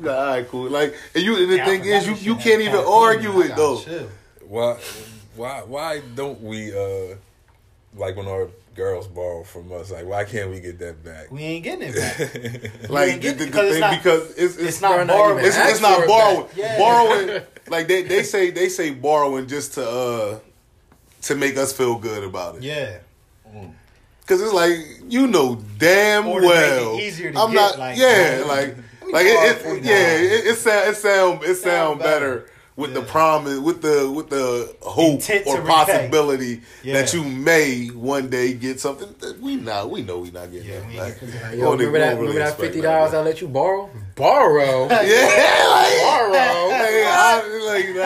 Nah, all right, cool. Like, and you, and the Yeah, thing is, you, you can't even argue I it though. chill. Why, why, why don't we uh like when our girls borrow from us? Like, why can't we get that back? We ain't getting it back. Like ain't the, the, the because it's thing not- because it's it's, it's not They're borrowing. it's, it's not borrowing. Yeah. Borrowing like they, they say they say borrowing just to uh to make us feel good about it. Yeah. Cause it's like you know damn Or to make it well. easier to I'm get, not. like, yeah, like me like it, it, yeah. It, it sound it sound it sound Sound better, better. With the promise with the with the hope Intent or possibility Yeah. that you may one day get something. We know we know we not getting Yeah, that. Like, Like, yo, remember that? really Remember that fifty dollars I let you borrow? Borrow. Yeah, like, Borrow. Like, I, like nah,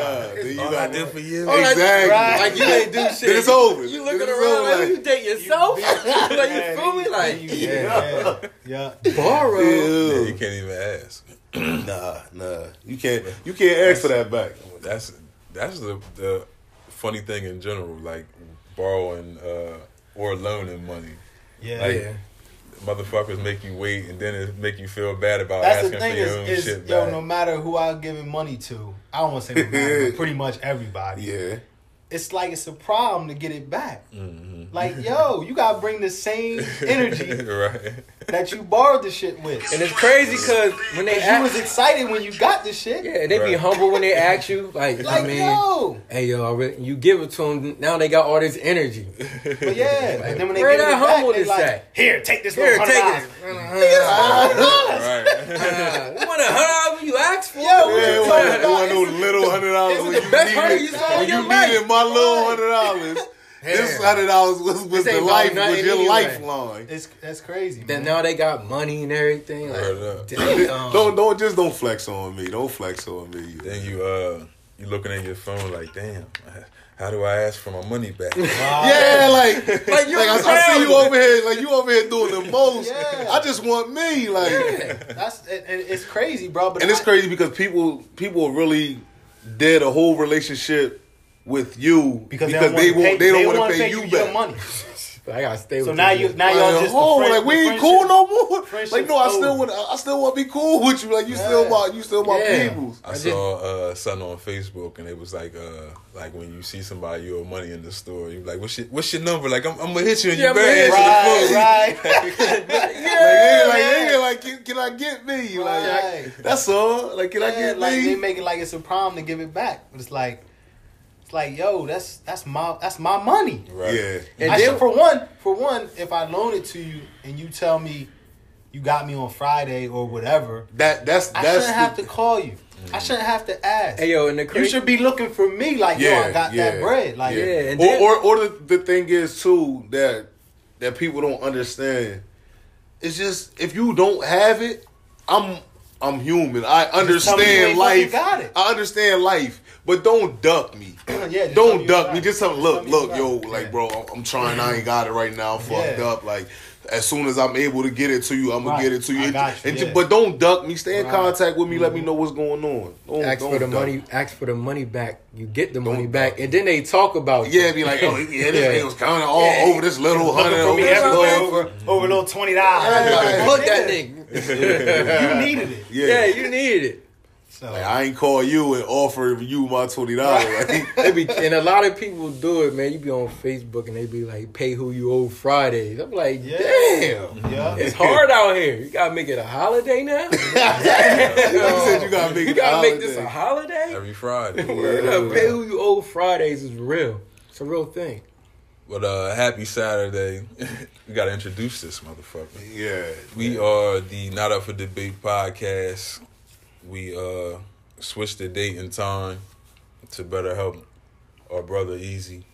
nah. Then you All I got did for you. Exactly. right. Like you ain't do shit. Then it's over. You Then looking it's around over, like, like- you date yourself? like you Yeah, feel me? Like you- yeah, yeah, yeah. borrow. Yeah, you can't even ask. Nah, nah. You can't. You can't ask for that back. That's that's the the funny thing in general, like borrowing uh, or loaning money. Yeah. Like, Yeah. Motherfuckers make you wait, and then it make you feel bad about That's asking the thing for your own is, is shit yo, back. no matter who I'm giving money to, I don't want to say no matter, but pretty much everybody. Yeah. It's like it's a problem to get it back. Mm-hmm. Like, yo, you gotta bring the same energy right? That you borrowed the shit with. And it's crazy because when they you ask, was excited when you got the shit. yeah, they be humble when they ask you. Like, Like, I mean, yo. hey yo, really, you give it to them. Now they got all this energy. But yeah, and then when they Where give that humble they is like, at? here, take this Here, take hundred it. dollars. right. Uh, want a hundred dollars you asked for? Yo, Yeah, what it you wasn't, talking it about? wasn't no little hundred dollars It was when the you best hundred you saw in when your you needed my little hundred dollars. This Yeah. hundred dollars was, was This the ain't about life was your anyway. lifeline. It's that's crazy. Then man. now they got money and everything. Like, damn. Don't don't just don't flex on me. Don't flex on me. Then you uh you looking at your phone like, damn, how do I ask for my money back? Yeah, like like, Like, you're I, I see you over here like you over here doing the most. Yeah. I just want me like. yeah. That's and, and it's crazy, bro. But And it's crazy because people people really did a whole relationship with you because, because they, they don't won't they don't want want to to pay you your back. money. I gotta stay So with now you. you now y'all Like, just oh, friend, like we ain't cool no more. Like friendship's no, I still over. want I still want to be cool with you. Like you still Yeah. my you still my Yeah. peoples. I saw uh, something on Facebook and it was like uh like when you see somebody you owe money in the store, you like what's your what's your number? Like I'm, I'm gonna hit you and Yeah, you better man. answer Right, right. Like nigga, like nigga, like can, can I get me? Like Right. that's all. Like can I get like they make it like it's a problem to give it back, but it's like it's like yo, that's that's my that's my money. Right. Yeah. And I then- should, for one, for one, if I loan it to you and you tell me you got me on Friday or whatever, That that's that's I that's shouldn't have to call you. Mm. I shouldn't have to ask. Hey yo, and the you should be looking for me like yo, I got that bread. Like Yeah, and or, then- or or the, the thing is too that that people don't understand. It's just if you don't have it, I'm I'm human. I tell me you understand life. got it. I understand life, but don't duck me. yeah, just don't duck me. Just tell me, Just look, look, yo, got like, Yeah. bro, I'm, I'm trying. I ain't got it right now. Fucked Yeah. up. Like, as soon as I'm able to get it to you, I'm gonna Right. get it to you. I you, And yeah. but don't duck me. Stay in Right. Mm-hmm. contact with me. Let me know what's going on. Don't, ask don't for the duck money. Ask for the money back. You get the money Don't back, duck. and then they talk about you. Yeah, be like, oh, yeah, this Yeah. nigga was counting all Yeah. over this little hundred. over little- over over a little twenty dollars. Fuck that nigga. You needed it. Yeah. Yeah, you needed it. So Like, I ain't call you and offer you my twenty dollars. Like, be, and a lot of people do it, man. You be on Facebook and they be like, "Pay who you owe Fridays." I'm like, Yeah. damn, yeah. it's hard out here. You gotta make it a holiday now. you said you gotta make You it. gotta a make this a holiday. holiday. Every Friday. Word up, Pay who you owe Fridays is real. It's a real thing. But uh happy Saturday. we gotta introduce this motherfucker. Yeah, We are the Not Up for Debate podcast. We uh switched the date and time to better help our brother Easy.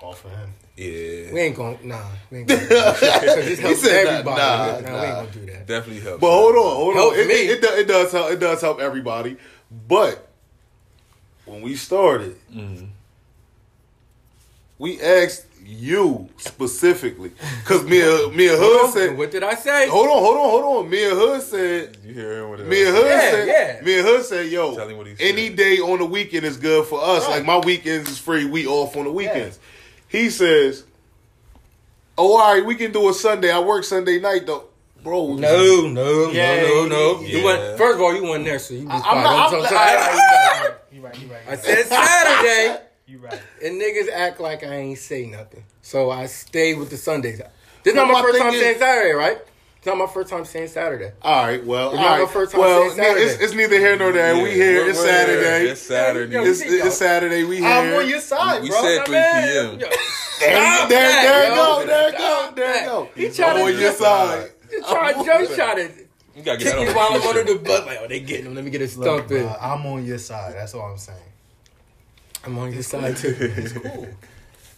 All for him. Yeah. We ain't gonna nah. We ain't gonna do that. 'Cause this helps said nah, everybody. nah, Nah, we ain't gonna do that. Definitely help. But hold on, hold Help on. It, me. it, it, it does help. It does help everybody. But when we started, Mhm. we asked you specifically because me and me and Hood said, what did I say? "Hold on, hold on, hold on." Me and Hood said, You hear him with it? "Me and Hood Yeah, said, yeah. me and Hood said, yo, Tell him what he any said. day on the weekend is good for us. Right. Like my weekends is free. We off on the weekends." He says, "Oh, all right, we can do a Sunday. I work Sunday night though." bro. No, no, Yeah, no, no, no. yeah. You went, first of all, you went there, so you was I'm not. I'm, fine. I'm, I'm sorry. you right. You right. I said Saturday, You right. and niggas act like I ain't say nothing. So I stay with the Sundays. This Well, not my my first time is- saying Saturday, right? It's not my first time saying Saturday. All right, well, It's not right. my first time well, saying Saturday. It's, it's neither here nor there. we Yeah, here. we're- It's we're here. Saturday. It's Saturday. Yo, It's, it's Saturday. We here. I'm on your side, We bro. said 3 p.m. yo, There, Stop there, there yo. you go. There you go. There you that. go. He I'm trying to on your just- side. You try, Joe try to You gotta get kick that me on while I'm the under the bus. Like, oh, they getting him. Let me get a stump in. Uh, I'm on your side. That's all I'm saying. I'm on your side too. It's cool.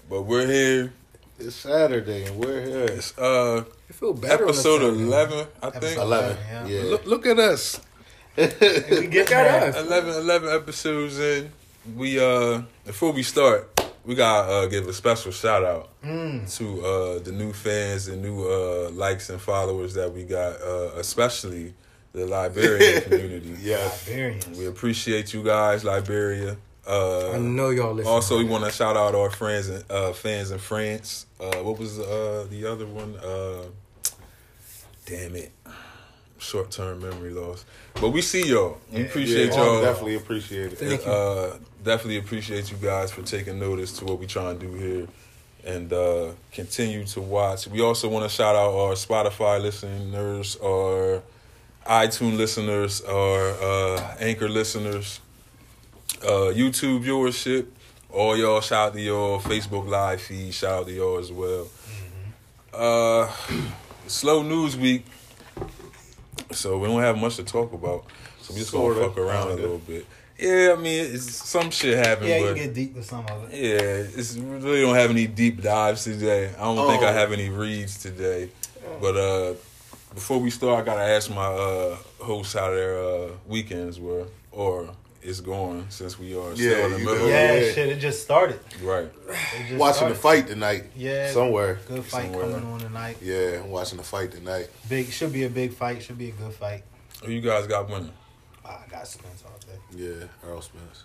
But we're here. It's Saturday and we're here. It's uh I feel better. episode Saturday. eleven, I think. Eleven. Yeah. Yeah. Look, look at us. We get at that. us. 11, 11 episodes in. We uh before we start, we gotta uh, give a special shout out Mm. to uh the new fans and new uh likes and followers that we got, uh especially the Liberian community. Yeah. Liberians. We appreciate you guys, Liberia. Uh I know y'all listen. Also, we want to shout out our friends and uh, fans in France. Uh, what was uh, the other one? Uh, damn it, short term memory loss. But we see y'all. We appreciate yeah, y'all. Definitely appreciate it. Thank you. Uh, definitely appreciate you guys for taking notice to what we trying to do here, and uh, continue to watch. We also want to shout out our Spotify listeners, our iTunes listeners, our uh, Anchor listeners, uh, YouTube viewership. All y'all, shout out to y'all. Facebook live feed, shout out to y'all as well. Uh, slow news week, so we don't have much to talk about. So we just gonna Sorta. fuck around a little bit. Yeah, I mean, it's, some shit happened, Yeah, you get deep with some of it. yeah, it's we really don't have any deep dives today. I don't think Oh. I have any reads today. But uh before we start, I gotta ask my uh hosts how their uh weekends were or is going since we are still Yeah, in the middle. know. Yeah, yeah. shit, it just started. Right. Just Watching started. the fight tonight. Yeah. Somewhere. Good fight Somewhere. coming on tonight. Yeah, I'm watching the fight tonight. Big should be a big fight. Should be a good fight. Who you guys got winning? I got Spence all day. Yeah, Errol Spence.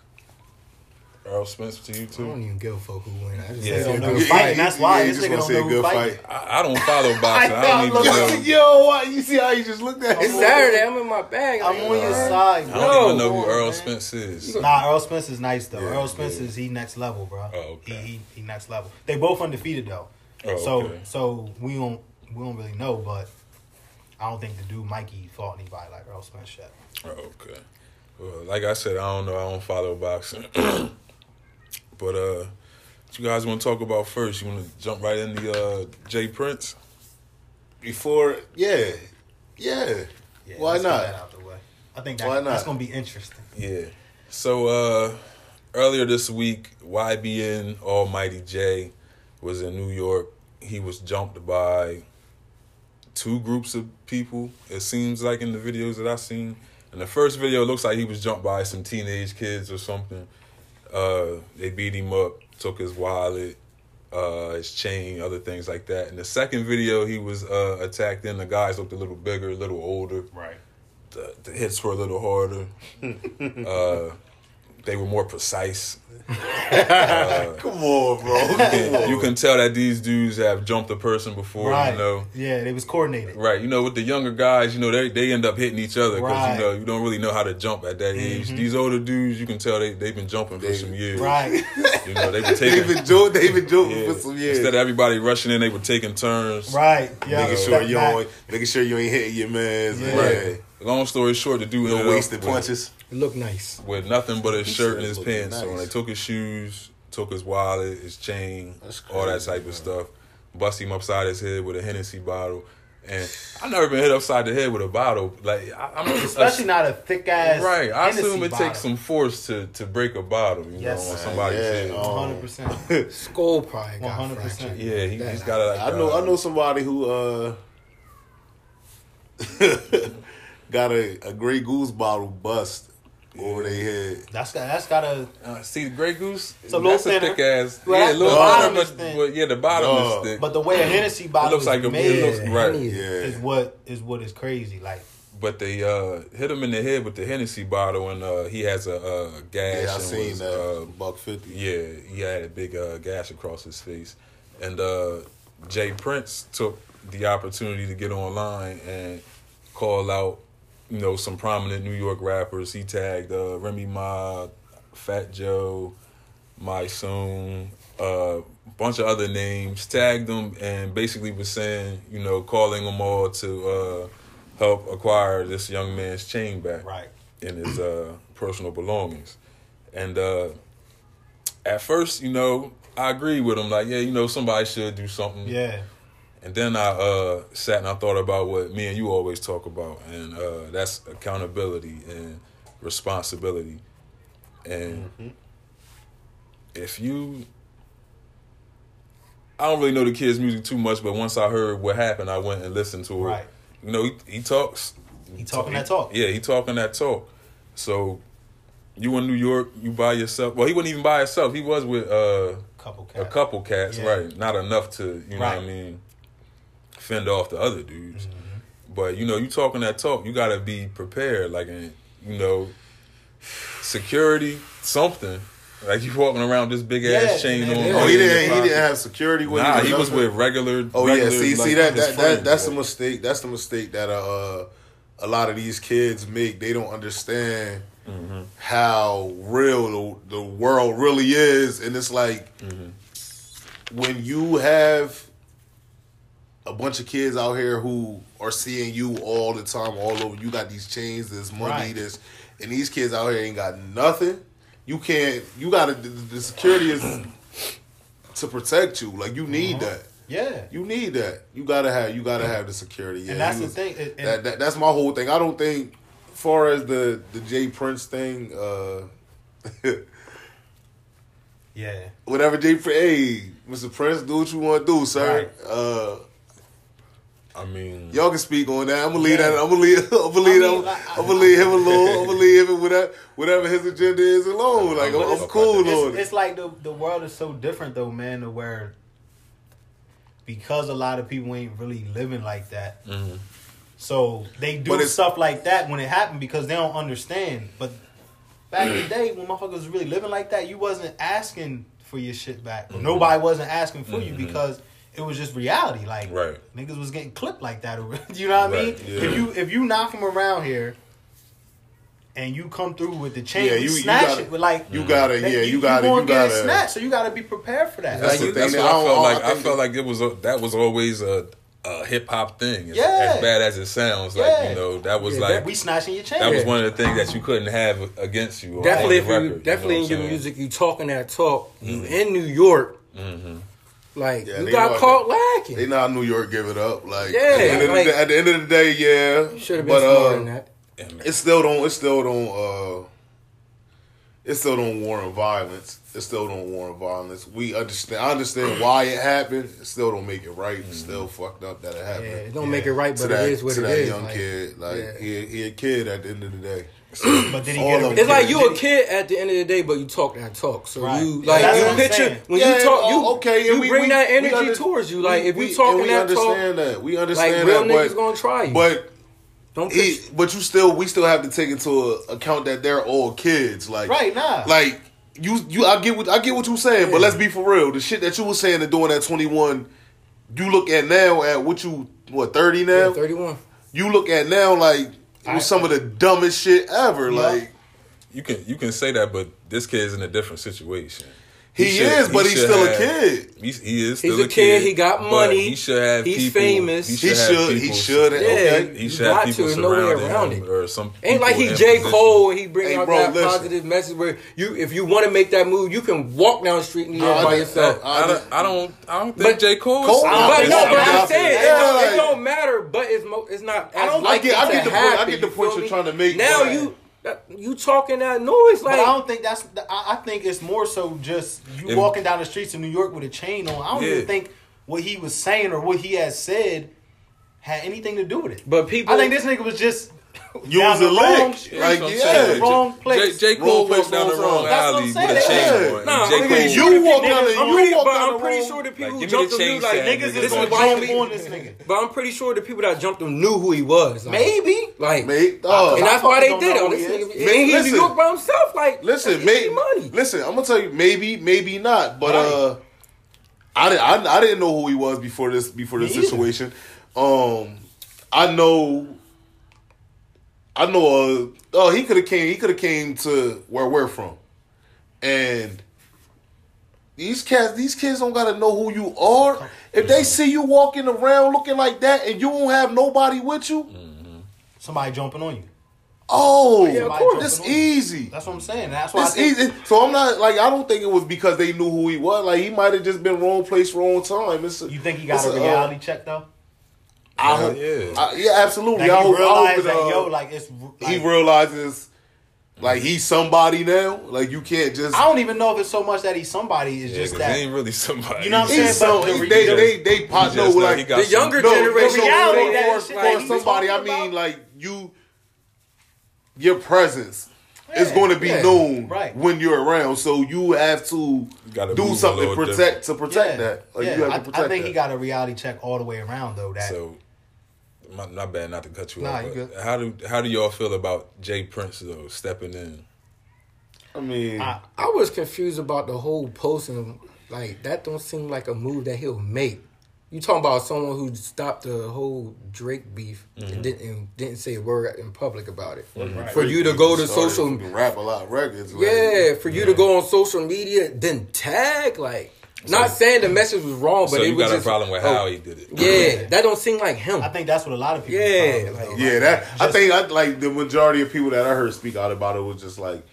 Errol Spence to you too. I don't even give a fuck who win. I just Yeah. say Don't a know good the fight. fight, and that's why you this just nigga wanna don't know say good fighting. fight. I, I don't follow boxing. I, I don't even know, know. Yo, what? You see how you just looked at It's? Saturday. I'm in my bag. I'm on your Alright. side, I bro. don't even know who Errol man. Spence is. Nah, Errol Spence is nice though. Yeah, Errol Spence yeah. is he next level, bro. Oh, okay. He, he he next level. They both undefeated though. Oh, so okay. so we don't we don't really know, but I don't think the dude Mikey fought anybody like Errol Spence yet. Oh, okay. Well, like I said, I don't know. I don't follow boxing. but uh, what you guys want to talk about first? You want to jump right into the uh, Jay Prince? Before, yeah, yeah. Yeah, Why let's get not? that out the way. I think that, Why not? that's gonna be interesting. Yeah. So uh, earlier this week, YBN Almighty Jay was in New York. He was jumped by two groups of people. It seems like in the videos that I've seen. In the first video, it looks like he was jumped by some teenage kids or something. Uh, they beat him up, took his wallet, uh, his chain, other things like that. In the second video, he was uh, attacked. Then the guys looked a little bigger, a little older Right. the, the hits were a little harder. uh, they were more precise. Come on, bro. Come on. You can tell that these dudes have jumped a person before, Right. you know. Yeah, they was coordinated. Right, you know, with the younger guys, you know, they they end up hitting each other because Right. you know you don't really know how to jump at that age. Mm-hmm. These older dudes, you can tell they they've been jumping for They- some years. Right. You know, they were taking. They've been doing, they've been doing yeah. for some years. Instead of everybody rushing in, they were taking turns. right. Yeah. making Step sure you back. ain't, making sure you ain't hitting your man's. Yeah. Yeah. Right. Long story short, the dude No wasted with- punches. It look nice. with nothing but his He shirt and his looking pants on. nice. They took his shoes, took his wallet, his chain, That's all that type man. of stuff. Bust him upside his head with a Hennessy bottle. And I've never been hit upside the head with a bottle. Like I, I'm Especially not a thick ass. right. I Hennessy assume it bottle. takes some force to to break a bottle. You Yes, know, on sir. somebody's Yeah, head. um, One hundred percent. Skull probably got 100%. fractured. yeah, he, he's got a Like, I know. uh, I know somebody who uh got a, a Grey Goose bottle bust over their head. That's got. That's got a. Uh, see the Grey Goose. It's a little That's a thick ass. Well, yeah, a little the bottom thinner, is but, but yeah, the bottom Dog. is thick. But the way a Hennessy it bottle looks like is a. made It looks right. Yeah. is what is what is crazy. Like But they uh, hit him in the head with the Hennessy bottle, and uh, he has a, uh gash. Yeah, I and seen was, that. Uh, buck fifty. yeah, he had a big uh, gash across his face, and uh, Jay Prince took the opportunity to get online and call out, you know, some prominent New York rappers. He tagged uh, Remy Ma, Fat Joe, Mysonne, a bunch of other names. Tagged them and basically was saying, you know, calling them all to uh, help acquire this young man's chain back Right. in his uh, personal belongings. And uh, at first, you know, I agreed with him. Like, yeah, you know, somebody should do something. Yeah. And then I uh, sat and I thought about what me and you always talk about, and uh, that's accountability and responsibility. And if you, I don't really know the kid's music too much, but once I heard what happened, I went and listened to it. Right. You know, he, he talks. He talking that talk. Yeah, he talking that talk. So you in New York, you by yourself. Well, he wasn't even by himself. He was with uh, Couple a couple cats, Yeah. right? Not enough to, you know what I mean, fend off the other dudes. Mm-hmm. But you know, you talking that talk, you gotta be prepared. Like, and you know, security, something. Like you walking around this big Yeah, ass chain and- on. and- Oh, he didn't. He didn't have security with Nah, him. he was with regular. Oh yeah, see, like, see that that, friends, that that's the like. mistake. That's the mistake that uh, a lot of these kids make. They don't understand Mm-hmm. how real the, the world really is, and it's like Mm-hmm. when you have a bunch of kids out here who are seeing you all the time, all over. You got these chains, this money, Right. this, and these kids out here ain't got nothing. You can't. You got to. The, security is to protect you. Like you need Uh-huh. that. Yeah. You need that. You gotta have. You gotta have the security. Yeah, And that's he the thing, and- that, that that's my whole thing. I don't think, far as the the Jay Prince thing, uh, Yeah. whatever Jay Prince. Hey, Mr. Prince, do what you want to do, sir. Right. Uh, I mean, y'all can speak on that. I'm gonna leave Yeah. that. I'm gonna leave. I'm gonna leave. I mean, I'm, like, I'm gonna leave him alone. I'm gonna leave him whatever whatever his agenda is alone. Like I'm, I'm it's- cool on It's, it. it's like the the world is so different though, man, to where because a lot of people ain't really living like that. Mhm. So they do stuff like that when it happened because they don't understand. But back in the day when motherfuckers was really living like that, you wasn't asking for your shit back. Mm-hmm. Nobody wasn't asking for you because it was just reality. Like Right. niggas was getting clipped like that. Or, you know what I mean? Yeah. If you if you knock from around here and you come through with the chain, Yeah, you, you- you snatch gotta- it. But like You gotta. Yeah, you, gotta. gonna You get it gotta. snatched, so you gotta be prepared for that. That's Like, the thing that's that what I I felt I like. I think felt like it was a, that was always a, a hip hop thing. As, Yeah. as bad as it sounds, like Yeah. you know, that was Yeah, like we snatching your chain. that was one of the things that you couldn't have against you. Definitely, the if you record, definitely know in your saying? music, you talking that talk. You mm-hmm. in New York, mm-hmm. Like Yeah, you they got know caught They lacking. not New York give it up. Like Yeah, at the, end of the day, at the end of the day, yeah. Should have been but, smarter uh, than that. It still don't. It still don't. uh It still don't warrant violence. It still don't warrant violence. We understand. I understand why it happened. It still don't make it right. It's still fucked up that it Yeah, happened. it don't Yeah. make it right, to but that, it is what to it that is. young like, kid, like yeah. he, he a kid at the end of the day. But did he get of. It's like you a kid at the end of the day, but you talk that talk. So Right. you like that's you picture saying. when Yeah, you talk, you okay, you we- bring we- that energy under- towards you. Like we- if we- you talking and we that talk, understand that. We like understand real that, niggas gonna try you. but don't he, pitch. but you still we still have to take into account that they're all kids. Like Right, nah. Like you you I get what I get what you're saying, but let's be for real. The shit that you were saying and doing at 21, you look at now at what you what 30 now. Thirty one. You look at now like it I- was some of the dumbest shit ever. Yeah. Like You can you can say that, but this kid's in a different situation. He, should- is, but he he's still have- a kid. He's, he is He's still a kid, he got but money, He should have he's people. famous. He He should. should. have He people should. Yeah, Okay. He you should have got people to. There's no way around him, it. or some. Ain't like he people J position. Cole. He bring Hey, out bro, that listen. positive message where you, if you want to make that move, you can walk down the street and do No, it by I- yourself. I- I don't. I don't. I don't But J Cole. Cole- but I- no, I- but I- I'm saying it, don't, like- it don't matter. But it's mo- it's not. I don't- I likely get- I get the point- I get the point you're trying to make, Now you that- you talking that noise But like I don't think that's. I, I think it's more so just you If- walking down the streets of New York with a chain on. I don't Yeah. even think what he was saying or what he has said had anything to do with it. But people, I think this nigga was just You down was the a lick. Like, That's what I'm yeah. saying. Wrong place. J, J. Wrong Cole place, walked down the wrong wrong. That's what I'm alley with a chain on. Nah, and Cole. You sure the walk down the- I'm you pretty, walk but down I'm the pretty sure the people who jumped the him knew like niggas is gonna jump jump on this nigga. But I'm pretty sure the people that jumped him knew who he was. Maybe. like, and that's why they did it. who he This is. nigga, Man, he's listen. New York by himself. Like, Listen, maybe, money. listen. I'm gonna tell you, maybe, maybe not. But uh, I, di- I I didn't know who he was before this before this situation. Um, I know. I know. Uh, oh, he could have came. He could have came to where we're from, and these cats. These kids don't gotta know who you are. If they see you walking around looking like that, and you don't have nobody with you, Somebody jumping on you. oh, Yeah, of course. this jumping on you. easy. That's what I'm saying. That's why I It's think, easy. So I'm not like I don't think it was because they knew who he was. Like he might have just been wrong place, wrong time. It's a, You think he got it's a uh, reality check though? I, Hell yeah. I- yeah, absolutely. Like I he hope, I hope that uh, yo, like it's. Like, he realizes like he's somebody now. Like you can't just. I don't even know if it's so much that he's somebody. It's Yeah, just 'cause that he ain't really somebody. You know what I'm saying? So, but the they, re- they, they, pop, He no, just know like, he got The some- younger no, generation. no, no, reality no, that for, shit for that he's somebody, I talking mean, about. like you, your presence is Yeah, going to be yeah, known right. when you're around. So you have to gotta do move a something to little protect to protect yeah, that. Like, yeah. you have I, to protect I think that. he got a reality check all the way around though. That So, my, not bad not to cut you Nah, off. you good. How do how do y'all feel about Jay Prince though stepping in? I mean, I, I was confused about the whole posting. Like that don't seem like a move that he'll make. You talking about someone who stopped the whole Drake beef and mm-hmm. didn't and didn't say a word in public about it. Mm-hmm. Right. For you to go to social, fucking rap a lot records. like- yeah, for you to go on social media, then tag like. Not saying the message was wrong, but so it you was got a problem with oh, how he did it? Yeah, that don't seem like him. I think that's what a lot of people. Yeah, like- Yeah, that I think I like the majority of people that I heard speak out about it was just like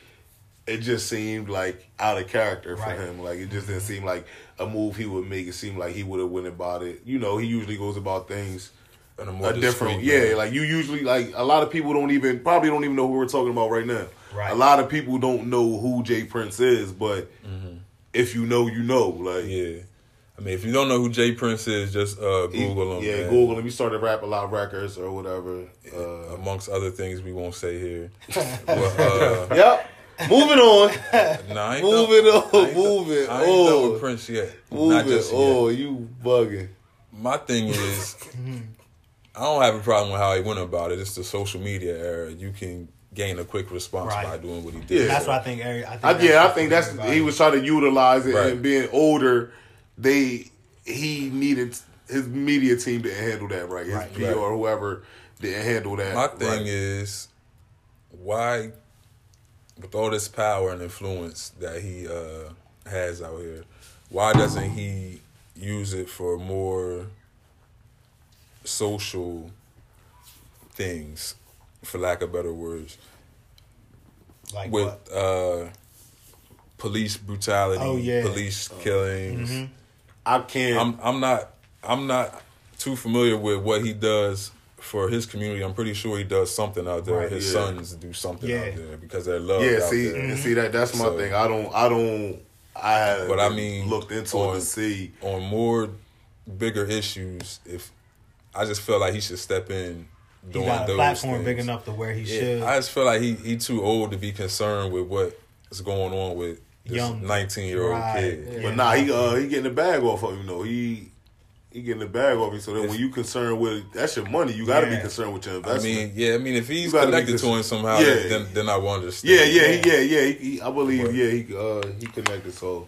it just seemed like out of character for Right. him. Like it just didn't seem like a move he would make. It seemed like he would have went about it. You know, he usually goes about things In a more a different. discreet Yeah, manner. like you usually like a lot of people don't even probably don't even know who we're talking about right now. Right. A lot of people don't know who Jay Prince is, but mm-hmm. If you know, you know. Like yeah. I mean, if you don't know who Jay Prince is, just uh, he- Google him. Yeah, man. Google him. He started rap a lot of records or whatever. Uh, Amongst other things, we won't say here. but, uh, yep. Moving on. nah, I ain't Move done- it on, I ain't move done- it I ain't done on. with Prince yet. Move Not it. just Oh, yet. you bugging. My thing is, I don't have a problem with how he went about it. It's the social media era. You can gain a quick response Right. by doing what he did. Yeah. That's what I think. Eric, I think I, that's yeah, I think that's everybody- he was trying to utilize it Right. and being older. They he needed his media team to handle that right. His Right. PR Right. or whoever didn't handle that. My thing right. is, why, with all this power and influence that he uh, has out here, why doesn't he use it for more social things, for lack of better words, like with what? uh, police brutality, Oh, yeah. police killings. I can't. I'm I'm not I'm not too familiar with what he does for his community. I'm pretty sure he does something out there. Right, his yeah. sons do something Yeah. out there because they're loved yeah, out see, there. and see that that's my So- thing. I don't. I don't. I. But I mean, looked into it on- to see. On more bigger issues, if I just feel like he should step in He doing got a platform things. big enough to where he Yeah, should. I just feel like he he too old to be concerned with what is going on with this Young. 19 year old Right. kid. Yeah. But nah, he uh he getting the bag off of you know he. He getting the bag off you, so then when you concerned with that's your money, you got to Yeah. be concerned with your investment. I investment. mean, yeah, I mean, if he's You gotta be connected to him somehow, Yeah. then then I will understand. Yeah, yeah, he, yeah, yeah. He, he, I believe, But- yeah, he uh he connected. So,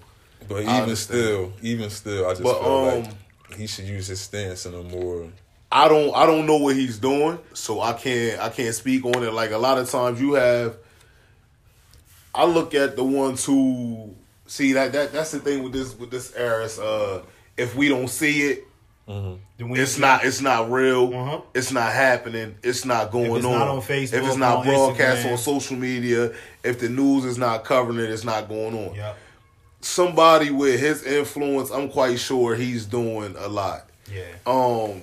But even still, even still, I just But, feel um, like he should use his stance in a more. I don't I don't know what he's doing, so I can't I can't speak on it. Like a lot of times you have, I look at the ones who see that that that's the thing with this with this era. Uh, if we don't see it, we- it's not it's not real. Uh-huh. It's not happening. It's not going it's on. not on Facebook, if it's not on broadcast Instagram. on social media, if the news is not covering it, it's not going on. Yep. Somebody with his influence, I'm quite sure he's doing a lot. Yeah. um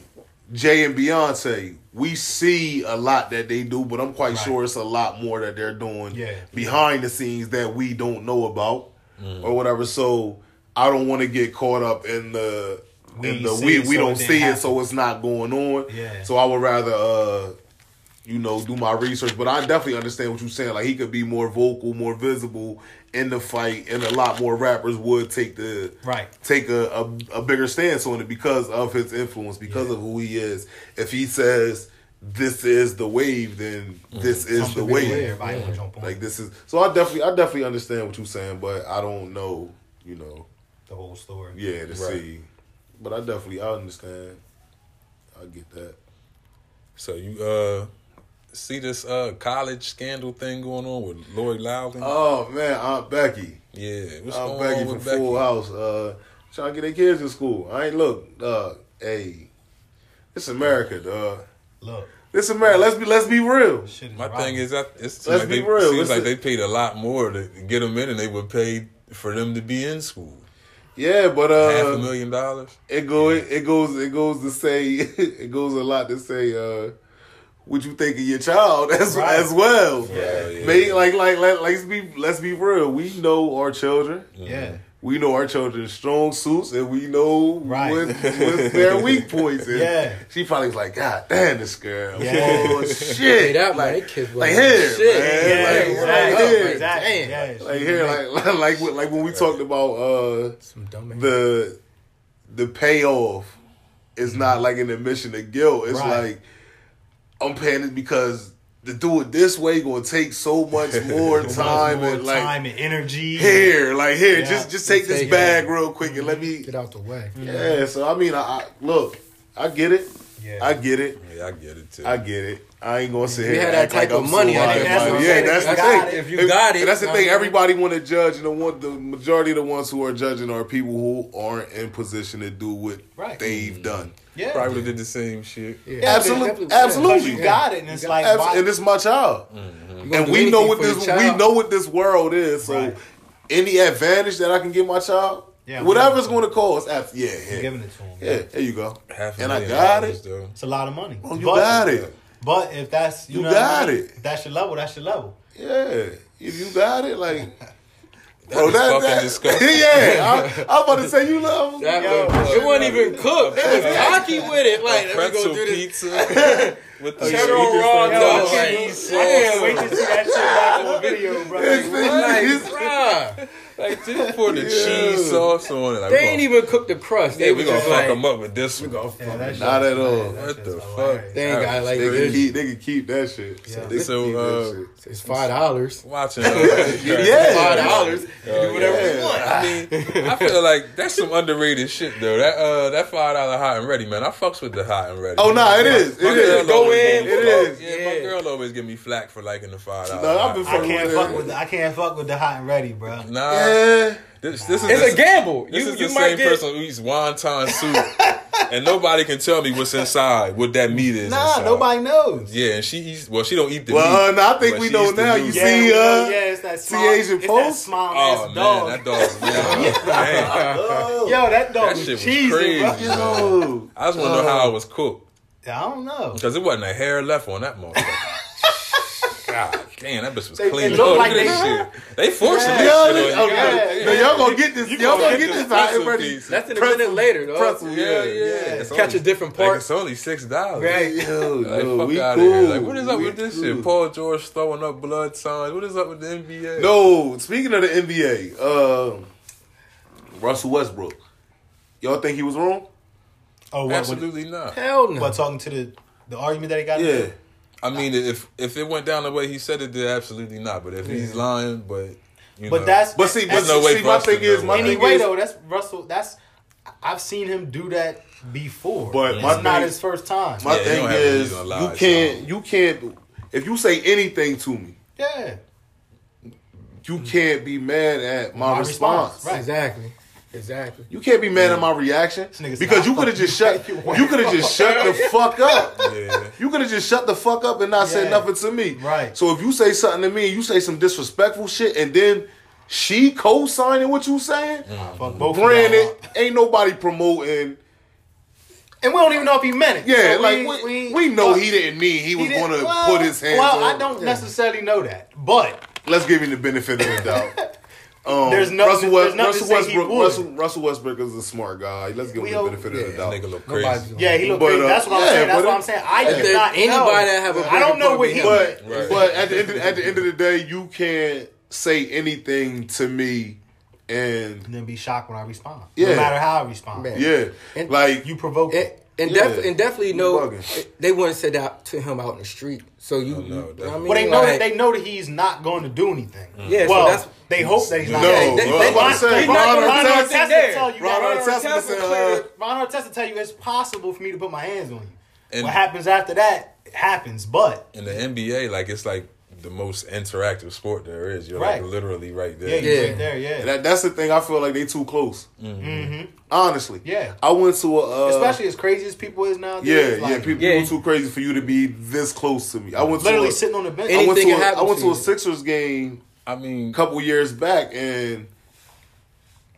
Jay and Beyonce, we see a lot that they do, but I'm quite Right. sure it's a lot more that they're doing Yeah. behind the scenes that we don't know about Mm. or whatever. So I don't want to get caught up in the We in the we we so don't see it, so it's not going on. Yeah. So I would rather uh you know do my research, but I definitely understand what you're saying. Like he could be more vocal, more visible in the fight, and a lot more rappers would take the Right. take a, a, a bigger stance on it because of his influence, because Yeah. of who he is. If he says this is the wave, then this is Something the big wave. where Everybody gonna jump on Like this is so. I definitely, I definitely understand what you're saying, but I don't know, you know, the whole story. yeah, to Right. see. But I definitely, I understand. I I get that. So you uh see this uh college scandal thing going on with Lori Loughlin? Oh man, Aunt Becky. yeah, what's Aunt going Becky on from with Becky? Full House. Uh, trying to get their kids in school. I ain't look. Uh, hey, it's America, dog. Look, This America. Let's be let's be real. shit is My rotten. thing is that it's Let's like be they, real, Seems like listen. they paid a lot more to get them in, and they would pay for them to be in school. Yeah, but Half a uh, million dollars. it go it goes it goes to say it goes a lot to say uh, what you think of your child as Right. as well. Yeah, yeah. May- like like let, let's be let's be real. We know our children. Yeah. We know our children's strong suits, and we know Right. what, what their weak points is. Yeah. She probably was like, God damn, this girl. Yeah. Oh, Hey, shit. that like, like, kids like wasn't here, shit. man. Yeah, like, exactly. right here. exactly. Damn. Yeah, Like here, make- like like when- like when we talked about uh Some dumb the the payoff is not like an admission of guilt. It's Right. like I'm panicked because to do it this way gonna take so much more time more and like time and energy. here, like here, Yeah. just just take this Take it. bag real quick and let mm-hmm. me Get out the way. Yeah, so I mean I, I look, I get it. Yeah. I get it. Yeah, I get it too. I get it. I ain't gonna sit you here. had and that act like of I'm money, so I think that's mighty. what Yeah, that's the If you thing. got it, if you got it, that's the thing. know. Everybody want to judge, and the one, the majority of the ones who are judging are people who aren't in position to do what Right. they've mm. done. Yeah. Probably would have did the same shit. Yeah. Absolute- Definitely- absolutely. You got it, and it's like, Abs- and it's my child, mm-hmm. You gonna and we know what this we know what this world is. So, Right. any advantage that I can give my child, Yeah, whatever I'm it's going to cost, abs- yeah, yeah, giving it to him. yeah. There you go. Half And I got it. though. It's a lot of money. Oh, you but, got it. But if that's you, You know what I got mean? it. That's your level. That's your level. Yeah, if you got it, like. That is fucking disgusting. yeah, I, I was about to say you love. That Yo, was- it wasn't even cooked. It was cocky with it. Like, let me go do this. pizza with the Cheddar raw and dog. cheese I can't wait to see that shit back on video, bro. Like, bruh, Like, just pour the Yeah. cheese sauce on it. Like, they we ain't gonna- even cooked the crust. They Yeah, were we gonna fuck like, them up with this one. Yeah, that Not at all. that What the hilarious. fuck? they ain't got like They can keep. They can keep that shit. Yeah. They So, uh, that shit. It's five dollars. Watching. Uh, Yeah. Five dollars. Yeah, do whatever yeah. you want. I mean, I feel like that's some underrated shit though. That uh, that five dollar hot and ready, man. I fucks with the hot and ready. Oh no, it is. It My is. girl Go in, it is. Yeah, my Yeah. girl always give me flack for liking the five dollar. No, I've been I fucking can't with fuck it. with the, I can't fuck with the hot and ready, bro. Nah, Yeah. this, this is It's the, a gamble. This You is you the might same get. person who eats wonton soup, and nobody can tell me what's inside, what that meat is. Nah, inside. nobody knows. Yeah, and she eats. Well, she don't eat the Well, uh, meat. no, I think we know now. You Yeah, see, we know, uh, yeah, it's that see small, Asian it's Post? that small Oh ass man, dog. that dog. Yeah, damn. Yo, that dog That was shit was cheesy, crazy. bro. Yo. I just want to know how it was cooked I don't know. because it wasn't a hair left on that motherfucker. God damn, that bitch was They- clean. it looked like look they- this shit. They forcing Yeah. this shit on you. Okay. Yeah, yeah. Y'all gonna get this. You Y'all gonna gonna get get this this pretzel and ready. piece. That's in a Pretzel- minute later, though. pretzel, Yeah, yeah. Yeah. Catch a different Like, part. it's only six dollars. Right. Yo, Like, yo, fuck we out cool. of here. Like, what is up We with this cool. shit? Paul George throwing up blood signs. What is up with the NBA? No, speaking of the NBA, uh, Russell Westbrook. Y'all think he was wrong? Oh, what? What, absolutely not. Hell no. what talking to the the argument that he got? Yeah. into? I mean, if if it went down the way he said it did, absolutely not. But if he's lying, but you But know, that's But see, but no way see, my thing is, know. my thing anyway is, though. That's Russell. That's I've seen him do that before. But it's my not thing- his first time. my Yeah, thing don't have a is, lie, you can't, so. you can't. If you say anything to me, yeah, you can't be mad at my, My response. response, right. Exactly. Exactly. You can't be mad at my reaction because you could have just shut. fucking You could have just shut the fuck up. yeah. You could have just shut the fuck up and not said nothing to me. Right. So if you say something to me you say some disrespectful shit and then she co-signing what you saying, fuck both. granted, y'all. ain't nobody promoting. and we don't even know if he meant it. Yeah, So like we, we, know well, he didn't mean he was going to well, put his hands. Well, on. I don't necessarily know that, but Let's give him the benefit of the doubt. Um, There's no- Russell, there's West, nothing Russell to say he Westbrook. Russell, Russell Westbrook is a smart guy. Let's give We him the hope- benefit yeah. of the doubt. Nigga look crazy. yeah, he looked But, crazy. uh, That's what I'm yeah, saying. That's what I'm saying. I do not anybody know. that have a I don't know what than he. him. But Right. but at the end of, at the end of the day, you can't say anything to me, and and then be shocked when I respond. Yeah. No matter how I respond. Man. yeah, And like You provoke And, it. And, Yeah. def- and definitely You know they wouldn't say that to him out in the street. So you, oh, no, you know what I mean? But they know Like, that they know that he's not going to do anything. Yeah, so well, that's- they hope that he's not. No, Yeah, they- well, they- I'm about to say, he's Ron Ron Artest- do Artest there. tell you Ron that. Artest Artest said, will Ron Artest will tell you it's possible for me to put my hands on you. And what happens after that happens. But in the NBA, like it's like the most interactive sport there is. You're Right. like literally right there. you're Yeah. right there, yeah. That, that's the thing. I feel like they too close. hmm Honestly, Yeah. I went to a uh, Especially as crazy as people is now. yeah, like, yeah. People, Yeah. people too crazy for you to be this close to me. I went literally to a, sitting on the bench. I went Anything to can a, I happen went to to a. Sixers game I mean, a couple years back, and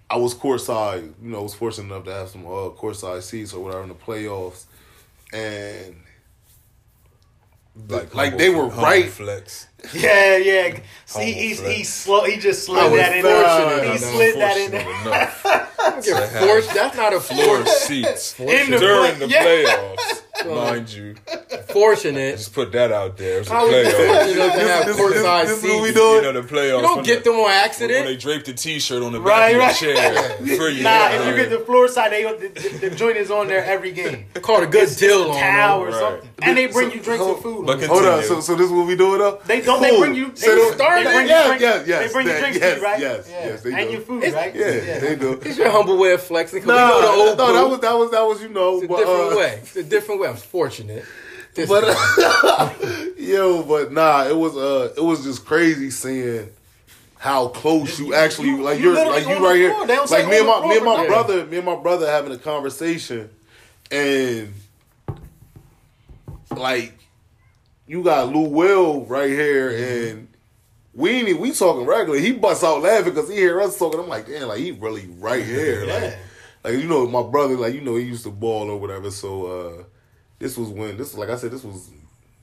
I was courtside. You know, was fortunate enough to have some uh, courtside seats or whatever in the playoffs, and like like humble- they were right. Flex. Yeah, yeah. See, Humble he's flex. he eh? slow. He just slid that in. fortunate He enough. slid that in there. Enough Get forced. That's not a floor force. seats In the during play- the yeah. playoffs, mind you. Fortunate. Just put that out there. It's the How is it playoffs. fortunate enough to have this- courtside this is what we doing? You know the playoffs. You don't get them on When they accident. draped the T-shirt on the Right, back right. of your chair for you. Nah, if you get the floor side, they the, the, the joint is on there every game. They called a good deal on Towel them. or Right. something, and they bring So- you drinks so- and food. But Hold on, so so this is what we doing though? They don't. They bring you. They, So they- start. They they- bring yes, you drink, yes, yes, They bring you drinks yes, to you, right? yes, yeah. yes, they and do. your food, It's- right? Yeah, they do. It's your humble way of flexing. 'cause Nah, we know no, that was that was that was you know, It's a but, different uh, way. It's a different way. I'm fortunate. This But guy. yo, but nah, it was uh, it was just crazy seeing how close you, You- actually you- like you you're like you right here, like me and my me and my brother, me and my brother having a conversation, and like you got Lou Will right here, and we ain't even- we talking regular. He busts out laughing because he hear us talking. I'm like, damn, like he really right here, Yeah. like. Like you know, my brother, like you know, he used to ball or whatever. So uh this was when this like I said, this was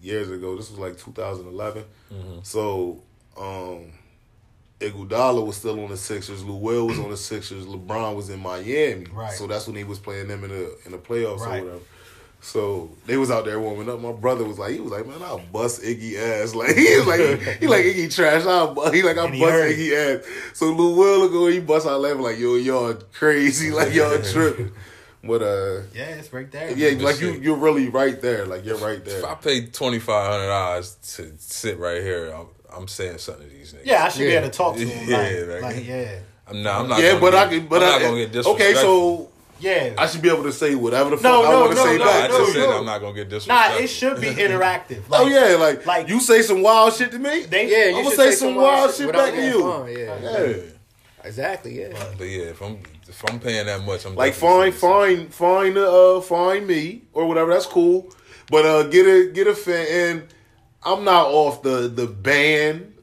years ago. This was like 2011. So um Iguodala was still on the Sixers. Lou Will was on the Sixers. LeBron was in Miami. Right. So that's when he was playing them in the in the playoffs Right. or whatever. So they was out there warming up. My brother was like, he was like, man, I'll bust Iggy ass. Like he was like, he like Iggy trash. I'll bu-" he like I And he bust heard. Iggy ass. So Lou Will go, he bust out laughing like, yo, y'all crazy, like y'all tripping. But uh, Yeah, it's right there. yeah, Good like you, shit. you're really right there. Like you're right there. If I paid twenty five hundred dollars to sit right here, I'm, I'm saying something to these niggas. Yeah, I should be able to talk to him. Yeah, like, like- like, yeah, I'm not. I'm not. yeah, gonna but get, I can. But I'm I, not gonna get okay, so yeah. I should be able to say whatever the fuck No, I no, want to no, say no, Nah, I just said. I'm not gonna get disrespectful. Nah, it should be interactive. oh yeah, like, like- you say some wild shit to me. They, Yeah, you I'ma should say some wild shit back to you. fun, Yeah, Yeah. exactly. Yeah. But yeah, if I'm if I'm paying that much, I'm Like fine, fine, fine, uh, fine me or whatever. That's cool. But uh, get a get a fan. And I'm not off the the ban,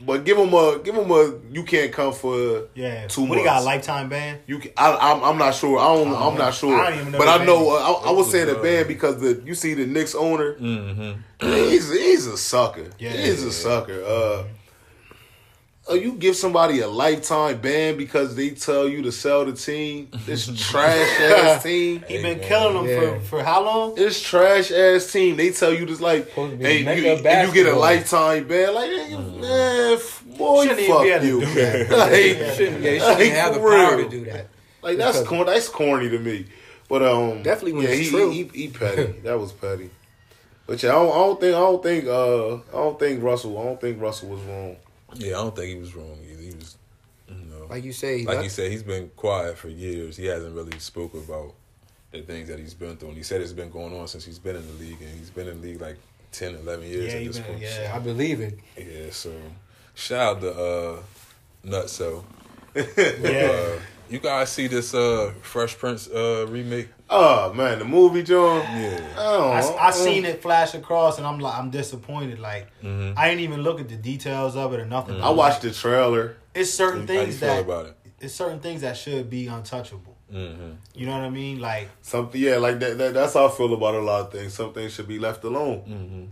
but give him a give him a. You can't come for yeah. two what months. he got a lifetime ban? You, can, I, I'm, I'm not sure. I don't. I'm not sure. I don't even know but I know. Uh, I, I was saying was, the uh, band because the you see the Knicks owner. Mm-hmm. He's he's a sucker. Yeah. he's a sucker. Uh, uh, you give somebody a lifetime ban because they tell you to sell the team. This trash ass team. He been man. killing them Yeah. for for how long? This trash ass team. They tell you this like, Supposed to be hey, you, and you get a lifetime ban. Like, nigga, man, f- boy, Shouldn't even fuck be able to you. do that. like, You shouldn't, yeah, you shouldn't Like, have the power real. to do that. Like that's corny. That's corny to me. But um, Definitely when yeah, it's he, true. He, he, he petty. that was petty. But yeah, I don't, I don't think I don't think uh I don't think Russell I don't think Russell was wrong. Yeah, I don't think he was wrong either. He was, you know, Like you say, like you said, he's been quiet for years. He hasn't really spoke about the things that he's been through. And he said it's been going on since he's been in the league, and he's been in the league like 10, 11 years Yeah, at this been- point. yeah. I believe it. Yeah, so shout out to uh, Nutso. Yeah. Uh, you guys see this uh, Fresh Prince uh, remake? Oh man, the movie John. Yeah. Oh, I, I seen it flash across, and I'm like, I'm disappointed. Like, Mm-hmm. I didn't even look at the details of it or nothing. I watched the trailer. It's certain How you things feel that about it? it's certain things that should be untouchable. Mm-hmm. You know what I mean? Like, Something, yeah, like that, that. That's how I feel about a lot of things. Some things should be left alone. Mm-hmm.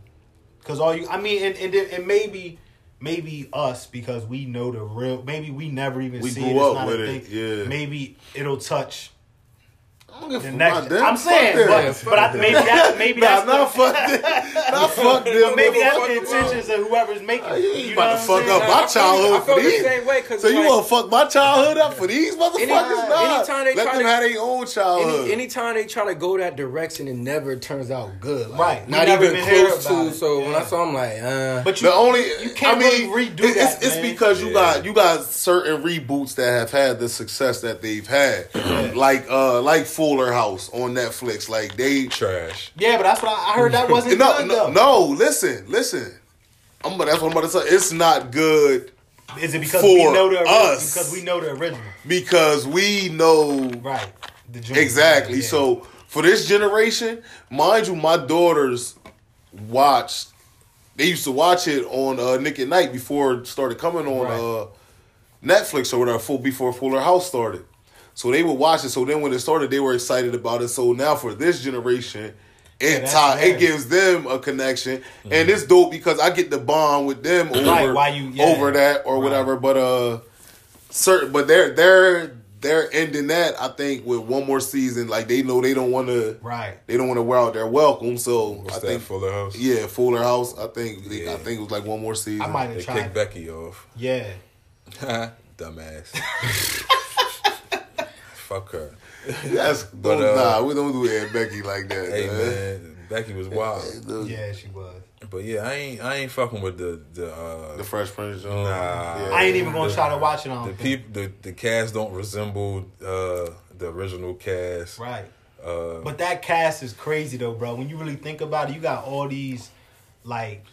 cause all you, I mean, and and, then- and maybe maybe us because we know the real. Maybe we never even We see grew it. It's up not with a it, yeah. Maybe it'll touch I don't give the a next. fuck them. I'm Fuck saying, them. but, but I, maybe that maybe Nah, that's not the, fuck them. Not fuck them. but maybe that's the intentions of whoever's making. it. You ain't You about know to fuck saying? up my childhood for feel the these. same way, 'cause so you want to fuck my childhood up for these motherfuckers? Any- nah. anytime they Let try them to- have their own childhood. Any, anytime they try to go that direction, it never turns out good. Like, Right. Not even even close to. So when I saw, I'm like, uh. But the only you can't really redo that. It's because you got you got certain reboots that have had the success that they've had, like uh like Fuller House on Netflix. Like they Trash. Yeah, but that's what I, I heard. That wasn't no, good no, though. no, listen, listen. I'm but that's what I'm about to say. It's not good Is it because For we know the ori- us. because we know the original? because we know Right. The exactly. Yeah. So for this generation, mind you, my daughters watched. They used to watch it on uh, Nick at Nite before it started coming on Right. uh, Netflix or whatever. Before Fuller House started. So they would watch it. So then when it started, they were excited about it. So now for this generation, it that's tie, it gives them a connection, and it's dope because I get the bond with them over Right, why you- yeah. over that or Right. whatever. But uh, certain, but they're they're they're ending that I think with one more season. Like they know they don't want to Right. they don't want to wear out their welcome. So What's I that think Fuller House? yeah, Fuller House. I think they, I think it was like one more season. I might They have kicked. Becky off. Yeah. Dumbass. Fuck her. That's But, uh, nah, we don't do Aunt Becky like that. Hey man. man, Becky was wild. Yeah, she was. But yeah, I ain't I ain't fucking with the the uh The Fresh Prince. John. Nah. Yeah. I ain't even gonna The- try to watch it on. the peop the the cast don't resemble uh the original cast. Right. Uh But that cast is crazy though, bro. When you really think about it, you got all these like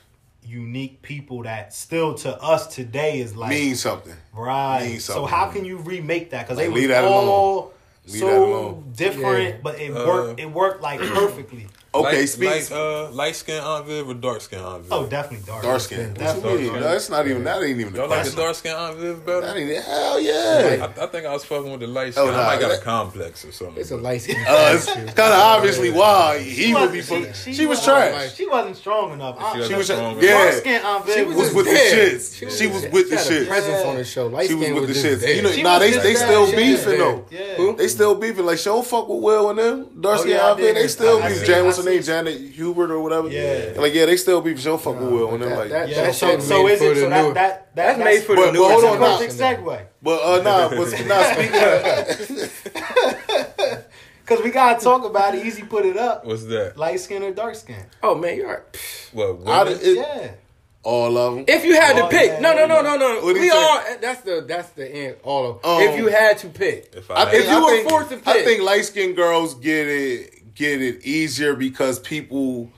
unique people that still to us today is like mean something. right. means So something. how can you remake that? Because Like, they leave was that alone. all Leave so different, Yeah. but it Uh, worked. It worked like perfectly. Okay, light, speak. light, uh, light skin Aunt Viv or dark skin Aunt Viv? Oh, definitely dark. dark skin. That's What you mean? No, that's not even. That ain't even. Y'all like the dark skin Aunt Viv better? That ain't. Hell yeah. I, I think I was fucking with the light skin. Oh, I might got a complex or something. It's a light skin. Uh, it's kind of obviously why he would be. She- She, she- she was she trash. She wasn't strong enough. She She was. wasn't strong Yeah. Dark skin Aunt Viv She was, was with the shits. She was with the shits. presence on the show. Light She was skin with the shits. You know, She nah, they they still beefing though. Yeah. They still beefing. Like show don't fuck with Will and them. Dark skin yeah, and I Outfit, did. they still I- I beef. Seen- what's her name? Janet Hubert or whatever. Yeah. Like yeah, they still beef. She don't Will and them. that- Like, that- Yeah, so shit so is it? So new- that that That's made for But- the new. but hold on, nah. perfect segue. but uh, nah, but nah. Speaking of, Because we gotta talk about it. Easy put it up. What's that? Light skin or dark skin? Oh man, you're right. What? Women? it, Yeah. all of them. If you had to Oh, pick, yeah, no, no, no, no, no. What'd he We say? all. That's the that's the end. All of. Um, if you had to pick, if I I, think, If you I were think, forced to pick, I think light skinned girls get it get it easier because people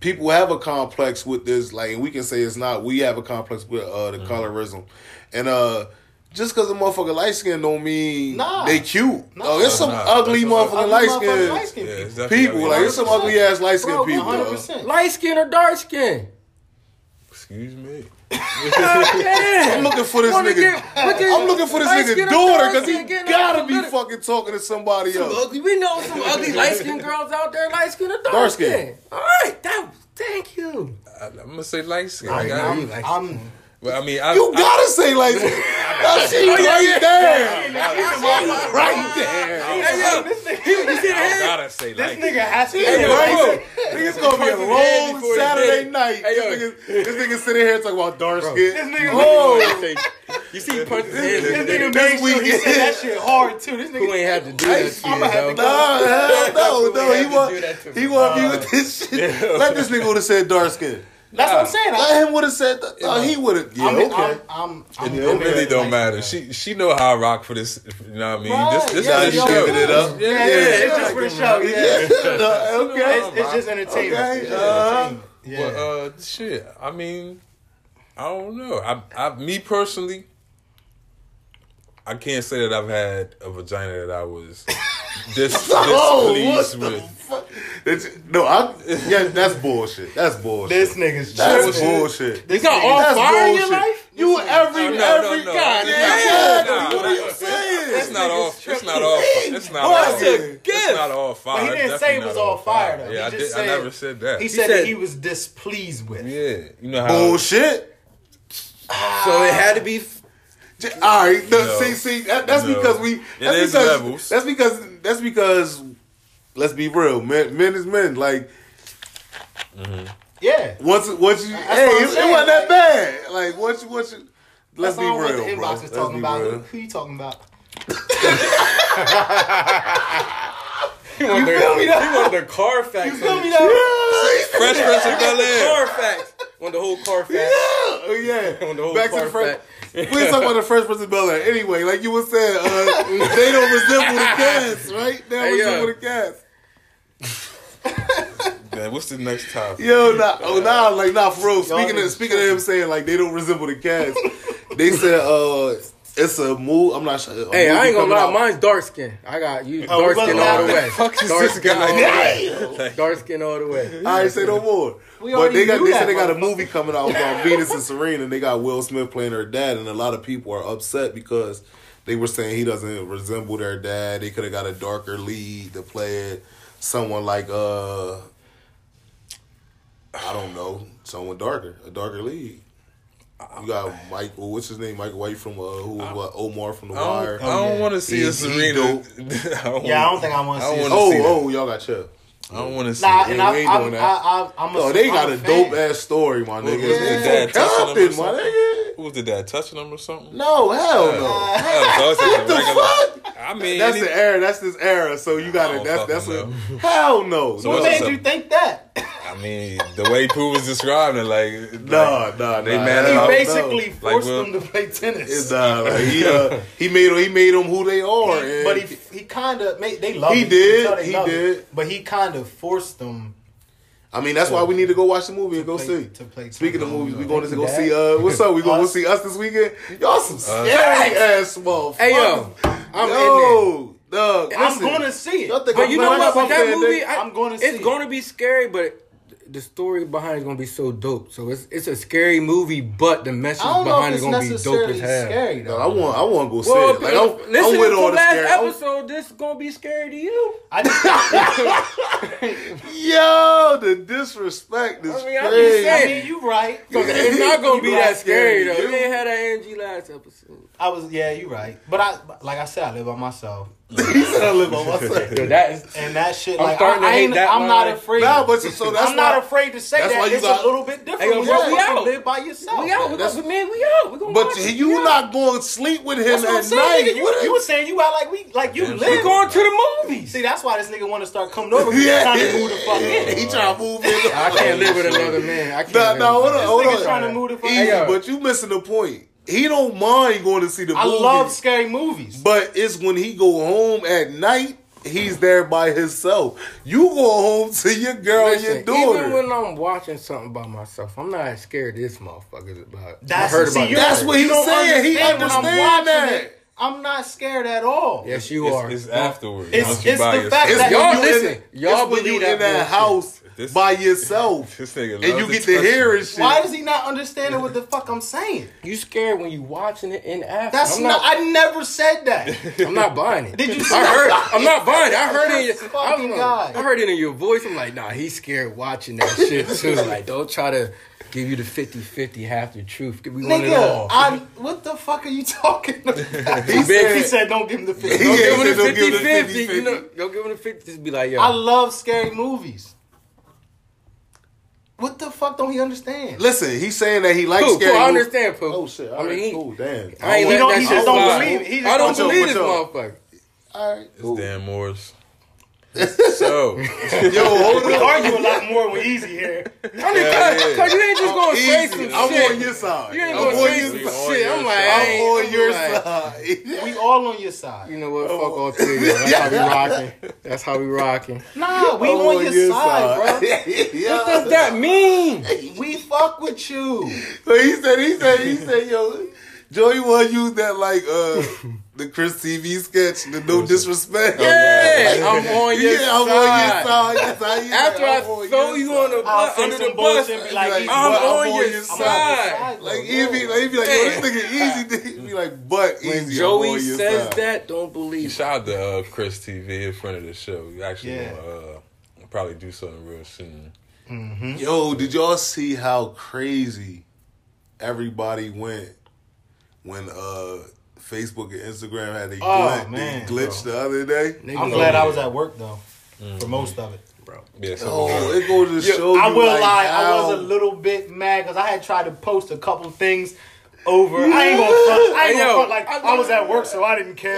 people have a complex with this. Like we can say it's not. We have a complex with uh, the Mm-hmm. colorism, and uh. Just because a motherfucker light skin don't mean Nah. they cute. Nah. Oh, there's some Nah. ugly That's motherfucking Ugly light motherfucking skin light-skinned yeah, people. people. Like there's some ugly ass light skin Bro, people. 100%. light skin or dark skin. excuse me. I'm looking for this nigga. get- I'm looking for this light nigga skin or daughter because he gotta be fucking talking to somebody Some else. ugly. We know some ugly light skinned girls out there, light skin or dark, Dark skin. skin. All right, that. Thank you. I, I'm gonna say light skin. I'm, I got you it. like I'm, But I mean, I, You I, gotta say like that. She right there. Right there. Hey yo, you see the I gotta say this light nigga has to. Hey, be yo, right. Nigga's gonna be a Person long Saturday night. Hey, yo. This nigga, this nigga sitting here talking about dark skin. This nigga, Oh, You see, he punched his this head. nigga This made sure he weekend. said that shit hard too. This Who nigga, ain't have to do that to I'ma you, have to though? no, no, no. He have to want, do that to he want me with this shit. Let this nigga would have said dark skin. That's what I'm saying. I, Let him would have said. that. Oh, he would have. Yeah, I'm, okay. I'm, I'm, I'm, It, it really don't matter. She she know how I rock for this. You know what I mean? Right, This this yeah, is you the yo, show. giving it up. Yeah, yeah, Yeah. it's just for the show. Yeah, No, okay. it's, it's just entertainment. Okay, It's uh-huh. Yeah. But uh, shit. I mean, I don't know. I, I, me personally, I can't say that I've had a vagina that I was this Oh, what displeased the with. Fuck? No, I yeah, that's bullshit. That's bullshit. this nigga's that's bullshit. bullshit. This got all That's fire in your life? You every No, no, every no. God. Yeah, Yeah, nah, what are you nah. saying? It's not all. It's not all. It's not all. that's a It's not all fire. But he didn't say it was not all fire, though. Yeah, He I just did. I never said that. He said, that said- he was displeased with. yeah, you know how. Bullshit. So it had to be. All right, no, No. see, see, that, that's No. because we. It That's is because, levels. That's because. That's because. Let's be real, men. Men is men. Like Yeah. once, once you, That's hey, what it, it wasn't that bad. Like once you, once you. Let's That's be all what real, the bro. inbox is Let's talking be about. real. Who, who you talking about? He wanted the, feel me, though? he wanted the car facts. You feel me it. though? Fresh Prince of Bel Air. Car facts. Want the whole car facts. Yeah. oh yeah. On the whole Back to the first. fact. We ain't talking about the Fresh Prince of Bel Air. Anyway, like you were saying, uh, they don't resemble the cast, right? They don't Hey, resemble yo. the cast. Man, what's the next topic? Yo, nah, oh, nah, like, nah, for real. Speaking of, speaking of them saying, like, they don't resemble the cast, they said, uh, it's a move. I'm not sure. Hey, I ain't gonna lie, out. mine's dark skin. I got you Oh, dark skin all the way. fuck is Dark skin all the way. Dark skin all the way. All right, say no more. We but they got they that, said they got a movie coming out about Venus and Serena, and they got Will Smith playing her dad, and a lot of people are upset because they were saying he doesn't resemble their dad. They could have got a darker lead to play it. Someone like uh, I don't know, someone darker, a darker lead. You got Michael, what's his name? Michael White from uh, who was what? Omar from The I Wire. don't, I don't yeah. want to see He- a he Serena. I don't Yeah, I don't think I want to see. don't wanna see Oh, that. oh, y'all got chill. I don't want to see. Nah, it. and we I, ain't I'm, doing I, that. I, I'm a, Oh, they got I'm a fan. dope ass story, my nigga. was It's the dad touching him or something? nigga. Who was the dad touching him or something? No, hell no. Oh, so What the regular- fuck? I mean, That's any- the era. That's this era. So you got I to That's that's a hell no. So What made you think that? I mean, the way Pooh was describing it, like, Nah, like, nah, they nah. mad He hell about- no. basically Like, forced well- them to play tennis. Nah, like he uh, he made he made them who they are. He- but he he kind of made they love He it. Did, can they he love it. did. But he kind of forced them. I mean, that's why we need to go watch the movie and go play- see. to play Speaking of tennis. movies, we going to go That- see. Uh, what's up? We going to see us this weekend. Y'all some scary ass motherfuckers. Hey yo, I'm in there. Yo, dog. I'm going to see y'all it. think But I'm you know what? like that I'm movie, I, I'm gonna see It's it. going to be scary, but the story behind it's going to be so dope. So it's it's a scary movie, but the message I don't know behind if it's it's going to be dope as hell. scary No, though. I want, I want to go see Well, it. Like, I'm, listen I'm with to all the last scary. Episode. This is going to be scary to you. I just, Yo, the disrespect is I mean, I'm just crazy. I saying. mean, you right. So it's not going to be that scary though. scary. You ain't had that Angie last episode. I was, yeah, you're right. But I, like I said, I live by myself, he said I live on myself. Yo, that is. and that shit, I'm like, starting I, to I hate ain't, that I'm not afraid. Nah, but so- so that's I'm not afraid to say that's that. why you it's got- a little bit different Hey, yo, bro, we fucking out. live by yourself. We out. We That's- gonna, man, we out. We gonna But watch it. you We out. not going to sleep with him That's what I'm at saying. night. nigga. You, you were saying you out like we, like you Yeah, live. We going to the movies. See, that's why this nigga want to start coming over. He's yeah, trying to move the fuck in. he trying to move in. I can't live with another man. I can't. Nah, live with hold on, another hold This nigga on. trying to move the fuck Easy, in. yo. but you missing the point. He don't mind going to see the I movie. love scary movies. But it's when he go home at night, he's there by himself. You go home to your girl Listen, and your daughter. even when I'm watching something by myself, I'm not as scared of this motherfucker about. That's, I heard see, about you're- That's what he's don't saying. He understand when I'm understand that. it, I'm not scared at all. Yes, you it's, are. It's afterwards. It's- it's the yourself. fact It's that- Y'all you listen. Y'all it's when believe you that in that bullshit. house This- by yourself. This nigga and you get to to hear you. and shit. Why does he not understand what the fuck I'm saying? You scared when you watching it in after. That's I'm not, I never said that. I'm not buying it. Did you I heard. that? I'm not buying it. I heard it. In your, I, Fucking was I heard it in your voice. I'm like, nah, he's scared watching that shit too. Like, don't try to give you the 50-50 half the truth. We want it Nigga, all. I, what the fuck are you talking about? He he, said- said, don't give him the 50. He Don't Yeah, give him said the don't give him the 50-50. You know, don't give him the 50. Just be like, yo. I love scary movies. What the fuck don't he understand? Listen, he's saying that he likes Pooh, scary Pooh, I movies. understand, Pooh. Oh shit! I All mean, right, he- cool. Damn. I ain't He don't- he just don't believe it. He just I don't don't believe believe this motherfucker. All right. It's Cool. Dan Morris. So, Yo, hold We on. argue a lot more with Easy here. I mean, Yeah, cause, yeah. cause you ain't just gonna say Easy. some I'm shit. on your side. You ain't I'm gonna say some shit. I'm like. I I'm ain't- on I'm your like, side. We all on your side. You know what? Fuck all three of y'all. That's how we rocking. That's how we rocking. Nah, we I'm on your, side, bro. What does that mean? We fuck with you. So he said, he said, he said, yo, Joey want to use that like uh the Chris TV sketch, the no disrespect. Yeah, I'm on your yeah, I'm side. on your side. That's how you After I I'm on throw you on the bus, say under the some bus, bullshit and be like, Like, Easy, I'm but on your side. side. Like he'd be like, he'd be like, yo, this nigga easy. He'd be like, but When. Joey I'm on your says side. that, don't believe. it. shout out to uh, Chris TV in front of the show. You actually Yeah. gonna uh, probably do something real soon. Yo, did y'all see how crazy everybody went when uh Facebook and Instagram had a Oh, glitch, man, glitch the other day? I'm over glad I was at work though for mm-hmm. most of it. Bro. Yeah, so Oh, it goes to show I will like lie, how, I was a little bit mad because I had tried to post a couple things over. I ain't gonna front, I ain't Hey, gonna yo, front like I, was at work, so I didn't care.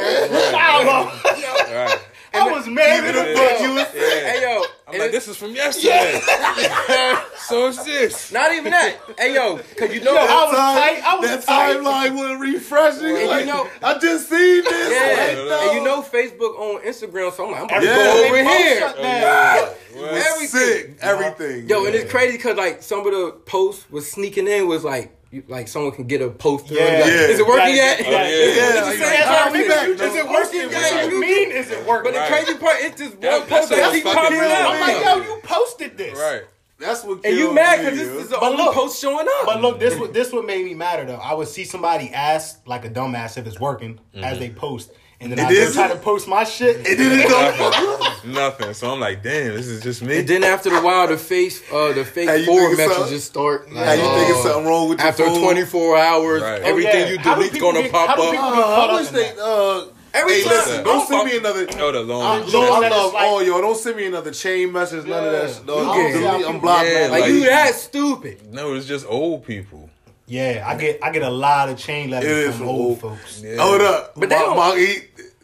I was, All right. I was mad at Even the fuck you you. was Hey yo, I'm like, this is from yesterday. so it's this. Not even that. Hey yo, cause you know Yo, I was Time- tight. I was that tight. timeline was refreshing. And you like, know- I just seen this. Yeah, Like, and you know Facebook on Instagram, so I'm like, I'm about Every to Yeah. go day over they post here. shut down. it Everything. sick. Everything. Yo, and it's crazy because like some of the posts was sneaking in was like, you, like someone can get a poster. Yeah. like, oh, Yeah. Is it working yet? yeah, yeah. Is it- Yeah, it's the like, same yeah, comment. me back, Is it working What yet? you mean is it working? But the crazy part, it's just That- one post that's that what keep popping up. I'm like, yo, you posted this. Right. That's what. And you mad because this is the But only look- post showing up. But look, this what this what made me matter though. I would see somebody ask like a dumbass if it's working mm-hmm. as they post, and then It I go is? try to post my shit. It didn't go. Nothing. So I'm like, damn, this is just me. And then after a while, the face, uh, the fake Hey, you forward messages start. How you think it's uh, something wrong with your After phone? 24 hours, Right. everything Oh, yeah. you How do delete's gonna get- pop up. people Uh, I up wish they. Uh, Every hey, time- listen, don't send me another. Oh, the long. Uh, I love like- all y'all. Don't send me another chain message. None of that. Yeah. No, I'm, get- delete- I'm blocking. Yeah. Like, Like- you that stupid. no, it's just old people. Yeah, I get I get a lot of chain letters is from from old old- folks. Yeah. Hold up. But they my, don't- my, he,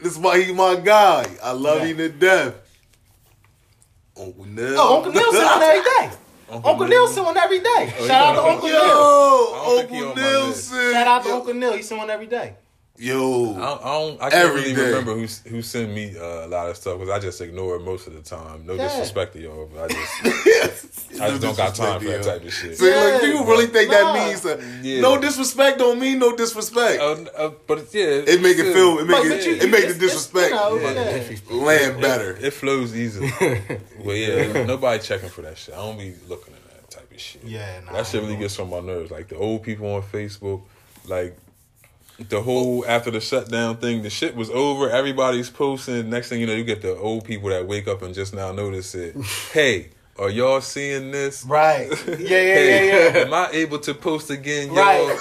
this is my he my guy. I love Yeah. him to death. Uncle Neil. Oh, Uncle Neil send one every day. Uncle Uncle Neil send one every day. Oh, Shout out to got- Uncle Yo, Neil. I don't think he Uncle on. Nelson. Shout out to Uncle Neil. He send one every day. I Yo, don't, I, don't, I can't Every really day. remember who who sent me uh, a lot of stuff because I just ignore it most of the time. No Yeah. disrespect to y'all, but I just I just don't got time for that type of shit. See, look, you really think Nah. that means that? Yeah. No disrespect don't mean no disrespect. Uh, uh, but yeah, it make it feel. It make it. you- it make the it's- it's, disrespect you know, Yeah. yeah. land better. It flows easily. but yeah, nobody checking for that shit. I don't be looking at that type of shit. Yeah, nah, that shit really gets on my nerves. Like the old people on Facebook, like the whole after the shutdown thing, the shit was over. Everybody's posting. Next thing you know, you get the old people that wake up and just now notice it. hey, are y'all seeing this? Right. Yeah, yeah, yeah, Hey, yeah. am I able to post again, y'all? Right.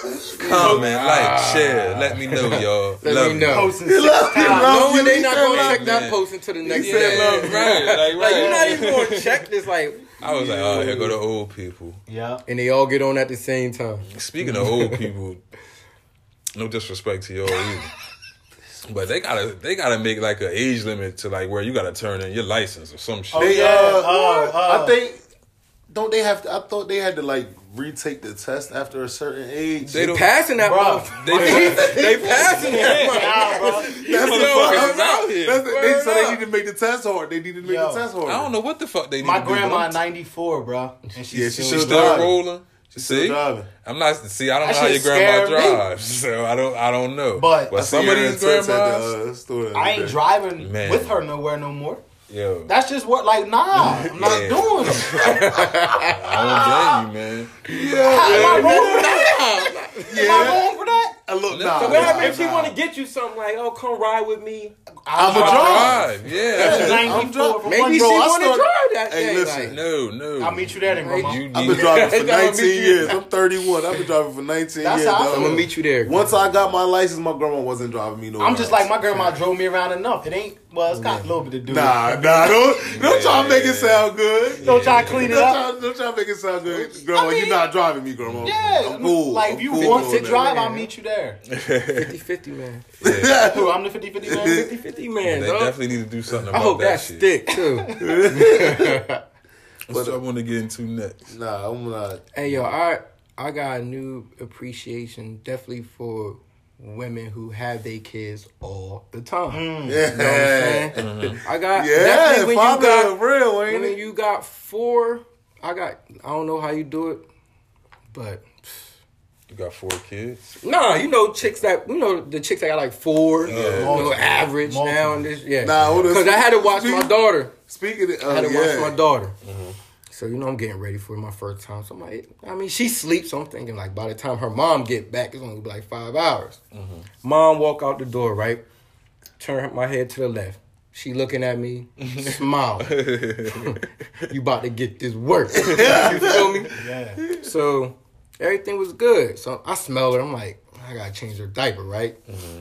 Comment, like, ah. share. Let me know, y'all. Let Love me know. Posting He six love- times. love Knowing they He not gonna check you. that post until the next day. love you. Right, like, Like you're not even gonna check this. Like, I was like, oh, here go the old people. Yeah. and they all get on at the same time. Speaking of old people, no disrespect to y'all either. But they gotta they gotta make like an age limit to like where you gotta turn in your license or some shit. Oh, They, yeah. uh, uh, uh, I think. Don't they have? To, I thought they had to like retake the test after a certain age. They They don't- passing that Bruh. motherfucker. They, They passing that Nah, bro. That's These the motherfuckers fuck- out here. That's the, they, Word so they up. need to make the test hard. They need to make Yo, the test hard. I don't know what the fuck they need My to grandma I'm- 94, bro. And she's Yeah, she still, She's still still rolling. Still See, driving. I'm not. See, I don't That know how your shit grandma scared me. drives, so I don't. I don't know. But- but I some see of these in text at grandmas, the, uh, I ain't day. driving Man. with her nowhere no more. yo, That's just what, like, nah, I'm not Yeah. doing it. I don't blame you, man. Am I wrong for that? Am I wrong for that? I look. So Nah, So nah, what happens if she nah. want to get you something like, oh, come ride with me? I'm a I'll drive. Drive, yeah. I'm 94 Maybe one she want to drive that Hey, day. listen. like, No, no. I'll meet you there then, grandma. You I've been driving for That's how I 19 years. I'm 31. I've been driving for 19 That's years. how I dog. I'm gonna meet you there. Once I got my license, my grandma wasn't driving me no. I'm just like, my grandma drove me around enough. It ain't, well, it's got a little bit to do with Nah, nah, don't don't try to make it sound good. Don't try to clean it Don't up. try, don't try to make it sound good, grandma. I mean- you're not driving me, grandma. Yeah, I'm cool. like I'm if you cool want to drive, I'll meet you there. 50-50, man. Who? I'm the 50 50 man. 50-50, man. They dog. definitely need to do something oh, about I about hope that that shit. stick too. What's I want to get into next? Nah, I'm not. hey yo, I I got a new appreciation definitely for women who have their kids all the time. Yeah, You know what I'm saying? Uh-huh. I got yeah. definitely when you Father got real, ain't when it? you got four. I got I don't know how you do it, but You got four kids. nah, you know chicks that you know the chicks that got like four, you know, Multiple. average now and this yeah. Nah, hold because I had to watch my daughter. Speaking of, I had uh, to yeah. watch my daughter. So you know I'm getting ready for my first time. So I'm like, I mean, she sleeps. So I'm thinking like by the time her mom get back, it's gonna be like five hours. Mom walk out the door, right? Turn my head to the left. She looking at me, smile. you about to get this work. you feel me? Yeah. So everything was good. So I smell her. I'm like, I gotta change her diaper, right? Mm-hmm.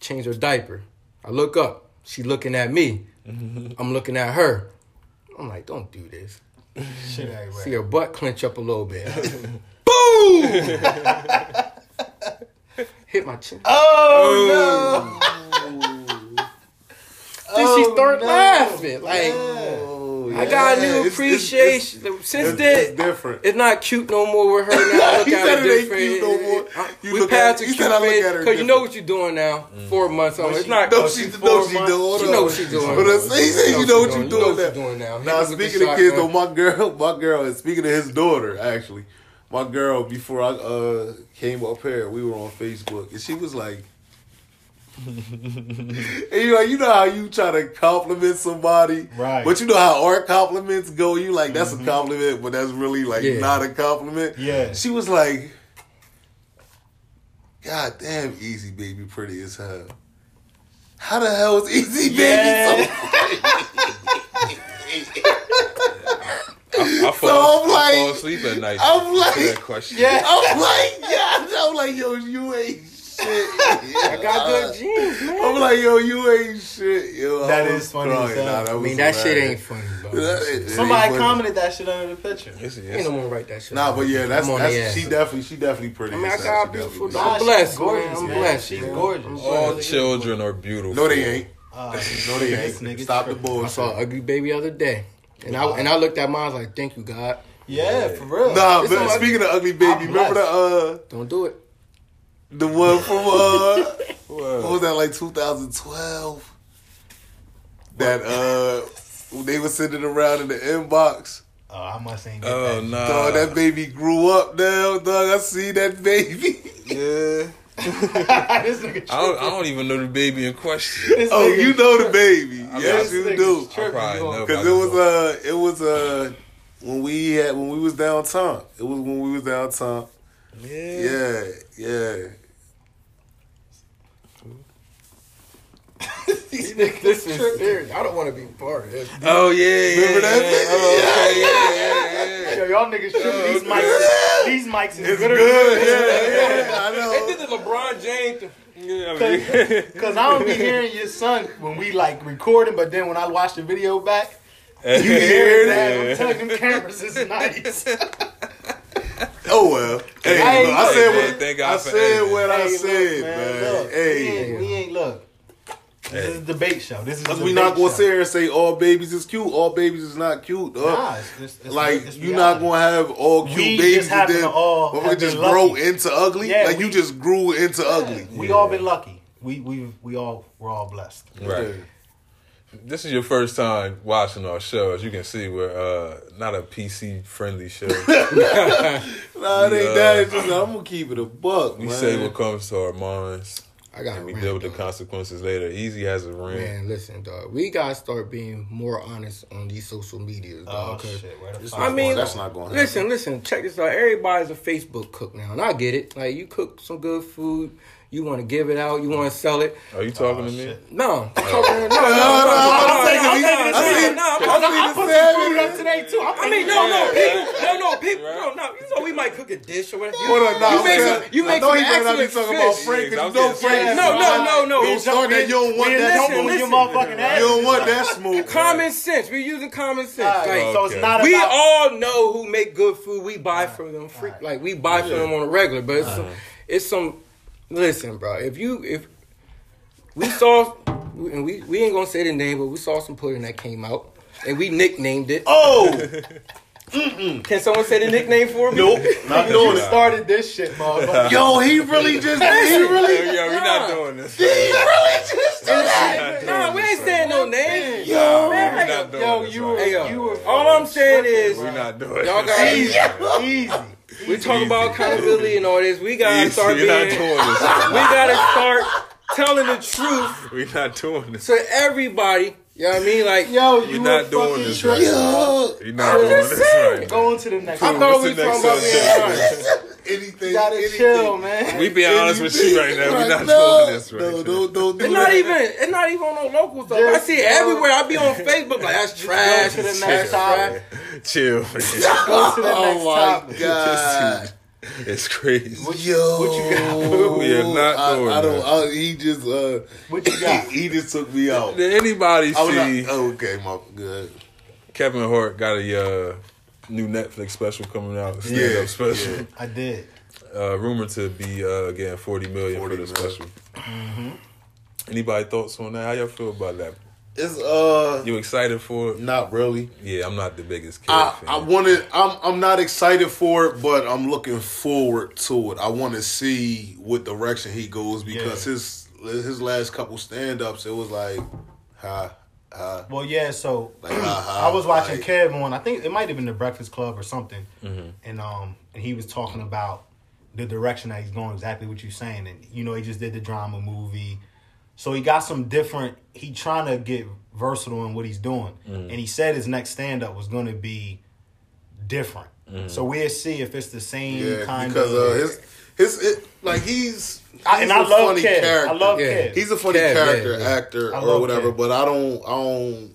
Change her diaper. I look up. She looking at me. Mm-hmm. I'm looking at her. I'm like, don't do this. Shit everywhere. See her butt clench up a little bit. Boom! Hit my chin. Oh, oh. no. Then she Oh, start no. laughing. Like, Oh, I got a new it's- it's- appreciation. Since It's, then, it's different. It's not cute no more with her now. I look He at said her it ain't cute no more. I- You we passed the cute said I look at her because you know what you're doing now. Four months on. It's not. No, she, she's no, she doing. She know what she's doing. But he said, you know what you You know doing what now. doing now. Now Hit her with the speaking of kids, though, my girl, my girl, and speaking of his daughter, actually, my girl before I uh came up here, we were on Facebook, and she was like. and you like you know how you try to compliment somebody, Right. But you know how art compliments go. You like that's a mm-hmm. compliment, but that's really like Yeah. not a compliment. Yeah. She was like, "God damn, Easy Baby, pretty as hell." How the hell is Easy Yeah. Baby so? I, I fall, So I'm I like- fall asleep at night. I'm like- that question. Yeah. I'm like, yeah, I'm like, yo, you ain't shit. I got good genes, man. I'm like, yo, you ain't shit. Yo, That I is was funny as crying. hell. Nah, that I mean, that shit ain't funny, bro. That- it ain't Somebody funny. commented that shit under the picture. It's, Ain't no one write that shit. Nah, but yeah, that's, I'm on that's she definitely she definitely pretty. I mean, I got She beautiful. Nah, I'm blessed, gorgeous. I'm blessed. She's man. gorgeous. All blessed. children are beautiful. No, they ain't. Uh, No, they ain't. Stop the tripping. I saw ugly baby the other day, and I and I looked at mine I was like, "Thank you, God. Yeah, for real. Nah, It's but somebody- speaking of ugly baby, I'm remember the uh Don't do it." The one from uh what What? was that like 2012? That uh they were sending around in the inbox. Oh, I must ain't get Oh that. nah. Dog, that baby grew up now, dog. I see that baby. yeah. this nigga I don't, I don't even know the baby in question. This Oh, you know the baby. I yes, this you do. I tripping. probably You know. Cause it was uh it was uh when we had when we was downtown. It was when we was downtown. yeah. Yeah, yeah. this is serious. I don't want to be part of this. Oh yeah, yeah. Remember that yeah. bitch? Oh, okay, yeah, yeah, yeah. Yo, y'all niggas tripping. Oh, these okay. mics, these mics is It's gooder good. than Yeah, yeah. I know. They did the LeBron James. thing. Yeah, I mean, Cause I don't be hearing your son when we like recording, but then when I watch the video back, you hear that. I'm telling you, them cameras is nice. Oh well. Hey, I ain't look, I said man. what Thank I God for said editing. what I Hey, said, man, man. look, we Hey. ain't, we ain't look. This is a debate show. This is Cause debate we not gonna show. sit here and say all babies is cute. All babies is not cute. dog. Nah, it's, it's, it's, like it's you're not gonna have all cute We babies just and then to all motherfucker have just been grow lucky. into ugly. Yeah, like you just grew into ugly. We all been lucky. We we we all we're all blessed. right. This is your first time watching our show. As you can see, we're uh, not a PC friendly show. Nah, it ain't that. It's just I'm gonna keep it a buck. We man. say what comes to our minds, I got and we a deal with rant, the consequences later. Easy has a ring. Man, listen, dog. We gotta start being more honest on these social medias, Oh shit! Where the I mean, going- that's not going to happen. Listen, listen, check this out. Everybody's a Facebook cook now, and I get it. Like you cook some good food, you want to give it out, you want to sell it. Are you talking Oh, to me? shit. No, I'm oh. talking, no, no, no, no, no, no, I'm no, taking no, it- no, I no, see- no, I'm I talking- see I the put savage. some food up today too. I'm I mean, no, no, people, no, no, people, no, no. You know, we might cook a dish or whatever. You, Hold on, nah, you make man. some, you I make know some he better not be excellent talking about fish. Frank. Yeah, Cause I you know was Frank. gonna is say, No, no, no, no. Don't start that. You don't want Man, that listen, smoke. in your listen. motherfucking ass. You don't want that smoke. Common sense. We're using common sense. Alright, Like, so it's Okay. not we about. all know who make good food. We buy from them. Free, Alright. Like we buy from them on a regular. But it's some, it's some. Listen, bro. If you if we saw and we we ain't gonna say the name, but we saw some pudding that came out and we nicknamed it. Oh Can someone say the nickname for me? nope, not you doing it. started this shit, motherfucker. Yo, he really just. He really. Yo, yo, we're not doing this. He really just. did that. Nah, we ain't saying no name. Yo, Man, We're not doing Yo, this. you were, Hey, yo. you were. All I'm saying is We're not doing y'all got easy. We talk about accountability and all this. We gotta Easy, start We're being. not doing this. We gotta start telling the truth We're not doing this. to everybody. You know what I mean? Like, Yo, We're you not doing this right. Yo. We're not doing this right. Go on to the next I one. thought What's we the talking about being honest. Anything. Gotta anything. chill, man. We being honest with you right now. We're not no, doing this right No, now. don't, don't do It's not that. even. It's not even on no local stuff. I see it everywhere. I be on Facebook like that's trash. Go to the that's next trash. topic. Chill. Go to the oh next Oh my topic. god. it's crazy. Yo, what you got? We are not I, doing I don't. I, he just. uh What you got? He just took me out. Did anybody I see not, oh, okay, my good. Kevin Hart got a uh, new Netflix special coming out? Stand Yeah, up special. yeah. I did. Uh, rumored to be uh, getting forty million 40 for the million. special. Anybody thoughts on that? How y'all feel about that? It's uh You excited for it? not really. Yeah, I'm not the biggest kid I, fan. I wanted. I'm I'm not excited for it, but I'm looking forward to it. I want to see what direction he goes because Yeah. his his last couple stand ups, it was like, ha ha. Well, yeah. So Like, uh-huh, I was watching like- Kev on. I think it might have been the Breakfast Club or something, Mm-hmm. and um, and he was talking about the direction that he's going. Exactly what you're saying, and you know, he just did the drama movie, so he got some different. He trying to get versatile in what he's doing, Mm-hmm. and he said his next stand up was going to be different. So we'll see if it's the same. Yeah, kind because of. uh, his his it, like he's, I, and he's I a love funny Kev. character. I love Yeah. Kev. He's a funny Kev, character yeah. actor or whatever, Kev. but I don't I don't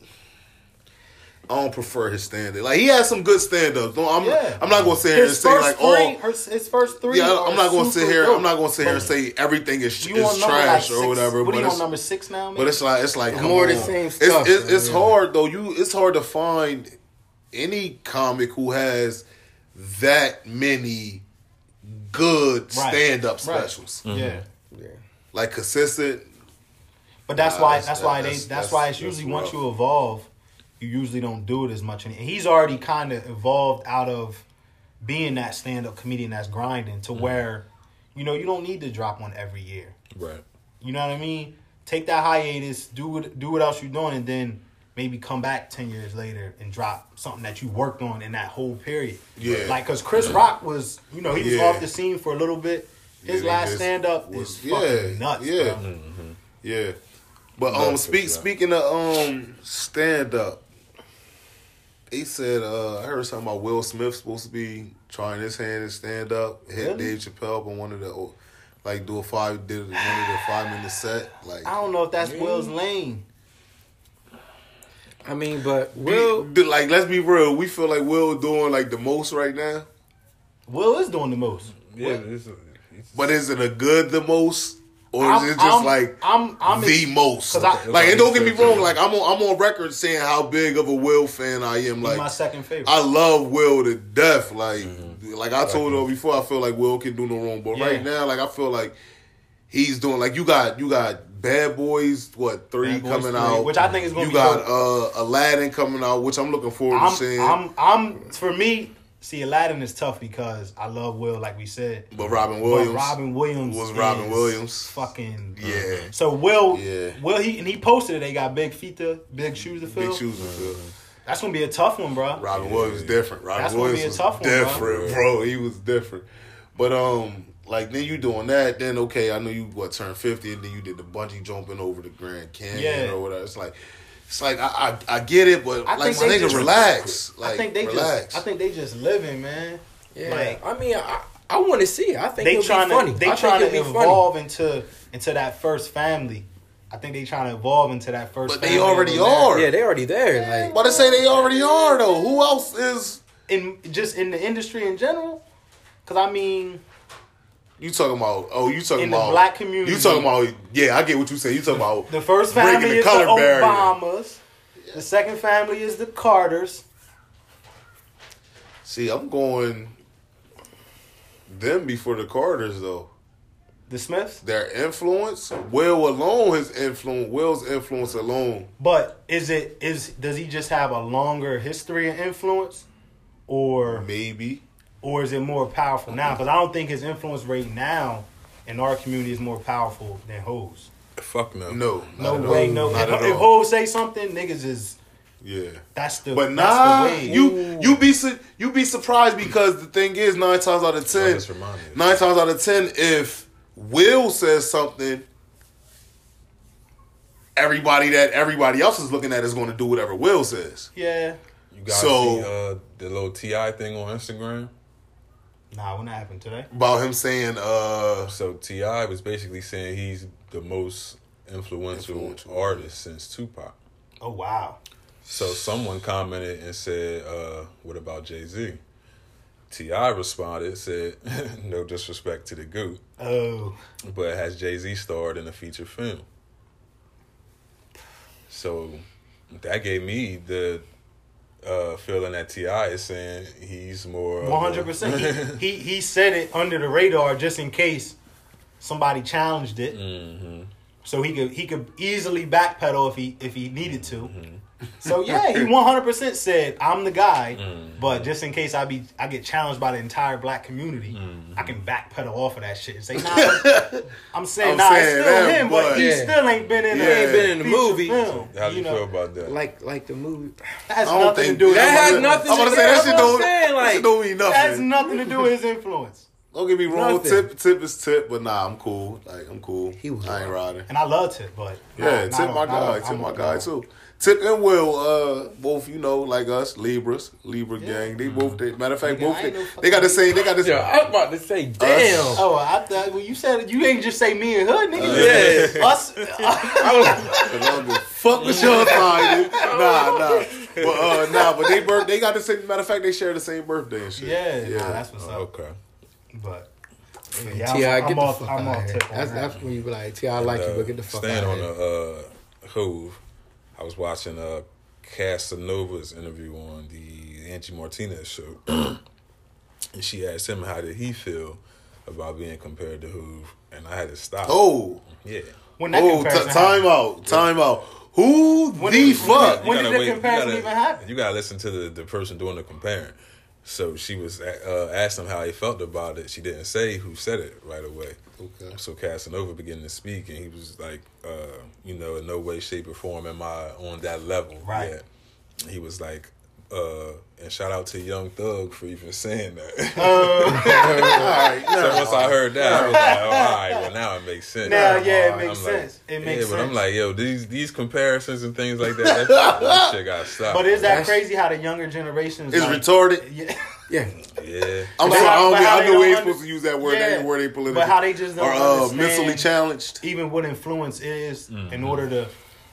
I don't prefer his stand up. Like he has some good stand ups. I'm Yeah. I'm not gonna sit here his and say like oh, three, oh his, his first three. yeah, I'm not gonna sit here. dope. I'm not gonna sit here and say everything is, You is trash like or whatever. What but are you it's, on number six now, man? but it's like it's like come more the same stuff, it's, though, it's yeah. hard though. You it's hard to find any comic who has that many good Right. stand up Right. specials. yeah. Yeah. Like consistent. But that's Nah, why that's- that's, why they that's- that's, that's- why it's usually once you evolve, you usually don't do it as much. And he's already kind of evolved out of being that stand up comedian that's grinding to where, you know, you don't need to drop one every year. right. You know what I mean? Take that hiatus, do what do what else you're doing, and then maybe come back ten years later and drop something that you worked on in that whole period. Yeah. like because Chris Rock was, you know, he was Yeah. off the scene for a little bit. His Yeah, last stand up was- is fucking nuts. yeah. bro. Yeah. But um speak speaking of um stand up, he said uh I heard something about Will Smith supposed to be trying his hand at stand up, hit Really? Dave Chappelle up on one of the like do a five did one of the five minute set. Like I don't know if that's Will's lane. I mean, but Will Will. like let's be real, we feel like Will doing like the most right now. Will is doing the most. Yeah, it's, it's, But is it a good the most? Or is I'm- it just I'm- like I'm- I'm the ex- most? 'cause I- like, and don't get me wrong. Like. I'm on, I'm on record saying how big of a Will fan I am. He's Like, my second favorite. I love Will to death. Like, Mm-hmm. like I told you before, I feel like Will can do no wrong. But Yeah. right now, like I feel like he's doing. Like you got you got Bad Boys, what three Boys coming 3, out, which I think is gonna be. You got dope. uh, Aladdin coming out, which I'm looking forward to I'm, seeing. I'm, I'm, for me, see, Aladdin is tough because I love Will, like we said. but Robin Williams, But Robin Williams was Robin Williams. Fucking Yeah. So Will, Yeah. Will he and he posted it. They got big feet to big shoes to fill. big shoes to fill. That's gonna be a tough one, bro. Robin Williams different. Robin That's gonna be a tough one, bro. different, bro. He was different. But um, like then you doing that, then okay, I know you what turned fifty, and then you did the bungee jumping over the Grand Canyon Yeah. or whatever. It's like, it's like I I, I get it, but I like my they nigga, just- relax. Like I think they relax. just, I think they just living, man. Yeah. Like, I mean, I, I want to see it. I think they trying be funny. to, they I trying to it'll funny. evolve into into that first family. I think they trying to evolve into that first. But they family already a little are. Yeah, they already there. Like, But I say they already are though. Who else is in just in the industry in general. Because I mean, you talking about? Oh, you talking In the about black community. You talking about? Yeah, I get what you say. You talking about the first family the is the barrier. Obamas. The second family is the Carters. See, I'm going them before the Carters though. The Smiths. their influence, Will alone, his influence, Will's influence alone. But is it is does he just have a longer history and influence, or Maybe. Or is it more powerful now? Because I don't think his influence rate now in our community is more powerful than Hov's. Fuck no. No. No way, no. Not If, at if all. Ho say something, niggas is Yeah. that's the But nah, the way. you you be su- you be surprised because the thing is nine times out of ten, just remind me. nine times out of ten, if Will says something, everybody that everybody else is looking at is going to do whatever Will says. yeah. You guys So- see uh, the little T.I. thing on Instagram? Nah, when that happened today. About him saying, uh, So T.I. was basically saying he's the most influential, Influential. artist since Tupac. Oh wow. So someone commented and said, uh, "What about Jay Z?" T.I. responded, said, "No disrespect to the goat, Oh. but has Jay Z starred in a feature film?" So that gave me the uh, feeling that T.I. is saying he's more One hundred percent. He he said it under the radar just in case somebody challenged it. Mhm. so he could he could easily backpedal if he if he needed to. So yeah, he one hundred percent said I'm the guy, mm. but just in case I be I get challenged by the entire black community, mm-hmm. I can backpedal off of that shit and say nah. I'm saying I'm nah, saying it's still that, him, but but- he Yeah. still ain't been in. Yeah. a Ain't been in the movie. Film, How do you, you know, feel about that? Like like the movie. that has I don't nothing to do with That I'm has gonna- nothing I'm gonna say that that's shit what I'm don't. saying, that shit like- don't mean That has nothing. nothing to do with his influence. Don't get me wrong. Nothing. Tip, tip is tip, but nah, I'm cool. Like I'm cool. He was I ain't riding. And I loved it, but Yeah, not- Tip my guy. Tip my guy too. Tip and Will, uh, both you know, like us, Libras, Libra gang. They both. They, matter of fact, Nigga, both. I they, ain't no they got the same. They got this. Yeah, I'm about to say, damn. Oh, I thought when you said you ain't just say me and her, nigga. Yeah. us. I don't give fuck with your side. Nah, nah. But uh, nah, but they birth. They got the same. Matter of fact, they share the same birthday and shit. yeah, nah, that's what's Oh, up. okay. But Yeah, yeah, T.I., I'm, get I'm the off. fuck I'm out of here. tip That's, that's when you be like, T.I. I like you, Uh, but get the fuck out of on here. the uh, Hov, I was watching uh, Casanova's interview on the Angie Martinez show, and she asked him how did he feel about being compared to Hov, and I had to stop. Oh, yeah. When that oh, comparison t- time out, time out. Who When the did- fuck? when You did gotta the wait- you comparison gotta- even happen? You gotta listen to the, the person doing the comparing. So she was uh, asked him how he felt about it. She didn't say who said it right away. Okay. So Casanova began to speak, and he was like, uh, you know, in no way, shape, or form am I on that level Right. yet. He was like, uh, and shout out to Young Thug for even saying that. All right, so once I heard that, I was like, oh, all right, well now it makes sense. Now, yeah, it I'm makes like, sense. It makes yeah, but I'm like, yo, these these comparisons and things like that, that, that shit got stopped. But is that That's- crazy how the younger generations? is It's like, retarded. Yeah. Yeah. yeah. I'm sorry. how- I, don't but I they know don't we ain't under- supposed to use that word. Yeah. That ain't word they political. But how they just don't or uh, understand mentally challenged. even what influence is Mm-hmm. in order to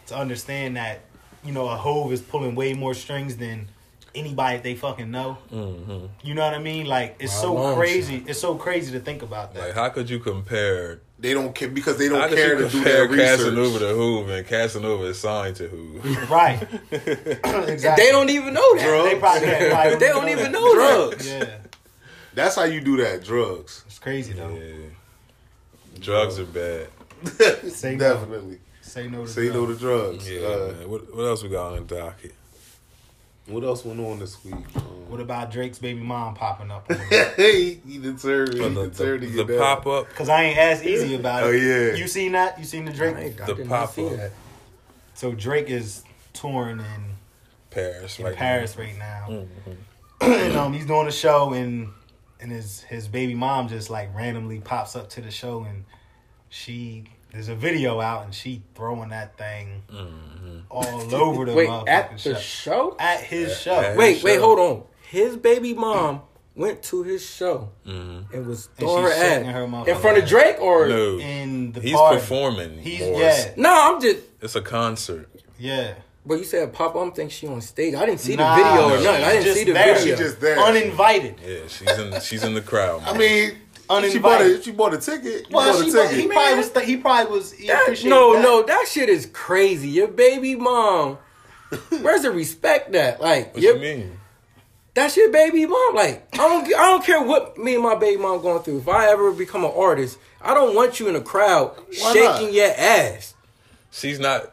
to understand that you know a Hov is pulling way more strings than anybody they fucking know. Mm-hmm. You know what I mean? Like it's Wow, so long crazy. It's so crazy to think about that. Like, how could you compare? They don't care because they don't could care to do compare their research. Casanova to Hov and Casanova is signed to Hov? right? exactly. They don't even know that. Drugs. They probably, can't- probably They don't even know Drugs. Yeah, That's how you do that. Drugs. it's crazy though. yeah. Drugs are bad. Say no. Definitely. Say no to Say no to drugs. drugs. Yeah, Uh, man. What, what else we got on the docket? What else went on this week? Um, What about Drake's baby mom popping up? hey, he deterred. He the the, deterred to the get that. pop up. Because I ain't as easy about it. Oh, yeah. You seen that? You seen the Drake? I, ain't- I The see pop-up. that. So Drake is touring in Paris, in right Paris right now. Mm-hmm. and um, he's doing a show, and and his his baby mom just like randomly pops up to the show, and she there's a video out, and she throwing that thing Mm-hmm. all over the Wait, motherfucking at the show? At his show, at- Wait, wait, show. hold on. His baby mom went to his show Mm-hmm. and was And throwing her she's shaking ass her in front of. Drake or No, in the he's party. performing. He's more. yeah, No, I'm just. it's a concert. yeah. But you said pop. I'm thinking she on stage. I didn't see Nah, the video or nothing. I didn't see the there. video. She just there. Uninvited. Yeah, she's in. She's in the crowd. I man. Mean, she bought Uninvited. a she bought a ticket. You Well, bought a she, ticket. he probably was. Th- he probably was. He That- no, that. no, that shit is crazy. Your baby mom. Where's the respect that? Like, what your, you mean? that's your baby mom. Like, I don't, I don't care what me and my baby mom going through. If I ever become an artist, I don't want you in a crowd Why shaking not? your ass. She's not.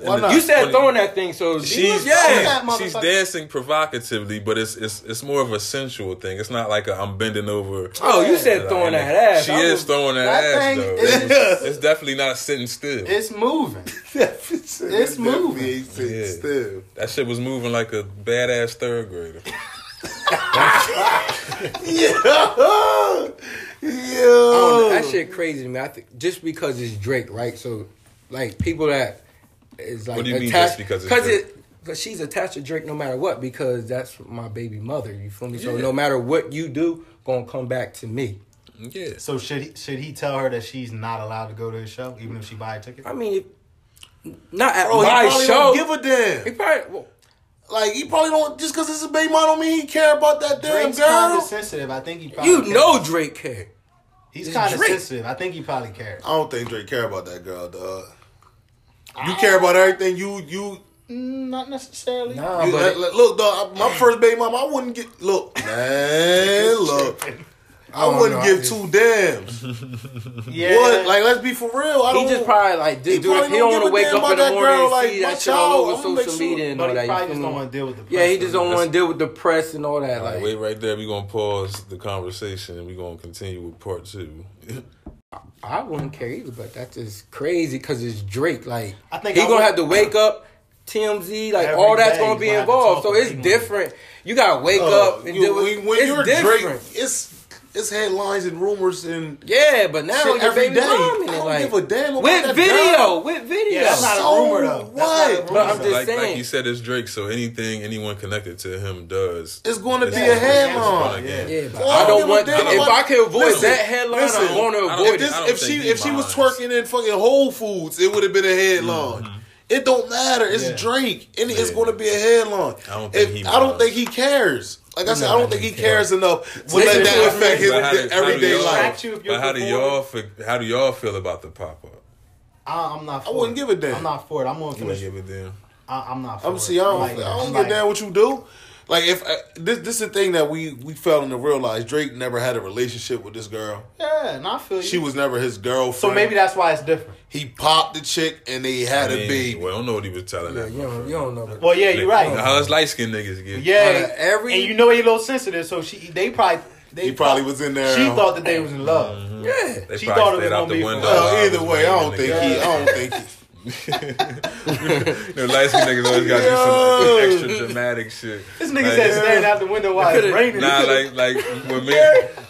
Why not? You said throwing that thing, so She's yeah. she's dancing provocatively, but it's it's it's more of a sensual thing. It's not like a, I'm bending over. Oh, you said throwing that ass. She I is was- throwing that, that ass thing though. is- It's, it's definitely not sitting still. It's moving. it's It's moving. Ain't sitting Yeah. still. that shit was moving like a badass third grader. Yeah. I don't Yeah. that shit crazy to me. I think just because it's Drake, right? So, like people that is like What do you mean just because it's Drake? it because she's attached to Drake no matter what because that's my baby mother. You feel me? So Yeah. no matter what you do, gonna come back to me. Yeah. So should he, should he tell her that she's not allowed to go to his show, even if she buy a ticket? I mean, not at Bro, he my probably show. don't give a damn. he damn. probably, well, Like he probably don't just because it's a baby mom don't mean he care about that damn Drake's kind girl. of sensitive. I think he. Probably you cares. know Drake care. he's kind of sensitive. I think he probably cares. I don't think Drake care about that girl, dog. You care about everything. You you. Not necessarily. Nah, you but like- like, look, dog. My first baby mom, I wouldn't get. Look, man, look. I, don't wouldn't know. give I two damns. Yeah. What? Like, let's be for real. I He don't. just probably like He this dude. probably He don't don't want give to a wake damn up about in the that morning girl, and like, see my that shit child, all I'm over social sure- media and But all he that. probably just don't want to deal with the. Yeah, he just don't want to deal with the press and all that. All right, Like, wait right there. We're gonna pause the conversation and we're gonna continue with part two. I wouldn't care either, but that's just crazy because it's Drake. Like, I think he I gonna would- have to wake up. TMZ, like all that's gonna be gonna have to involved. So it's about it. different. You gotta wake Uh, up and you- deal with. when, when it's you're different. Drake, it's it's headlines and rumors and Yeah, but now Shit, your every baby day. mom in I it, don't like give a damn about with that video, girl. with video. Yeah, that's not So a rumor though. That's not a what? rumor, But I'm just like, like you said, it's Drake. So anything anyone connected to him does, it's going to be a headline. gonna Yeah, but I I don't don't give a want. damn If I can avoid Listen, that headline, listen, I'm going to don't- avoid If it. this, I if she if she was twerking in fucking Whole Foods, it would have been a headline. Mm-hmm. It don't matter. It's Yeah. Drake, and it's going to be a headline. I don't think If- he I don't think he cares. Like I said, I don't think he cares enough to Listen let that affect his how do- how do everyday y'all- life. You if you're But how do y'all fe- how do y'all feel about the pop up? I, I'm not. For I wouldn't it. give a damn. I'm not for it. I'm gonna finish. give a damn. I, I'm not. For I'm it. see. I don't. Like, I I'm don't like, get down what you do. Like if uh, this this is the thing that we we felt to realize Drake never had a relationship with this girl. Yeah, and I feel you. She was never his girlfriend. So maybe that's why it's different. He popped the chick and they had I a mean, baby. Well, I don't know what he was telling Yeah, that. you don't, you don't know. Well, yeah, you're right. How us light skinned niggas get? Yeah, Uh, every- and you know he a little sensitive, so she they probably they He probably thought- was in there. She um, thought that they was in love. Yeah. They She probably thought it was out gonna the be window. for- Well, either way, I don't think he. I don't think he. The light skinned niggas always got to do some extra dramatic shit. This nigga Like, said standing out the window while it's raining. Nah, like like when me,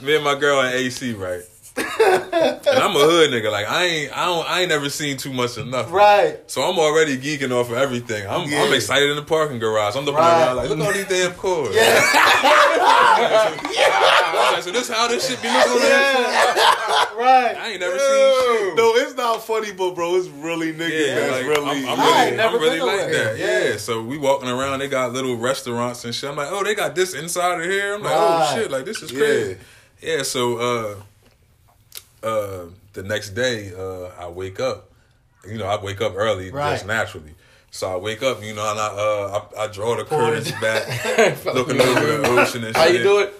me and my girl in AC, right? And I'm a hood nigga. Like I ain't I don't I ain't never seen too much of nothing. right. So I'm already geeking off of everything. I'm, Yeah. I'm excited in the parking garage. I'm looking Right. around like, look at all these damn cars. I'm like, so this how this shit be looking like? Right. I ain't never seen shit. No, it's not funny, but bro, it's really niggas Yeah, that's like, really. I'm, I'm really, ain't never I'm really like nowhere. that. Yeah. Yeah. So we walking around. They got little restaurants and shit. I'm like, oh, they got this inside of here. I'm like, Right. oh shit, like this is Yeah. crazy. Yeah. So uh, uh, the next day, uh, I wake up. You know, I wake up early Right. just naturally. So I wake up, you know, and I uh, I, I draw the curtains back, looking over the ocean and shit. How you do it?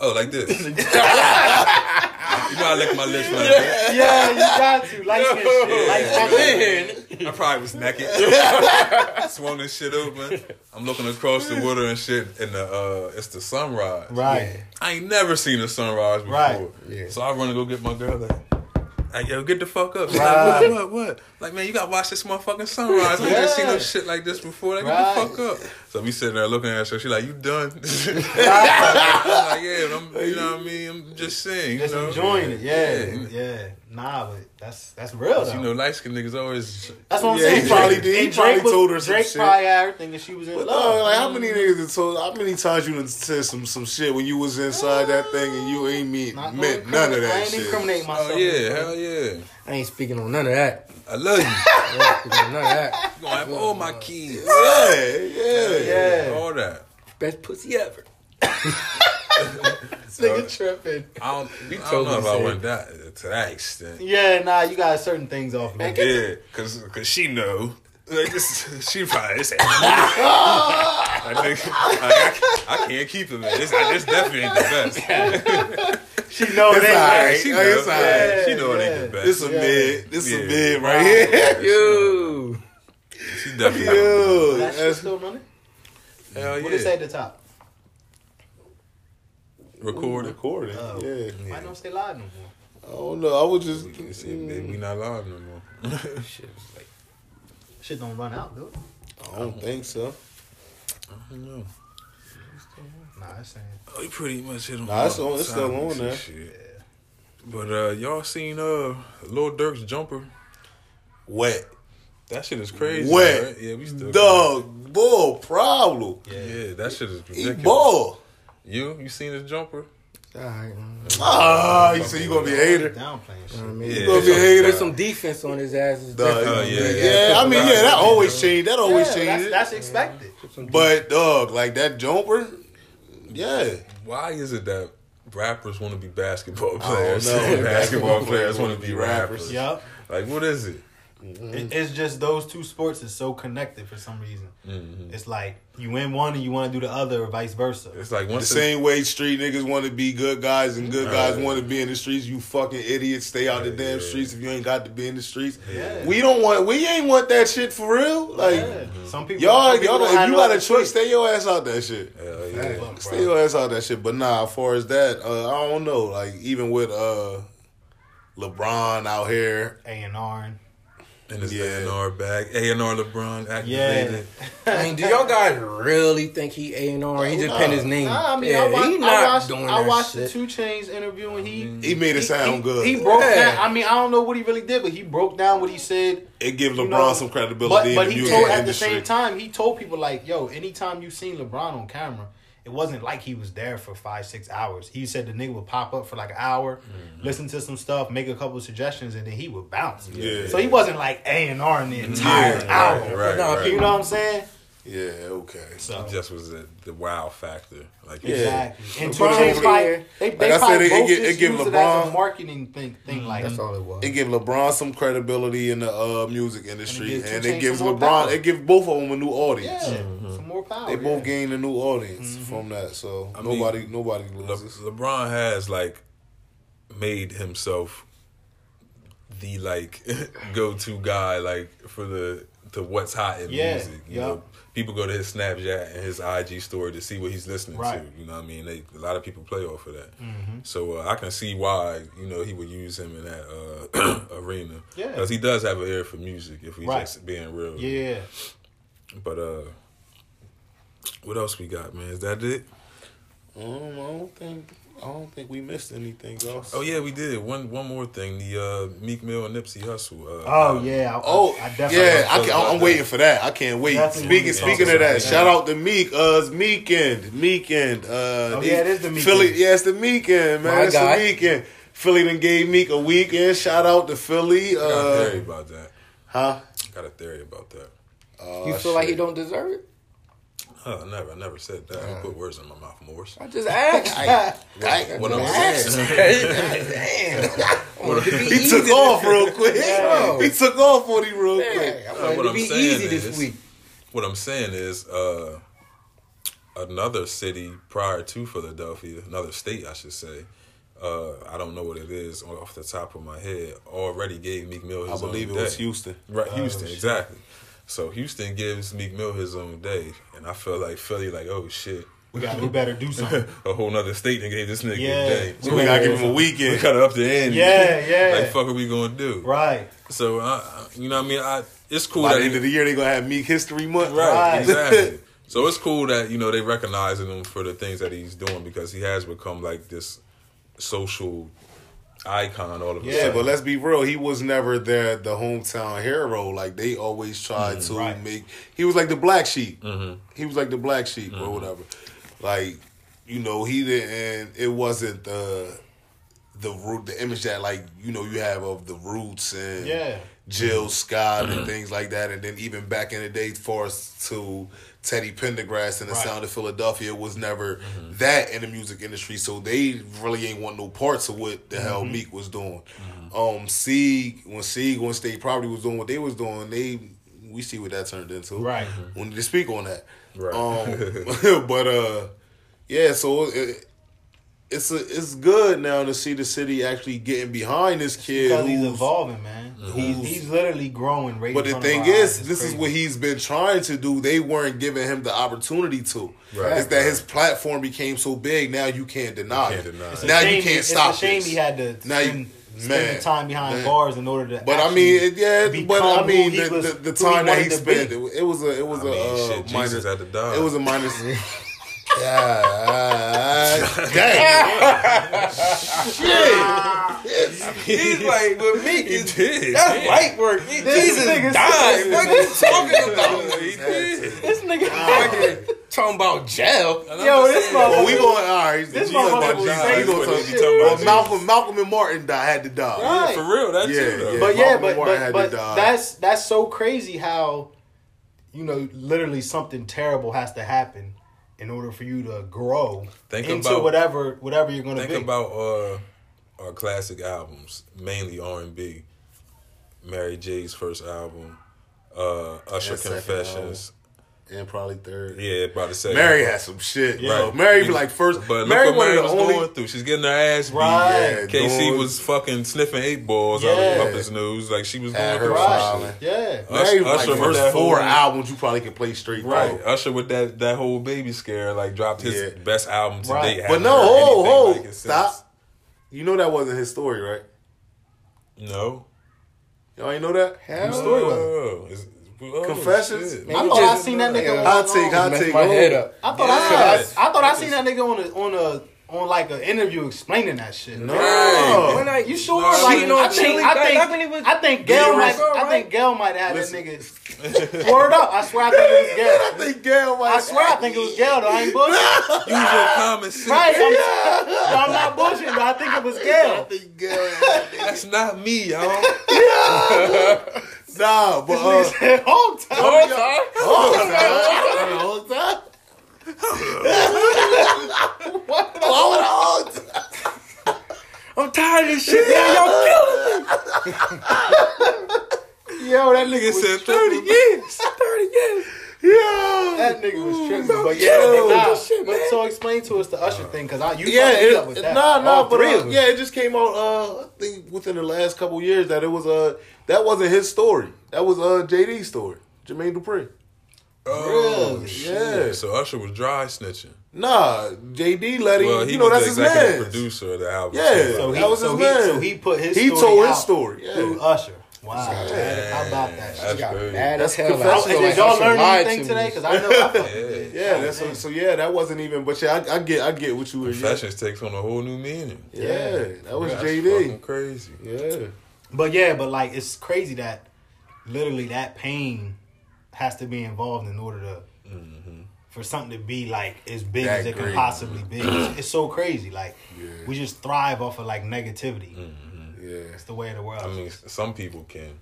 Oh, like this. you know, I lick my lips like that. Yeah, you got to. Light skin shit. Light skin shit. I probably was naked. Swung this shit open. I'm looking across the water and shit, and the uh, it's the sunrise. Right. I ain't never seen a sunrise before. Right. Yeah. So I run to go get my girl. Like, hey, yo, get the fuck up. Right. like, what, what, what? Like, man, you gotta watch this motherfucking sunrise. I ain't never seen no shit like this before. Like, Right. get the fuck up. So we sitting there looking at her. She like, you done? I'm like, yeah, I'm, you know what I mean? I'm just saying. Just you know? enjoying it. Yeah. Yeah. Yeah. Nah, but that's that's real though. You know, light skinned niggas always. that's what I'm Yeah, saying. he probably did. He and probably was- told her some Drake shit. probably had her thinking she was in But love. dog, like how many niggas have told? How many times you done said some some shit when you was inside that thing and you ain't mean Not gonna meant none of incriminate- I ain't shit. incriminating oh, myself. Oh yeah, hell yeah. I ain't speaking on none of that. I love you. I ain't on none of that. You gonna have all my kids. Yeah, yeah. Yeah. All that. Best pussy ever. Nigga tripping. I don't, I told don't know if I went that to that extent. Yeah, nah, you got certain things off. Man. Yeah, cause, cause she know. Like this, she probably say, I, think, I, I can't keep him. This, this definitely ain't the best. She know it ain't right. right. She know, it's all right. she know it ain't the best. This a Yeah. mid. This Yeah. a mid right here. Yo. She definitely. know. Yo, That shit that's, still running? Hell What it say at the top? Recorded. recording. Oh. Yeah, Why don't stay live no more? I don't know. I was just. You see, baby, we not live no more. Shit was like, Shit don't run out, dude. I don't think so. I don't know. Nah, it's saying. Oh, he pretty much hit on. Nah, it's all on- it's still on there. shit. But uh, y'all seen uh Lil Durk's jumper? Wet, That shit is crazy. wet, right? Yeah, we still. dog, bull, problem. Yeah, that shit is He ridiculous. ball. You you seen his jumper? alright. Ah, you say you gonna be a hater? Downplaying shit. I mean, Yeah. gonna be a hater? Put some defense on his ass. is Dog, different. Oh, yeah, yeah, I mean, yeah, that always changed. That always Yeah, changed. that's expected. Put But dog, like that jumper, yeah. Why is it that rappers want to be basketball don't players? know. basketball Basketball players players want to be rappers. Yup. Like, what is it? It, it's just those two sports is so connected for some reason. Mm-hmm. It's like you win one and you want to do the other, or vice versa. It's like The once the, same way street niggas want to be good guys and good guys Right. want to be in the streets. You fucking idiots, stay out the damn yeah. streets if you ain't got to be in the streets. Yeah. We don't want. We ain't want that shit for real. Like Yeah. Some people, y'all, some people y'all. If you got a choice, stay your ass out that shit. Hell yeah. Stay bro. your ass out that shit. But nah, as far as that, uh, I don't know. Like even with uh LeBron out here, A and R. And his Yeah. A&R bag. A&R LeBron Yeah. activated. I mean, do y'all guys really think he A and R? He just Nah. pinned his name. Nah, I mean, yeah, I watched, he I watched, doing I that watched shit. the Two Chainz interview and he he made it sound he, good. He broke Yeah. down. I mean, I don't know what he really did, but he broke down what he said. it gives you LeBron know, some credibility But, but in the he music told at industry. the same time he told people like, "Yo, anytime you seen LeBron on camera, it wasn't like he was there for five six hours. He said the nigga would pop up for like an hour, mm-hmm. listen to some stuff, make a couple of suggestions, and then he would bounce. Yeah. So he wasn't like A and R in the entire Yeah, hour. right, right, Nah, right. You know what I'm saying? Yeah, okay. So It just was the, the wow factor. Like Yeah. exactly. And LeBron Two Chainz over probably there. they, Like they I said, probably it- it give- it give use it as LeBron- a marketing thing. Thing mm-hmm. like That's all it mm-hmm. was. It gives LeBron some credibility in the uh, music industry, gives and, it Chainz gives LeBron. power. It gives both of them a new audience. yeah, some mm-hmm. more power. They both yeah. gain a new audience from that, so I mean, nobody nobody Le- LeBron has like made himself the like go to guy like for the to what's hot in Yeah, music. You yeah. know, people go to his Snapchat and his IG story to see what he's listening Right. to. You know what I mean? They, a lot of people play off of that. Mm-hmm. So uh, I can see why you know he would use him in that uh, arena. Yeah. because he does have an ear for music. If we Right. just being real. Yeah. But uh, what else we got, man? Is that it? Um, I don't think I don't think we missed anything else. Oh yeah, we did. One one more thing. The uh, Meek Mill and Nipsey Hussle. Uh, Oh yeah. I, Oh, I, I definitely. yeah, I can, I'm that. waiting for that. I can't wait. Definitely Speaking speaking of that, about shout out to Meek. Uh, it's Meekend, Meekend. Uh, Oh, they- yeah, it is the Meekend. Philly. Yeah, it's the Meekend, man. My it's guy. the weekend. Philly done gave Meek a weekend. Shout out to Philly. I got a theory Uh, about that. huh? I got a theory about that. you feel like he don't deserve it? Oh, I never, I never said that. Uh. Don't put words in my mouth, Morris. I just asked. What I'm saying, Damn. I wanted to He took off real quick. Yeah. He took off on him real quick. Yeah, I Uh, what to I'm be saying easy is- this week. what I'm saying is, uh, another city prior to Philadelphia, another state, I should say. Uh, I don't know what it is off the top of my head. Already gave Meek Mill I his believe it own was. Houston. Right, Oh, Houston, shit. Exactly. So Houston gives Meek Mill his own day, and I feel like Philly, like, oh shit, We got. We better do something. a whole nother state and gave this nigga Yeah. a day. So we gotta give him a weekend. We weekend. gotta up the end. Yeah, yeah. Like, fuck, are we gonna do? right. So, uh, you know, what I mean, I it's cool By that the end of the year, they gonna have Meek History Month. Right, Right. exactly. So it's cool that you know they recognizing him for the things that he's doing because he has become like this social icon all of a Yeah, sudden. but let's be real. He was never the the hometown hero. Like they always tried mm-hmm. to right. make. He was like the black sheep. Mm-hmm. He was like the black sheep or mm-hmm. whatever. Like you know, he didn't. It wasn't the the root, the image that like you know you have of the roots and Yeah. Jill Scott and things like that. And then even back in the day, for us to Teddy Pendergrass and the Right. Sound of Philadelphia was never that in the music industry. So they really ain't want no parts of what the hell Meek was doing. Um, Sieg when Sieg when State Property was doing what they was doing, they we see what that turned into. Right. We need to speak on that. Right. Um, but uh, yeah. So it, it's a, it's good now to see the city actually getting behind this kid. Because he's evolving, man. He's, he's literally growing. Right but in the front of thing our is, this It's is what he's been trying to do. They weren't giving him the opportunity to. Right, it's that his platform became so big. Now you can't deny can't it. deny it. Now shame- you can't it's stop a shame this. he had to Now you- spend, spend the time behind man. bars in order to. But I mean, yeah. But I mean, the, was- the, the who he time that he spent, it, it was a, it was I a mean, uh, shit, minor. Jesus had to die. It was a minor. God damn. He's like, with me, He it's- did. that's light work. He, Jesus nigga died. said- What are you talking about? He did. This nigga. Fucking talking about jail. Yo, this Well, we going all right. This you gonna motherfucker talk- was gonna talk- he talking well, about, Malcolm, Malcolm and Martin died, had to die. Right. For real, that Yeah, too, though. yeah. But yeah, Malcolm but Moore but, had but die. that's that's so crazy how you know literally something terrible has to happen in order for you to grow Think into about- whatever whatever you're gonna be. Think be. about uh, our classic albums, mainly R and B. Mary J's first album, uh, Usher Confessions. And probably third. Yeah, probably to say Mary had some shit, Yeah. yo. Right. Mary be like first. But look Mary what Mary was only. going through. She's getting her ass beat. Right. Yeah, K-Ci doing- was fucking sniffing eight balls out Yeah. of Muppets News. Like she was Had going her through Right. some Right. shit. Yeah. Mary Usher like first four whole- albums you probably can play straight Right, through. Usher with that that whole baby scare, like dropped his Yeah. best album to Right. date. But no, heard hold, hold, like it since. stop. You know that wasn't his story, right? No, Y'all ain't know that? Hell Whose story was it? Oh, Confessions? shit. I you thought I seen that nigga yeah. on- Hot take, um, hot Messed take. my head up. I thought Yeah. I seen, I thought I seen that nigga on a on a on like an interview explaining that shit. No. Right. When I, You sure? Nah, like, cheating on I think, I think, back when was- I think Gail you might, record, I think Gail might have had Listen. that nigga. Word up! I swear I think it was I Gail. think Gail might I swear I think it was Gail. Though I ain't bullshit. Use your common sense. Right? I'm, no, I'm not bullshitting. But I think it was I Gail. think Gail That's not me, y'all. Nah, but He uh, said, "Hold time." Whole time? hold on, hold on. What? Hold on. I'm tired of this shit, man. Y'all killing me. Yo, that Nigga nigga said 30 years. 30 years. Yeah. That nigga was tripping. But yeah, but nah. shit, But so explain to us the Usher thing, because I you Yeah, fucked me up it, with that. nah, nah, All but three uh, of them. yeah, it just came out. Uh, I think within the last couple years that it was uh that wasn't his story. That was uh JD's story, Jermaine Dupri. Oh, Really? shit. Yeah. So Usher was dry snitching. Nah, JD let him. Well, he you know was that's the his executive man. producer of the album. Yeah. too. So he, That was so his he, man. so he put his He story told his story, yeah. through Usher. Wow, How about that? That's Shit? She got crazy. mad That's as hell. Like, confession. I feel like did y'all learn anything to today? Because I know I Yeah. Yeah, that's so, so. Yeah, that wasn't even. But yeah, I, I get, I get what you were. Yeah, Confessions takes on a whole new meaning. yeah, that was That's JD. crazy. Yeah, But yeah, but like it's crazy that literally that pain has to be involved in order to mm-hmm. for something to be like as big That as it can possibly be. It's, it's so crazy. Like Yeah. we just thrive off of like negativity. Mm-hmm. yeah, It's the way of the world. I mean, some people can.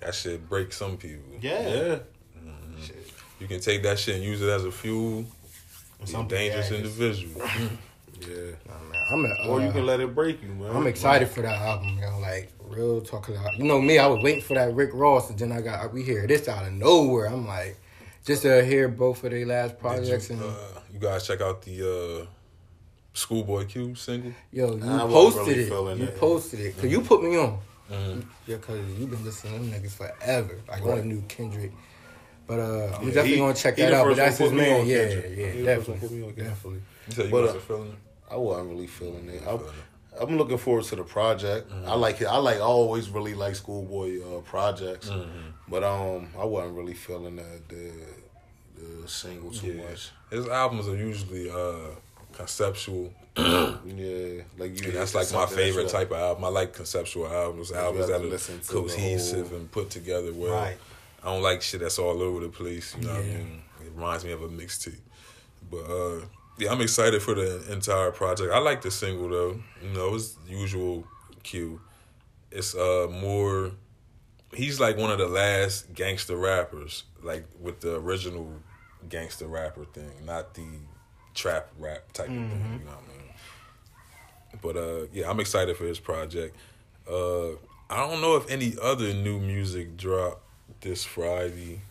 That shit break some people. yeah. yeah. Mm-hmm. Shit. You can take that shit and use it as a fuel. You're a Something, dangerous yeah, individual. Yeah, I'm a, or you uh, can let it break you, man. I'm excited for that album, yo. Like real talk. You know me, I was waiting for that Rick Ross, and then I got we hear this out of nowhere. I'm like, just to hear both of their last projects, you, and uh, you guys check out the uh, Schoolboy Q single? yo, you I posted really it. You it. posted it because you put me on. Mm-hmm. Yeah, because you've been listening to them niggas forever. Like I only knew Kendrick, but uh, I'm definitely he- gonna check he that out. But that's his man. on Yeah, yeah, He the first one definitely, put me on definitely. You said you But, wasn't uh, feeling it? I wasn't really feeling it. I'm, I'm looking forward to the project. I like it. I like. I always really like Schoolboy uh, projects, but um, I wasn't really feeling the the, the single too Yeah. much. His albums are usually uh, conceptual. Yeah, like you. That's like my favorite type of album. I like conceptual albums, albums that are listen to the cohesive whole- and put together well. Right. I don't like shit that's all over the place. You know what I mean? It reminds me of a mixtape. But uh, yeah, I'm excited for the entire project. I like the single though. You know, it's usual Q. It's uh more. He's like one of the last gangster rappers, like with the original gangster rapper thing, not the trap rap type of thing. You know what I mean? But uh, yeah, I'm excited for his project. Uh, I don't know if any other new music dropped this Friday.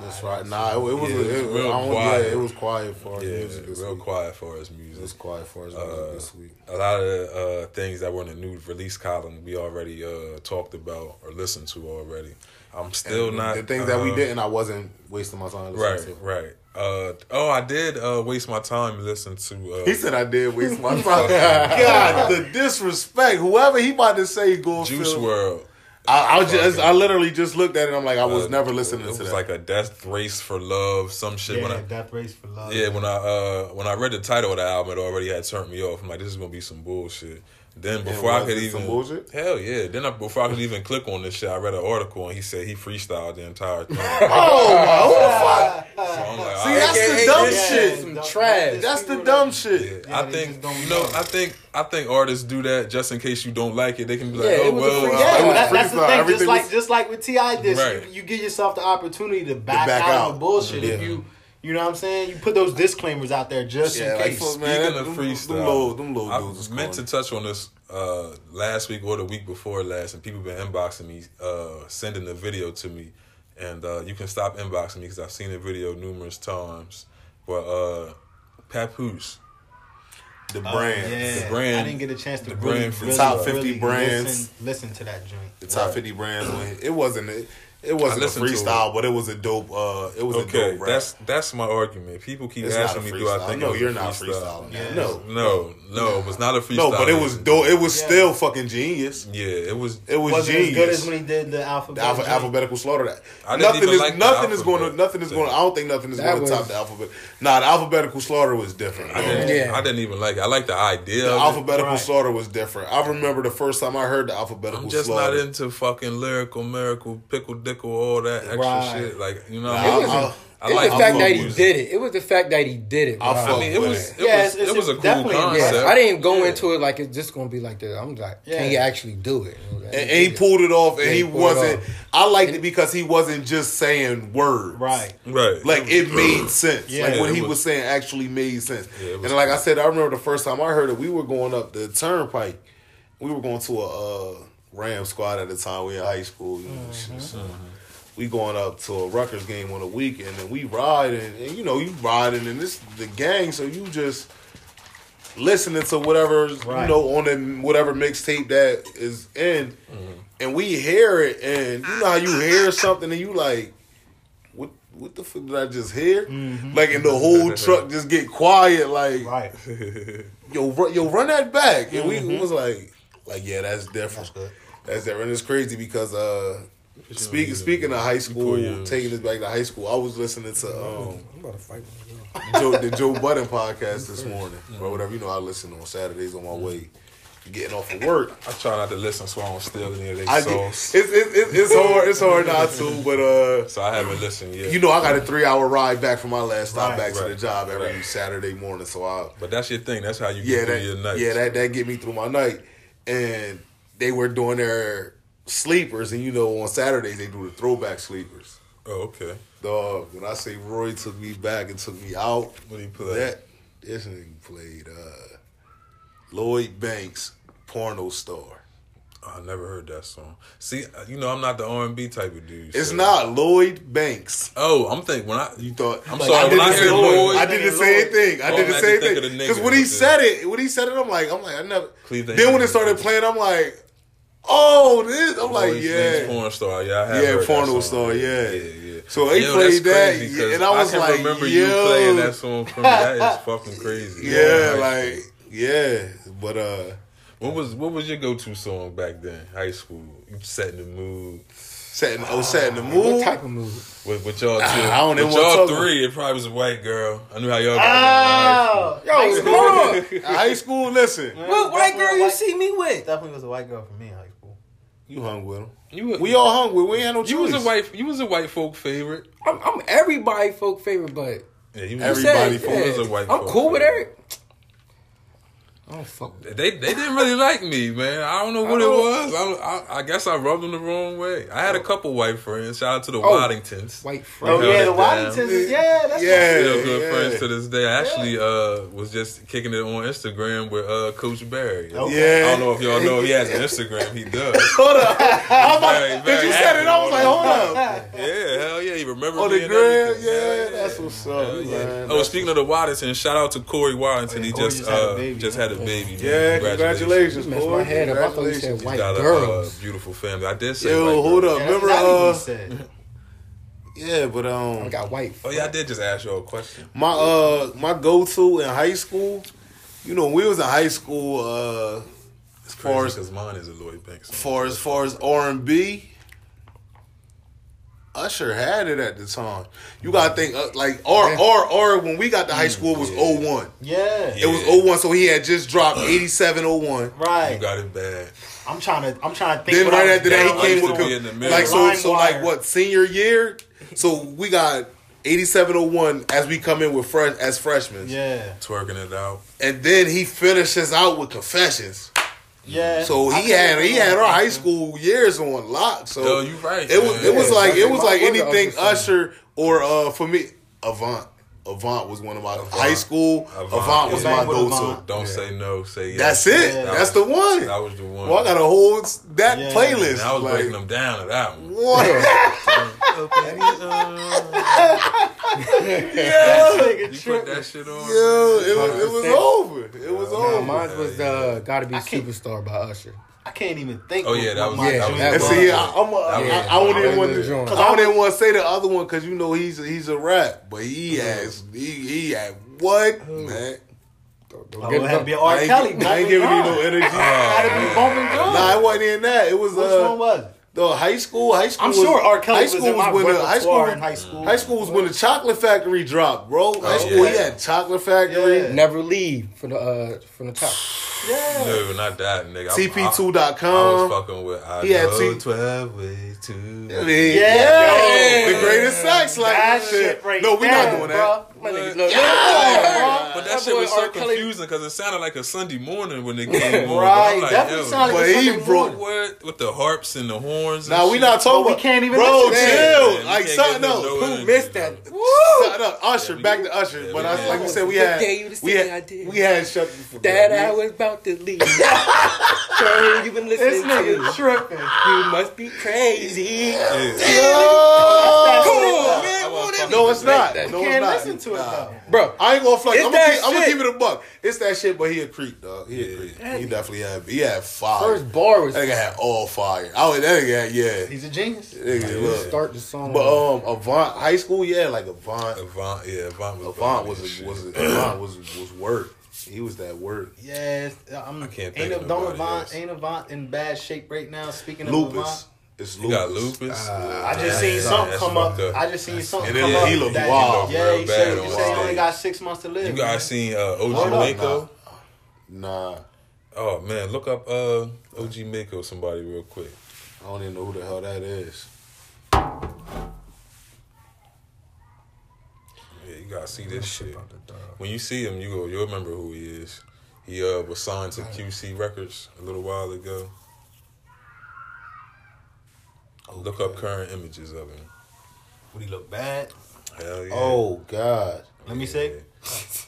That's right. Nah, it, it was. Yeah, it, it was real I don't- quiet. Yeah, it was quiet for his Yeah, music this real week. quiet for his It music. was quiet for his music Uh, this week. A lot of uh, things that were in the new release column we already uh, talked about or listened to already. I'm still And not the things that we uh, didn't. I wasn't wasting my time Right, to. right. Uh, oh, I did uh, waste my time listening to. Uh, He said I did waste my time. God, the disrespect. Whoever he about to say go Juice feel- World. I, I was just, I literally just looked at it. I'm like, I was Uh, never listening it to was like a death race for love, some shit. Yeah, when I, Death Race for Love. Yeah, when I uh when I read the title of the album, it already had turned me off. I'm like, this is gonna be some bullshit. Then before I could even hell yeah. Then I, before I could even click on this shit, I read an article and he said he freestyled the entire thing. oh, oh so I'm like, See, that's the dumb Yeah, shit. Some Don't- trash. that's the dumb shit. Yeah, I think just don't you know. know. I think I think artists do that just in case you don't like it. They can be like, Yeah, oh it well, free- Yeah, well, that, that's the freestyle. thing. Just like was- just like with T.I, this Right. you, you give yourself the opportunity to back, back out, out. of the bullshit if you You know what I'm saying? You put those disclaimers out there just Yeah, in like, case. fuck, man, Speaking that- of them- freestyle, them little- them little I dudes was meant to touch on this uh, last week or the week before last, and people been inboxing me, uh, sending the video to me, and uh, you can stop inboxing me because I've seen the video numerous times. But uh, Papoose, The Oh, brand, yeah. the brand- I didn't get a chance to the really, brand for really, top 50 really brands. Listen, listen to that joint. the top Right. fifty brands. It wasn't it, it wasn't I a listened to freestyle, but it was a dope. Uh, it was a dope rap. that's that's my argument. People keep It's asking me, do I freestyle. think No, it was you're a not freestyle? freestyling. Yeah. No. no, no, it was not a freestyle. no, but it was dope. It was Yeah. still fucking genius. Yeah, it was. It was Wasn't genius. as good as when he did the alphabet. The alpha, alphabetical slaughter. That I didn't nothing even is like nothing is going to nothing is going. I don't think nothing is That going to was- top the alphabet. Nah, the alphabetical slaughter was different. I didn't, Yeah. I didn't even like it. I like the idea. The of alphabetical Right. slaughter was different. I remember the first time I heard the alphabetical slaughter. I'm just slaughter. not into fucking lyrical, miracle, pickle, dickle, all that extra Right. shit. Like you know, Nah, what I, I- I- I It like was the fact that he did it. It was the fact that he did it. I bro. I mean, it was it. it Yeah, was it's- it was a it's cool definitely a concept. Yeah, I didn't go Yeah. into it like it's just gonna be like that. I'm like, Yeah. can he actually do it? and, and he pulled it off, and Yeah, he he wasn't. I liked it because he wasn't just saying words, Right. Right, Like it made sense. Yeah. like Yeah, what he was- was, saying actually made sense. Yeah, was and like I said, I remember the first time I heard it. We were going up the turnpike. We were going to a uh, Ram squad at the time. We in high school. You know, Mm-hmm. shit, so We going up to a Rutgers game on a weekend, and we riding, and you know you riding, and this the gang, so you just listening to whatever's Right. you know on the whatever mixtape that is in, Mm-hmm. and we hear it, and you know how you hear something, and you like, what what the fuck did I just hear? Like, and the whole truck just get quiet, like, Right. yo, run, yo, run that back, and we was like, like, yeah, that's different. That's good. That's different. It's crazy because uh, speaking speaking of high school, taking this back to high school, I was listening to um, I'm about to fight Joe, the Joe Budden podcast this morning, or whatever. You know, I listen on Saturdays on my way getting off of work. I try not to listen so I don't steal any of their sauce. it's, it's, it's, hard. It's hard not to, but uh, so I haven't listened yet. you know, I got a three hour ride back from my last stop Right, back to the job every right. Saturday morning. So I, but that's your thing. That's how you yeah, get through that, your night. yeah, that that get me through my night. And they were doing their sleepers, and you know, on Saturdays they do the throwback sleepers. Oh, okay. Dog, when I say Roy took me back and took me out, What he you play? that this nigga played uh, Lloyd Banks, porno star. I never heard that song. See, uh, you know, I'm not the R&B type of dude. It's so- not Lloyd Banks. Oh, I'm thinking when I You thought I'm I sorry, did when I hear Lloyd- I did the same thing. I did the same thing because when he said it, when he said it, I'm like, I'm like, I never. Cleveland then when it started playing, I'm like, oh, this. I'm like, Lloyd Banks, yeah. porn star. Yeah, I have Yeah, heard that porno song. star, yeah. yeah, yeah. So he Yo, played that, and I was can like, remember yo. you playing that song from me. That is fucking crazy. Yeah, like yeah, but uh, what was what was your go to song back then? High school, setting the mood setting oh setting the mood. What type of movie? with, with y'all two. I don't even with y'all talk three, it probably was a white girl. I knew how y'all got Oh, Yo, hold on. High school, listen, What white girl you see me with? Definitely was a white girl for me in high school. you hung with him. You were, We all hung with. We ain't had no choice. You was a white. You was a white folk favorite. I'm, I'm everybody folk favorite, but Yeah, you Everybody said, folk was a white I'm folk cool with favorite. Eric. I don't fuck. with- They they didn't really like me, man. I don't know what I it don't- was. I, I, I guess I rubbed them the wrong way. I had a couple white friends. Shout out to the Oh. Waddingtons. White friends. Oh yeah, the down. Waddingtons. Yeah, that's Yeah. Still good yeah. friends to this day. I actually uh, was just kicking it on Instagram with uh, Coach Barry. Okay. Yeah. I don't know if y'all know he has an Instagram. He does. Hold up. I was about, did very you said it? I was like, hold up. Yeah, hell yeah. He remembered On me the gram, yeah, that's what's up, man. Oh, speaking of the Waddington, shout out to Corey Waddington. Oh, he Corey just just had a uh, baby, man. had a baby. man. Yeah, congratulations, Messed boy. my head up. I thought you said Congratulations. white Got a uh, beautiful family. I did say Yo, white hold girls. up. Yeah, Remember, that's uh, said. yeah, but um, I got white. Oh yeah, I did just ask y'all a question. my uh, my go to in high school, you know, when we was in high school, uh, as far as because mine is a Lloyd Banks. song. far as far as R and B, Usher had it at the time. You gotta think uh, like R R R when we got to high school was Yeah. 01. Yeah. It was 01, so he had just dropped 87 01. You Right. got it bad. I'm trying to. I'm trying to think. Then what I right was after that, he came with to in the com- like so so like what senior year. So we got 8701 as we come in with fresh as freshmen. Yeah. Twerking it out. And then he finishes out with confessions. Yeah. So he had he had our high school years on lock. So Yo, you right. it was man. it was Yeah, like it was like anything Usher. Usher or uh for me Avant. Avant was one of my high school. Avant. Avant, was Yeah. my go-to. Don't say no, say yes. That's it. Yeah. That's the one. That was the one. Well, I got a whole that Yeah. playlist. And I was like, breaking them down to that one. What? You put that shit on. Yeah, it was, it was over. It was Nah, over. mine was uh, "Gotta Be can't- Superstar" by Usher. I can't even think. Oh, of yeah, that was- my yeah, that was. was- see, I, I'm a, I, Yeah. I, I don't even want Yeah. to. Cause I don't even want to say the other one because you know he's he's a rap, but he has he he had what man? Don't, don't Oh, it had to be I R. ain't, Kelly. I ain't giving you no energy. Gotta be bumping John. Nah, it wasn't in that. It was Which uh one was it? The high school. High school. I'm was, sure R. Kelly high was school in my when the high school. in high school. High school was when the Chocolate Factory dropped, bro. High school, he yeah. had Chocolate Factory. Yeah. Never leave from the uh, from the top. Yeah. No, not that, nigga. I- I, I TP2.com. was fucking with I He had know T- 12 ways to. I mean, Yeah. yo, the greatest sex like That shit. shit right no, we there, not doing that. My niggas But- look- Yeah. But that, That shit was so R. Confusing because it sounded like a Sunday morning when it came on. Right, I'm like, definitely sounded But like he a Sunday morning. What with the harps and the horns? And Now we not talking But we can't even bro. listen to chill, Man, like can't something get no else. Who missed that? Shut up, Usher. we back did. to Usher. Yeah, but we I, like we said, we had day you to we had I did. we had shut the fuck That. I was about to leave. Girl, you been This listening nigga to. tripping. You must be crazy. Yo! Come on, man. I Won't No, it's not. like that? No, You it's can't listen to it though. Bro, I ain't gonna flex. I'm gonna, that keep, I'm gonna keep it a buck. It's that shit, but he a creep, dog. He a Yeah. creep. He definitely had. He had fire. first bar was that nigga had all fire. Oh, that nigga had yeah. He's a genius. Nigga, look. start the song. But um, Avant high school, yeah, like Avant. Avant, yeah, Avant was. Avant bumping was a, was shit. a, Avant was was work. He was that work. Yes, I'm. I can't ain't think of a, don't nobody Avant, else. ain't Avant in bad shape right now. Speaking of Lupus. Avant, It's You got lupus. lupus. I just Yeah, seen that's- something come up. fucked I just seen something And come then up. he looked that- wild. Yeah, he Real said, bad he said he only got six months to live. You guys seen uh, OG Hold. Mako? Nah, Oh man, look up uh, OG Maco somebody real quick. I don't even know who the hell that is. Yeah, you gotta see this shit. When you see him, you go, you'll remember who he is. He uh, was signed to QC Records a little while ago. Look up current images of him. Would he look bad? Hell yeah. Oh God, Let me see.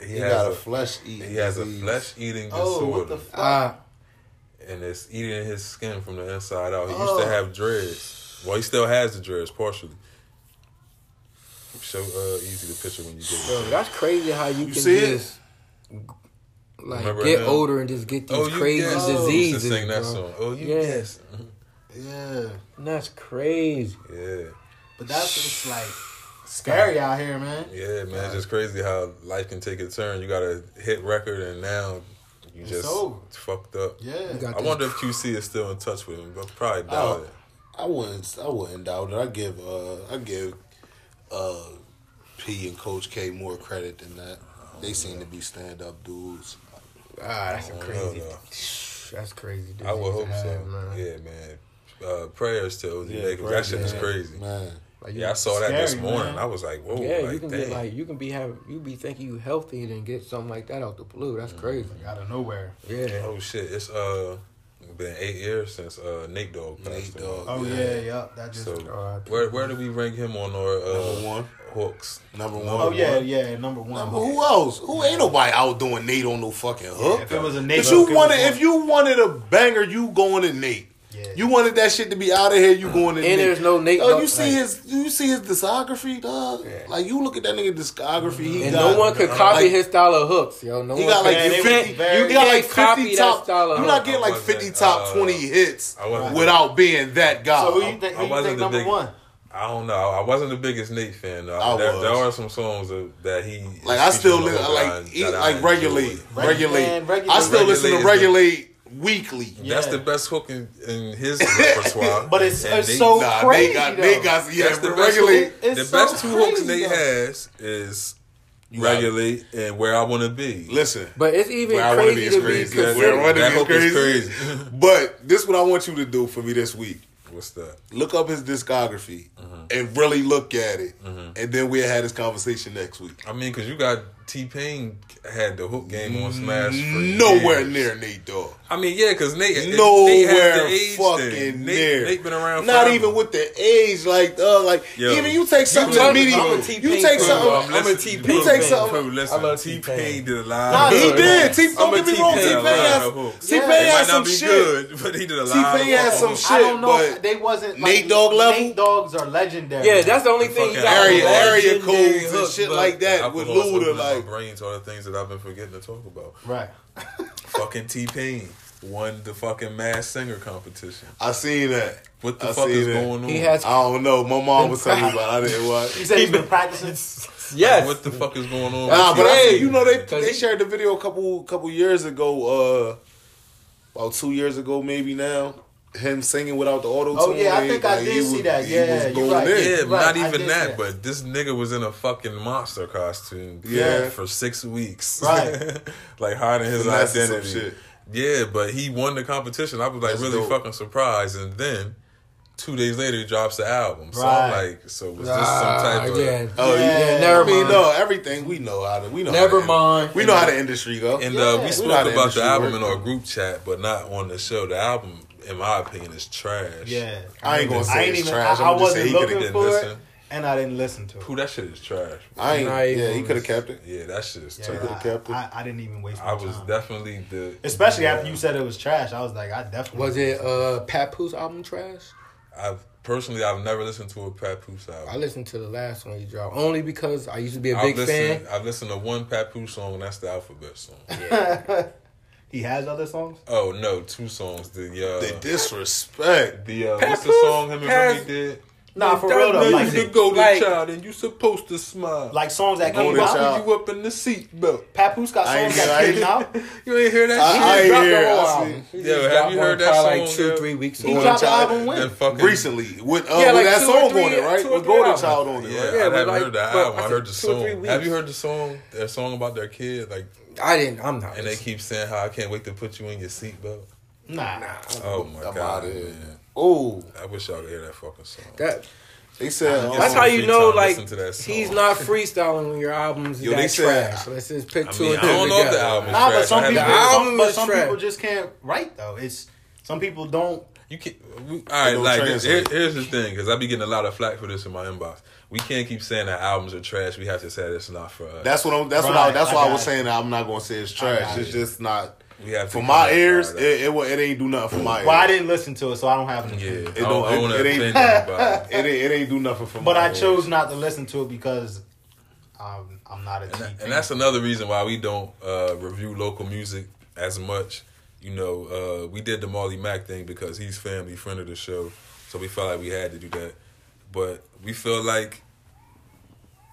He, he has got a, a flesh eating. he has a flesh eating Oh, disorder, what the fuck? Ah, and it's eating his skin from the inside out. He used Oh. to have dreads. Well, he still has the dreads partially. So uh, easy to picture when you get bro, that's crazy how you, You can see it? just like Remember get him? older and just get these Oh, you crazy guess. diseases. To sing that bro. song. Oh, you Yeah. guess. Yeah, And That's crazy. Yeah. but that's it's like scary out here, man. Yeah, man, it's just crazy how life can take a turn. You got a hit record, and now you It's just over. fucked up. Yeah, I wonder if QC is still in touch with him, but probably doubt Oh. it. I wouldn't. I wouldn't doubt it. I give. Uh, I give. Uh, P and Coach K more credit than that. They seem to be stand up dudes. Ah, that's a I crazy. know, That's crazy. Dude. I would hope to have, so. man. Yeah, man. Uh, prayers to OG Yeah, Lakers. That shit is crazy. man. Like, Yeah, I saw that this morning. man. I was like, whoa. Yeah, like, you can damn. get like you can be have you be thinking you healthy and then get something like that out the blue. That's crazy. out of nowhere. Yeah. Oh shit! It's uh been eight years since uh Nate Dogg passed Nate away. Dogg. Oh Yeah. yeah, yeah. That just. So R.I.P. where where do we rank him on our uh, Number one. hooks? Number one. oh yeah, yeah. Number one. Number, who else? Who ain't nobody out doing Nate on no fucking hook? if it was a Nate, If you wanted, if you wanted a banger, you going to Nate. Yeah. You wanted that shit to be out of here. You going to And Nate. there's no Nate Oh, you see like- his, you see his discography, dog. Yeah. Like you look at that nigga discography. He And got, no one could copy like, his style of hooks, yo. No He one got like Yeah, fifty. very- You got like can't copy fifty top. style of You're not hook. getting like wasn't, fifty top uh, twenty hits without being that guy. So who you think? I Who you wasn't think the number big- one? I don't know. I wasn't the biggest Nate fan though. I there, was. there are some songs that, that he like I still li- like line eat, I like regulate, enjoyed. regulate. Man, Regulate- I still listen to Regulate is the- regulate weekly. That's the best hook in, in his repertoire. But it's- And it's Nate- so- Nah, crazy, they got though. they got yeah. That's the best hook. The so best two hooks crazy, Nate though. has is got- regulate and where I want to be. Listen, But it's even Where I Wanna Be crazy is to be crazy. That- Where I. Wanna Be that is hook is crazy. crazy. but this what I want you to do for me this week. What's that? Look up his discography Mm-hmm. and really look at it, and then we'll have this conversation next week. I mean, because you got T Pain had the hook game on Smash. Nowhere years. near Nate Dogg. I mean, yeah, because Nate, Nate has Nowhere the age fucking thing. Nate, near. Nate been around. Not forever. even with the age, like uh, like Yo. even you take something talking- to media. You take something. I'm I'm a listening- T-Pain You take something. Crew, listen, I love T T-Pain. Did a lot. Nah, he did. T, I'm don't get me wrong. T T-Pain has, Lot of hooks. T It Pain has some shit. but he did a lot. T-Pain has some shit, I don't know. they wasn't Nate like, Dogg level? Nate Dogs are legendary. Yeah, that's the only thing you fucking got. area area codes and shit like that with Luda. Like brain to all the things that I've been forgetting to talk about. right. fucking T Pain won the fucking Masked Singer competition. I seen that. What the I fuck seen is that. going on? He has I don't know. My mom was telling me about. it. I didn't You watch. said he's been practicing. yes. What the fuck is going on? Nah, but Hey, you know they they shared the video a couple couple years ago. Uh, about two years ago, maybe now. Him singing without the auto tune. Oh, yeah, I think I did see was- that. he Yeah, was going right. in. Yeah, Right, not even that, that. but this nigga was in a fucking monster costume. Yeah. for six weeks. Right. like hiding his Finessing identity. shit. Yeah, but he won the competition. I was like That's really dope. fucking surprised, and then two days later he drops the album. So Right. I'm like, so was this some Ah, type of? yeah. Oh Yeah, yeah, never I mean, mind. no, everything we know how to. We know. Never how to, mind. We know how the industry go. And Yeah. uh, We we spoke how the about the industry album work. in our group chat, but not on the show. The album, in my opinion, is trash. Yeah, I ain't gonna say I ain't it's even. trash. I, I I'ma just say wasn't looking didn't for it, and I didn't listen to it. Who that shit is trash. I ain't. Nah, yeah, he he could have kept it. Yeah, that shit is Yeah, terrible. could've kept it. I, I, I didn't even waste. My I was time. definitely the. especially after you said it was trash. I was like, I definitely Was it uh Papoose album trash? I've personally, I've never listened to a Papoose album. I listened to the last one he dropped only because I used to be a I've big listened, fan. I've listened to one Papoose song, and that's the Alphabet song. He has other songs. oh no, two songs. The uh, The disrespect. the uh, what's the song him and has- Remy did? Nah, for That real though, like the golden like- child, and you supposed to smile. like songs that Golden came out. Child. put you up in the seat seatbelt. Papoose got I ain't songs hear- that came out. You ain't hear that I- shit? I ain't dropped hear the it. I see. Yo, have you heard that probably like two, yo? three weeks He ago. dropped the album when? Fucking Recently, with uh, Yeah, with like that song three- on it, right? two or With three Golden albums. Child on it, Yeah, right? I Yeah, but haven't like- heard that but album. I I heard the think two or three song. Have you heard the song? That song about their kid, like, I didn't. I'm not. and they keep saying how I can't wait to put you in your seatbelt. Nah, nah. Oh my I'm god, outta here. man! Oh, I wish y'all could hear that fucking song. that. they said. Get That's how you know, like to that he's not freestyling when your albums Yo, that they said- trash. Let's just pick I two mean, and I don't know if the together. album is nah, but trash. some people, The some, album but is some trash. people just can't write though. It's some people don't. You can't. We, all right, like here, here's the thing, because I be getting a lot of flack for this in my inbox. We can't keep saying that albums are trash. We have to say it's not for us. That's what I'm. That's what I. Right, That's I why I got was it. saying that I'm not gonna say it's trash. It's it. just not we for my ears. that. It, it wa- it ain't do nothing for my ears. Well, I didn't listen to it, so I don't have an yeah, opinion. I It don't, don't- I don't it- it ain't- it. It ain't, it ain't do nothing for me. But my I ears. chose not to listen to it because um, I'm not a And, that- and that's another reason why we don't uh, review local music as much. You know, uh, we did the Marley Mack thing because he's family friend of the show, so we felt like we had to do that. But we feel like,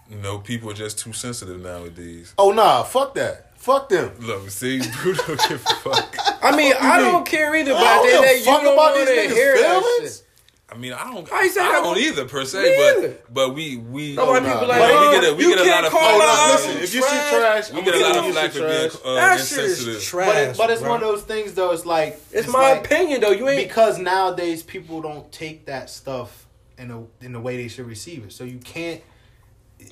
you know, people are just too sensitive nowadays. Oh nah, fuck that. Fuck them. Look, see, Drew don't give a fuck. I mean, I don't care either, but I don't give a they, you fuck don't about want these to niggas' hear that feelings. shit. I mean, I don't. I I, ain't saying I don't don't- either per se, Me either. but but we we. No, why nah. people like, But oh, we get a- we you get a can't lot of call flack. Oh, it nah, out. listen, if you see trash, we I'm get a gonna lot tell of you flack shit for being trash. uh, that shit insensitive. is trash. But, it, but it's bro. one of those things though. It's like It's, my like- opinion though. You ain't. because nowadays people don't take that stuff in a in the way they should receive it. So you can't.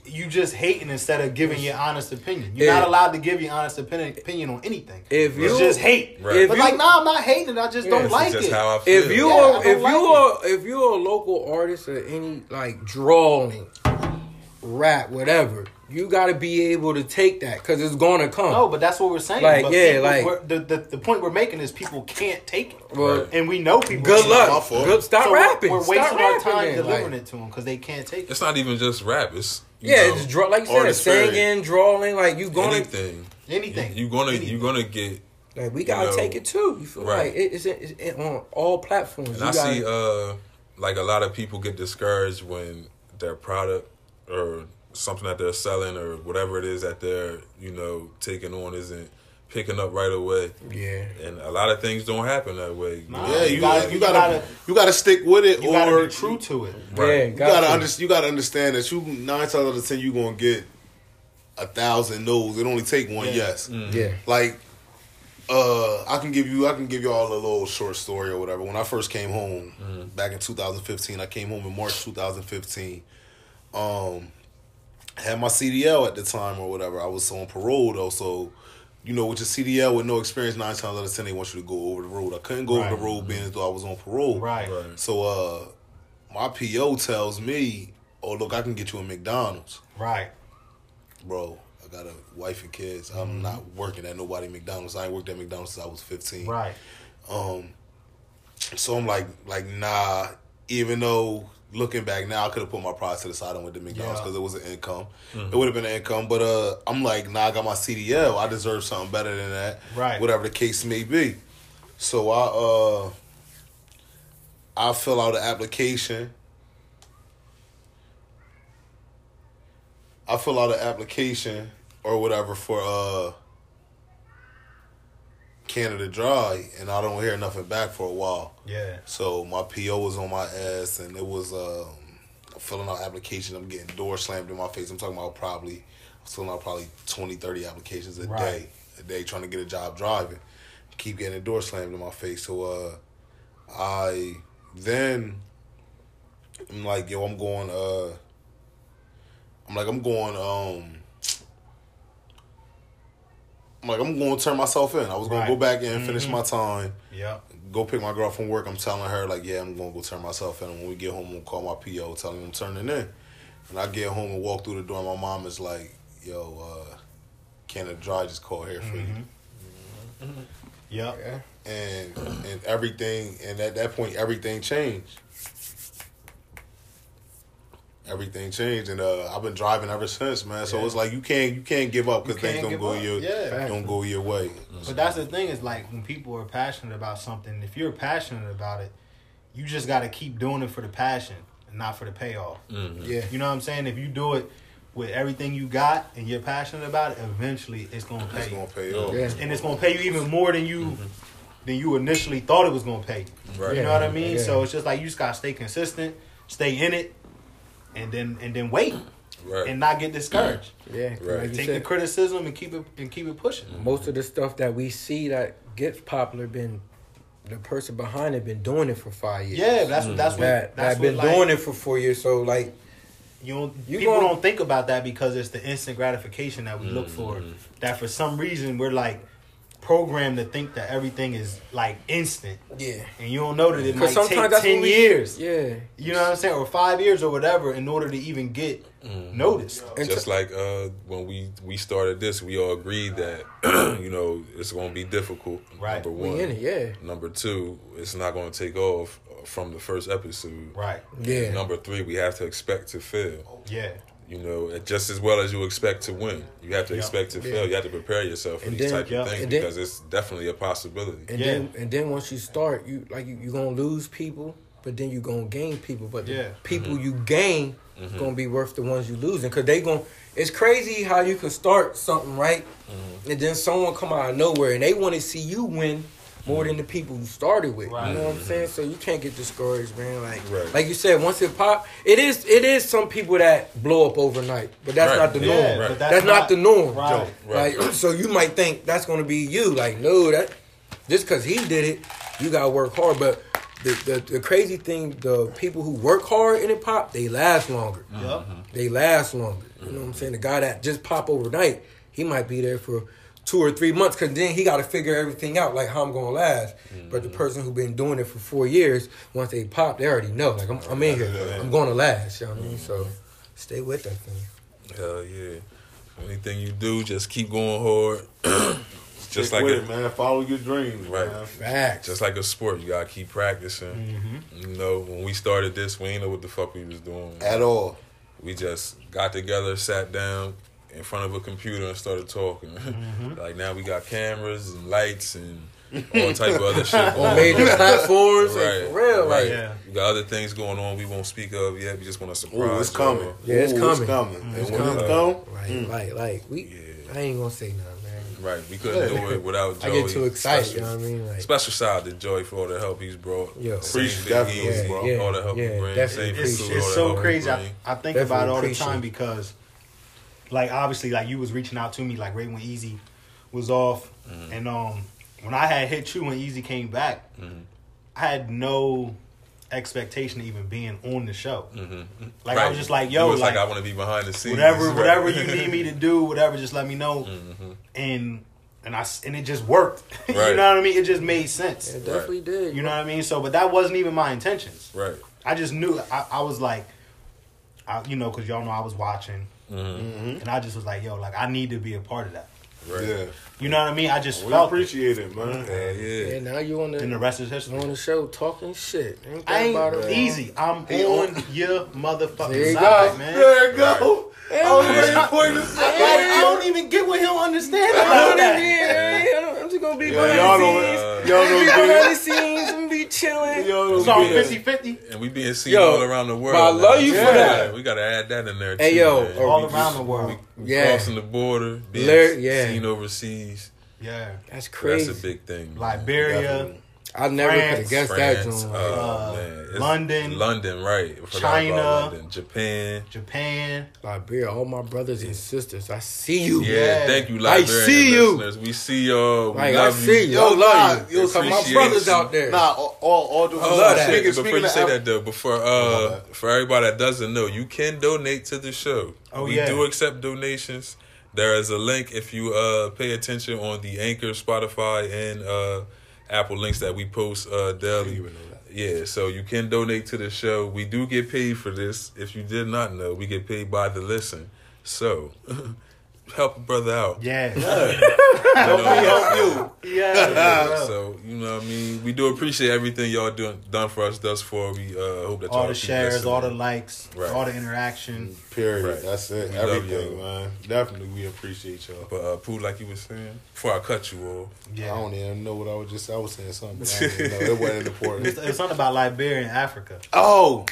You just hating instead of giving your honest opinion. You're Yeah. not allowed to give your honest opinion, opinion on anything. If it's you- just hate. Right. But you- like, nah, I'm not hating. I just Yeah, don't like It's just it. how I feel. if you Yeah, are if like you are if you're a local artist or any like drawing, rap, whatever, you got to be able to take that because it's gonna come. no, but that's what we're saying. Like, But yeah, people- like- the, the the point we're making is people can't take it, well, Right. and we know people. good luck. Good, stop So we're- rapping. We're, Stop wasting our time then, delivering like- it to them because they can't take it. It's not even just rap. It's you Yeah, know, it's draw like you said, artist period. singing, drawing. Like you gonna anything. Anything. You, you gonna Anything. you gonna get. like we gotta You know, take it too. You feel right. like it's, it's, it's on all platforms. And You I gotta- see uh like a lot of people get discouraged when their product or something that they're selling or whatever it is that they're you know taking on isn't picking up right away. yeah. And a lot of things don't happen that way. Nah. Yeah, you, You gotta, gotta- you you gotta, gotta- you gotta stick with it, You or gotta be true to it. Right. Yeah, You got gotta to. understand. You gotta understand that you nine times out of ten you gonna get a thousand no's. It only take one Yeah. yes. Yeah. Like, uh, I can give you, I can give you all a little short story or whatever. When I first came home back in 2015, I came home in March 2015. Um, had my CDL at the time or whatever. I was on parole though, so you know, with your CDL with no experience, nine times out of ten they want you to go over the road. I couldn't go over the road being as though I was on parole. Right. Right. So uh my PO tells me, Oh look, I can get you a McDonald's. Right. Bro, I got a wife and kids. I'm not working at nobody McDonald's. I ain't worked at McDonald's since I was fifteen. Right. Um, so I'm like, like nah. Even though looking back now, I could have put my pride to the side and went to McDonald's Yeah. because it was an income. It would have been an income, but uh, I'm like, nah. I got my CDL. I deserve something better than that. Right. Whatever the case may be. So I uh, I fill out an application. I fill out an application or whatever for uh Canada Dry, and I don't hear nothing back for a while. Yeah. So my PO was on my ass, and it was um, filling out application. I'm getting door slammed in my face. I'm talking about probably, I was filling out probably 20, 30 applications a Right. day, a day trying to get a job driving. Keep getting a door slammed in my face. So uh, I then I'm like, yo, I'm going. Uh, I'm like, I'm going. Um, I'm like, I'm going to turn myself in. I was going Right. to go back in, finish mm-hmm. my time Yep. go pick my girl from work. I'm telling her like, yeah, I'm gonna go turn myself in. And when we get home, I'm gonna call my PO, telling him I'm turning in. And I get home and walk through the door. and My mom is like, yo, uh, Canada Dry just called here for you. Mm-hmm. Mm-hmm. Yep. Yeah. And and everything. And at that point, everything changed. Everything changed, and uh, I've been driving ever since, man. So Yeah. it's like you can't you can't give up because things don't go up. your Yeah. don't go your way. Mm-hmm. But that's the thing is like when people are passionate about something, if you're passionate about it, you just got to keep doing it for the passion and not for the payoff. Mm-hmm. Yeah. You know what I'm saying? If you do it with everything you got and you're passionate about it, eventually it's gonna pay It's you, gonna pay off. Yeah. and it's gonna pay you even more than you mm-hmm. than you initially thought it was gonna pay. you. Right. You know what I mean? Yeah. So it's just like you just gotta stay consistent, stay in it, and then and then wait Right. and not get discouraged. Yeah. Right. Like you Take the criticism and keep it and keep it pushing. most of the stuff that we see that gets popular been the person behind it been doing it for five years. Yeah, that's what that's what That that's that what been like, doing it for four years. So like You don't, You people gonna- don't think about that because it's the instant gratification that we look for. Mm-hmm. That for some reason we're like programmed to think that everything is like instant, yeah. and you don't know that it might take sometimes that's ten what we, years. Yeah. You know what I'm saying, or five years or whatever, in order to even get Mm-hmm. noticed. And Just to- like uh, when we we started this, we all agreed that you know it's going to be difficult. Right. Number we one. in it, yeah. Number two, it's not going to take off from the first episode. Right. Yeah. Number three, we have to expect to fail. Yeah. You know, just as well as you expect to win, you have to Yeah. expect to Yeah. fail. You have to prepare yourself for And these then- type yeah. of things then- because it's definitely a possibility. And Yeah. then and then once you start, you like you, you're gonna lose people, but then you're gonna gain people. But the Yeah. people mm-hmm. you gain mm-hmm. gonna be worth the ones you losing because they gonna. it's crazy how you can start something right mm-hmm. and then someone come out of nowhere and they want to see you win more than the people you started with. Right. You know what I'm saying? So you can't get discouraged, man. Like Right. like you said, once it pop, it is it is some people that blow up overnight, but that's Right. not the Yeah, norm. right. but That's, not, the norm. Right. Right. Like so you might think that's gonna be you. Like, no, that just cause he did it, you gotta work hard. But the, the the crazy thing, the people who work hard in hip hop, they last longer. Yup. They last longer. You know what I'm saying? The guy that just pop overnight, he might be there for two or three months because then he got to figure everything out, like how I'm gonna last. But the mm. person who been doing it for four years, once they pop, they already know. Like I'm, I'm in here, I'm gonna last. You know what I mean? So mm. stay with that thing. Hell yeah. Anything you do, just keep going hard. just Stick like with a, it, man. Follow your dreams, Right. man. Facts. just like a sport, you gotta keep practicing. Mm-hmm. You know, when we started this, we didn't know what the fuck we was doing. At all. We just got together, sat down in front of a computer and started talking. Mm-hmm. like now we got cameras and lights and all type of other shit. on major platforms, Right, for real. right. Like, Yeah. We got other things going on we won't speak of yet. We just want to surprise. Ooh, it's y'all. coming. Yeah, it's Ooh, coming. It's coming. Mm, it's and when coming. it come, like, like, like, we. Yeah. I ain't gonna say nothing. Right, we couldn't do it without Joy. I get too excited. Special, You know what I mean? Like, special shout out to Joey for all the help he's brought. Yo. Appreciate- thing definitely, Easy, bro. Yeah, all the help yeah, he brings. it's, it's so crazy. I. I think Definitely about it all the time because, like, obviously, like you was reaching out to me like right when Easy was off, and um, when I had hit you when Easy came back, I had no expectation of even being on the show. Mm-hmm. Like I was just like, It yo, was like, like, I want to be behind the scenes. whatever, Right. whatever you need me to do, whatever, just let me know. Mm-hmm. And and I and it just worked. you know what I mean? It just made sense. It definitely did. You know what I mean? So, but that wasn't even my intentions. Right. I just knew. I, I was like, I, you know, because y'all know I was watching, Mm-hmm. mm-hmm. and I just was like, yo, like I need to be a part of that. Right. Yeah, You know what I mean? I just we felt it. appreciate it, man. Mm-hmm. Yeah, yeah. Yeah, now you on and the the rest is history. on the show talking shit. Ain't that I about ain't it? easy. I'm He on on- your motherfucking There you side, go. man. There you go. I was ready Yeah. for you to say Like, I don't even get what he'll understand about that. here. I'm just gonna be Yeah, behind uh, y'all the don't, scenes. y'all Be don't behind get the scenes and be chilling. it. Y'all It's all 50-50. And we being seen Yo, all around the world. but I love now. you for that. We gotta add that in there too. Hey, yo, man. All we- around the world. Yeah. crossing the border, being Lyr- yeah. seen overseas. Yeah. That's crazy. That's a big thing. man. Liberia, Definitely. I never could have guessed that. France, John. uh, Uh, man, London, London, right? I forgot China. about London, Japan. Japan. Liberia, all my brothers and sisters, I see you. Yeah, Yeah. thank you, I Liberian see you. listeners. We see y'all. We Like I love see you. Yo, I love you. yo, Cause my brothers you. out there. Nah, all, all, all the Oh, love that. Speaking, Before speaking you say that though, before uh, for everybody that doesn't know, you can donate to the show. Oh, we yeah. do accept donations. There is a link if you uh pay attention on the Anchor, Spotify, and uh Apple links that we post uh daily. Yeah, so you can donate to the show. We do get paid for this. If you did not know, we get paid by the listen. So help a brother out. Yeah. help me help you. yeah. So you know what I mean. We do appreciate everything y'all doing done for us thus far. We uh, hope that y'all all the shares, listening. all the likes, Right. all the interaction. Period. Right. That's it. We Everything, you. man. Definitely, we appreciate y'all. But uh, Pooh, like you were saying, before I cut you off, Yeah. I don't even know what I was just. I was saying something. but I don't know. It wasn't important. it's something about Liberia and Africa. Oh,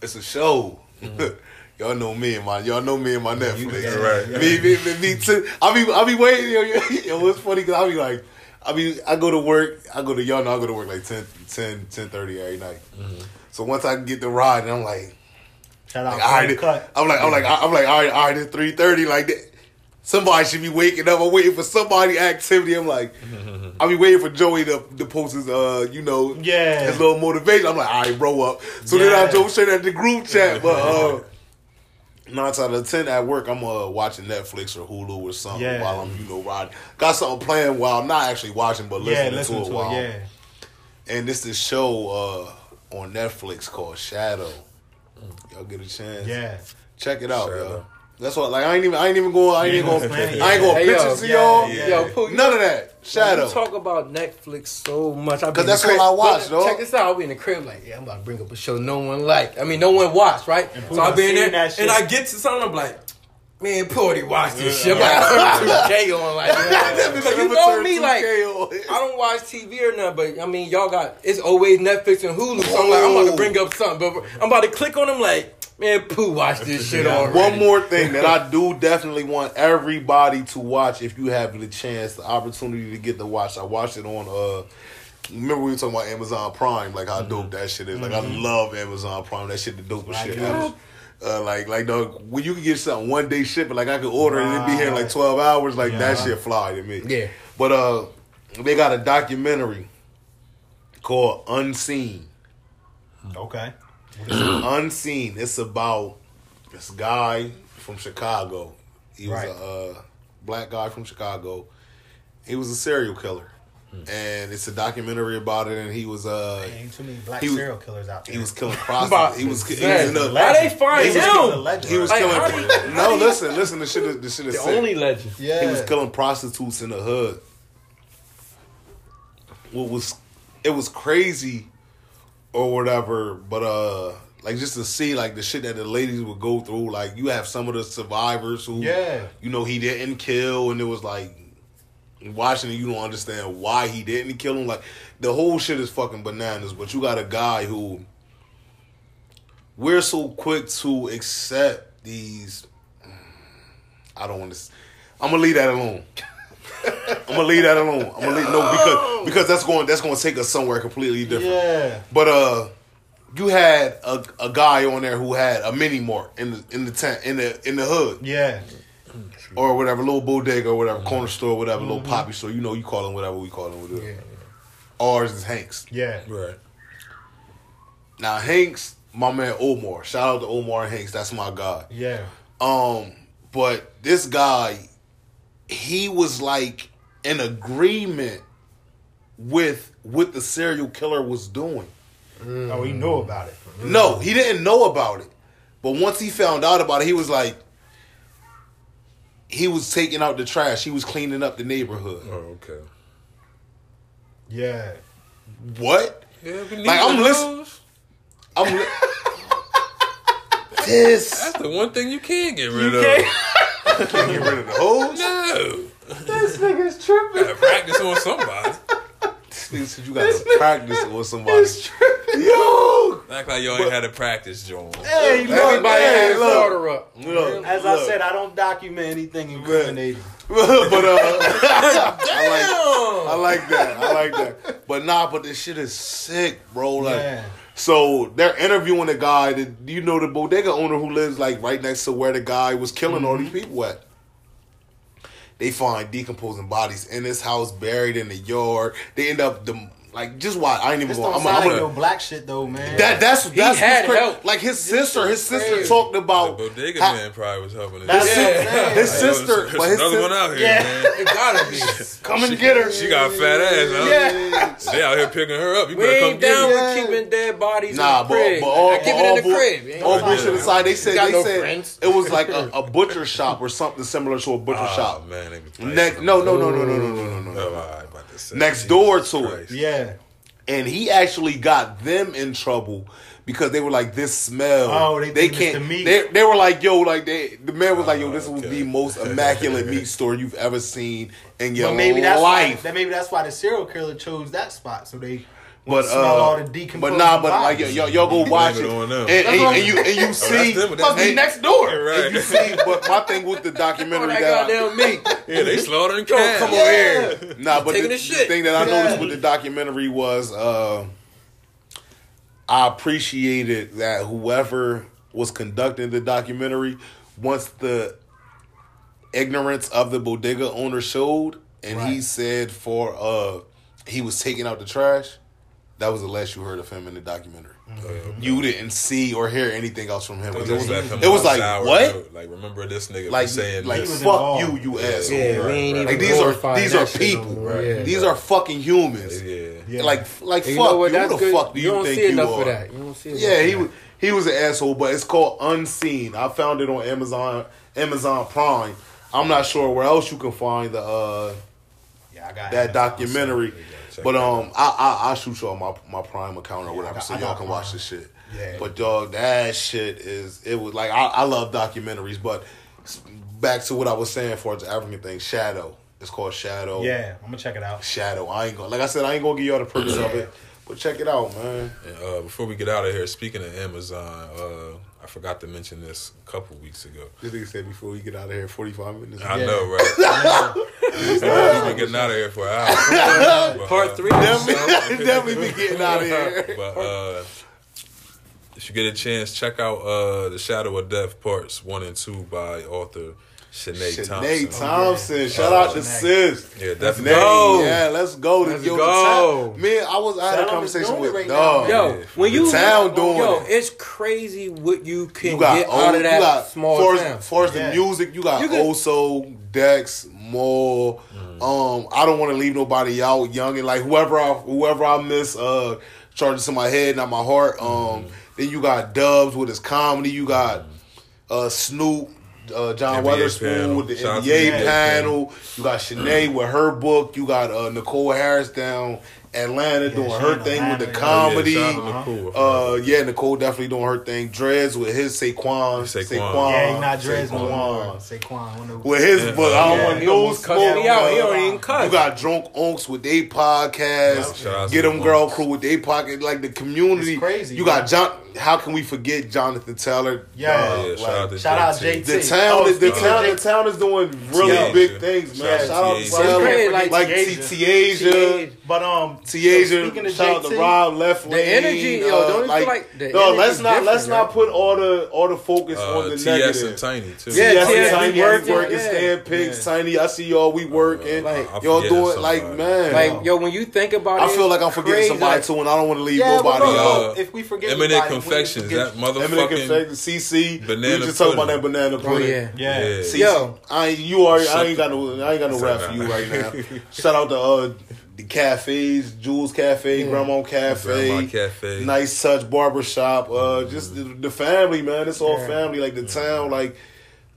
it's a show. Y'all know me and my. Y'all know me and my Netflix. yeah, right. yeah. Me, me, me, me too. I be, I be waiting. Yo, yo, yo, it's funny because I be like, I be, I go to work. I go to y'all know I go to work like 10, 10, 10 30 every night. So once I get the ride, and I'm like, Shout out like, all right, Cut. I'm like, I'm like, I'm like, all right, all right, it's three thirty. Like that. Somebody should be waking up. I'm waiting for somebody activity. I'm like, I'll be waiting for Joey to, to post his, uh, you know, Yeah. his little motivation. I'm like, all right, bro up. So then I Yeah. go straight at the group chat. But uh, nine out of ten at work, I'm uh, watching Netflix or Hulu or something Yeah. while I'm, you know, riding. Got something playing while not actually watching, but Yeah, listening, listen to it to while. it. Yeah. And this is show uh, on Netflix called Shadow. Y'all get a chance. Yeah. Check it out, Shadow. yo. That's what. Like I ain't even. I ain't even going. I ain't Yeah, even going. explain I ain't yeah. going Hey, pictures yo, to yeah, y'all. yeah. Yo, Pooh, you- None of that. Shadow. You talk about Netflix so much. Cause that's what I watch, dog. Check this out. I'll be in the crib like, yeah, I'm about to bring up a show no one like. I mean, no one watched, right? Pooh So I'll be in there and I get to something. I'm like, man, Pooh already watched this shit. I'm like, I turn 2K on like, because you know me, like. I don't watch TV or nothing, but I mean, y'all got it's always Netflix and Hulu. So I'm like, I'm about to bring up something, but I'm about to click on them. Like, man, Pooh watched this shit already. One more thing that I do definitely want everybody to watch if you have the chance, the opportunity to get to watch. I watched it on. uh Remember we were talking about Amazon Prime, like how dope that shit is. Like I love Amazon Prime. That shit the dopest shit ever. Uh, like like dog, when you can get something one day shipping, like I could order it and it be here in like twelve hours. Like that shit fly to me. Yeah. But uh, they got a documentary called Unseen. Okay. Unseen. It's about this guy from Chicago. He was Right. a uh, black guy from Chicago. He was a serial killer, and it's a documentary about it. And he was uh Ain't too many black He was- serial killers out there. he was killing prostitutes. He was, he was in the, How they find he was him? killing- legend. he was Like, killing. how you- no, listen, listen. The shit is the shit is The sick. only legend. yeah. He was killing prostitutes in the hood. What was it was crazy or whatever, but uh like just to see like the shit that the ladies would go through, like you have some of the survivors who Yeah. you know he didn't kill and it was like watching it you don't understand why he didn't kill him. Like the whole shit is fucking bananas, but you got a guy who we're so quick to accept these I don't want to I'm gonna leave that alone. I'm gonna leave that alone. I'm gonna leave no because because that's going that's going to take us somewhere completely different. Yeah. But uh, you had a, a guy on there who had a mini mart in the in the tent in the in the hood Yeah. or whatever, little bodega or whatever, corner store, whatever, little poppy store. You know, you call them whatever we call them. Whatever. Yeah. Ours is Hanks. Yeah. right? Now Hanks, my man Omar. Shout out to Omar Hanks. That's my guy. Yeah. Um, but this guy, he was like in agreement with what the serial killer was doing. Oh, he knew about it. No, he didn't know about it. But once he found out about it, he was like, he was taking out the trash. He was cleaning up the neighborhood. Oh, okay. Yeah. What? Yeah, Like, I'm listening. I'm li- this. That's the one thing you can't get rid You of. Can't- Can't get rid of the hose. No. this nigga's tripping. Gotta practice on somebody. This nigga said you got to practice with somebody. Yo, Act like y'all ain't had to practice, Jones. Hey, look, Everybody hey, has look. starter up. look, As I look. said, I don't document anything incriminating. but uh, I like, I like that. I like that. But nah, but this shit is sick, bro. Like, Yeah. So they're interviewing a guy that you know the bodega owner who lives like right next to where the guy was killing all these Mm-hmm. people at. They find decomposing bodies in his house, buried in the yard. They end up the like just why I ain't even This going. don't I'm, sound I'm like gonna, no black shit though, man. that that's that's had what's cra- help. Like his sister, his sister crazy. talked The about bodega how- man probably was helping. That's his it. Yeah. his sister, there's but his another sister, one out here, Yeah. man. It gotta be. come and get her. She got fat ass, huh? Yeah. They out here picking her up. You We better come ain't get down her. With keeping dead bodies Nah, in the but, crib. but all, I keep all, it in the crib. All bullshit aside, they said they said it was like a, a butcher shop or something similar to a butcher Oh, shop. man, Next, no, no, no, no, no, no, no, no, Oh, no. all right, about to say. Next door to it. Yeah. And he actually got them in trouble because they were like, "This smell." Oh, they think it's can't. the meat. They, they were like, "Yo, like they." The man was like, "Yo, this Oh, was the most immaculate meat store you've ever seen in your But maybe that's why. life." That maybe that's why the serial killer chose that spot so they But smell uh, all the decomposing but nah, but like y'all, y'all go watch it, it on them. and, and, and you and you Oh, see, that's them, that's and- them. door. Right. and you see. But my thing with the Oh, documentary that that, goddamn meat. Yeah, they slaughtering Yo, cats. come over here. Nah, but the, the thing that I Yeah. noticed with the documentary was uh, I appreciated that whoever was conducting the documentary, once the ignorance of the bodega owner showed, and he said for uh, he was taking out the trash. That was the last you heard of him in the documentary. You didn't see or hear anything else from him. It It was, was, him it was like sour what? note. Like, remember this nigga Like, saying like this. fuck you, involved. you Yeah. asshole. Yeah, Right, we right. Like these are these are people. Right. Yeah. These are fucking humans. Yeah. Yeah. Like like And fuck you know what? you. Who the good. fuck do you, don't think see you enough are? of that. You don't see enough Yeah, of he that. was he was an asshole, but it's called Unseen. I found it on Amazon Amazon Prime. I'm not sure where else you can find the uh yeah, I got that documentary. Check But um, I I I shoot y'all my my Prime account or whatever, got- so I y'all got can Prime. watch this shit. Yeah. But dog, that shit is it was like I, I love documentaries, but back to what I was saying for the African thing, Shadow. It's called Shadow. Yeah, I'm gonna check it out. Shadow. I ain't gonna like I said, I ain't gonna give y'all the purpose of it. But check it out, man. And, uh, before we get out of here, speaking of Amazon, uh, I forgot to mention this a couple weeks ago. This nigga said before we get out of here, forty five minutes. I Yeah. know, right? We've been getting out of here for an hour. But, Part uh, three. Definitely, definitely be getting out of here. But uh, if you get a chance, check out uh, The Shadow of Death Parts 1 and 2 by author Sinead Sinead Thompson. Thompson. Shout Oh, out to Sinead. sis. Yeah, Sinead, definitely. go. Yeah, let's go. Let's Yo, the go. town- Man, I was I had Sound a conversation with it right dog. now. Yo, when you The town doing yo, it. it's crazy what you can You got get O- out of you that got small far town. far as Yeah. the music, you got You can- Oso, Dex, Moore. Um, I don't want to leave nobody out. Young and like whoever I whoever I miss, uh, charges to my head, not my heart. Um, then you got Dubs with his comedy. You got uh Snoop. Uh, John NBA Weatherspoon panel. with the Shout NBA NBA panel. You got Sinead with her book. You got uh, Nicole Harris down Atlanta doing her in thing with the comedy. Oh, yeah, shout out Nicole. Uh, yeah, Nicole definitely doing her thing. Dreads with his Saquon. Saquon. Yeah, he not dressed no Saquon. more. Saquon, With his Yeah. book, I don't Yeah, want he no smoke. cussed me out. He don't even cuss. You got drunk unks with their podcast. Shout Get them girl crew with their pocket. Like the community, It's crazy, You bro. got John. How can we forget Jonathan Taylor? Yeah. Dog, Yeah, like, shout out to Shout out JT. JT. the town Oh, is the town. The town is doing really T-Asia. big things, man. Shout out Shout out to to T-Asia. Taylor, Great, like, like like T-Asia. T Asia. But um, T Asia, speaking of shout out to Rob, left The energy, yo, uh, don't you feel like the no, let's not let's different, not put all the all the focus Uh, on the TS negative. and Tiny too. Yeah, Yes, TS, Tiny, we we working, working, stand pigs, Tiny. I see y'all, we working. Y'all doing like man. Like yo, when you think about it, I feel like I'm forgetting somebody too, and I don't want to leave nobody out. Uh, if we forget Eminent anybody, we Confections, forget- that motherfucking Eminem Confection, CC. banana we just talking about that banana Oh pudding. yeah. Yeah. Yeah. CC, Yo. I ain't, you already. I ain't got no. I ain't got no rap for you right now. Shout out to uh, the cafes, Jules Cafe, Yeah. Grandma Cafe, Grandma Cafe. Nice Touch Barbershop. Uh, just the, the family, man. It's all Yeah. family. Like the town, like.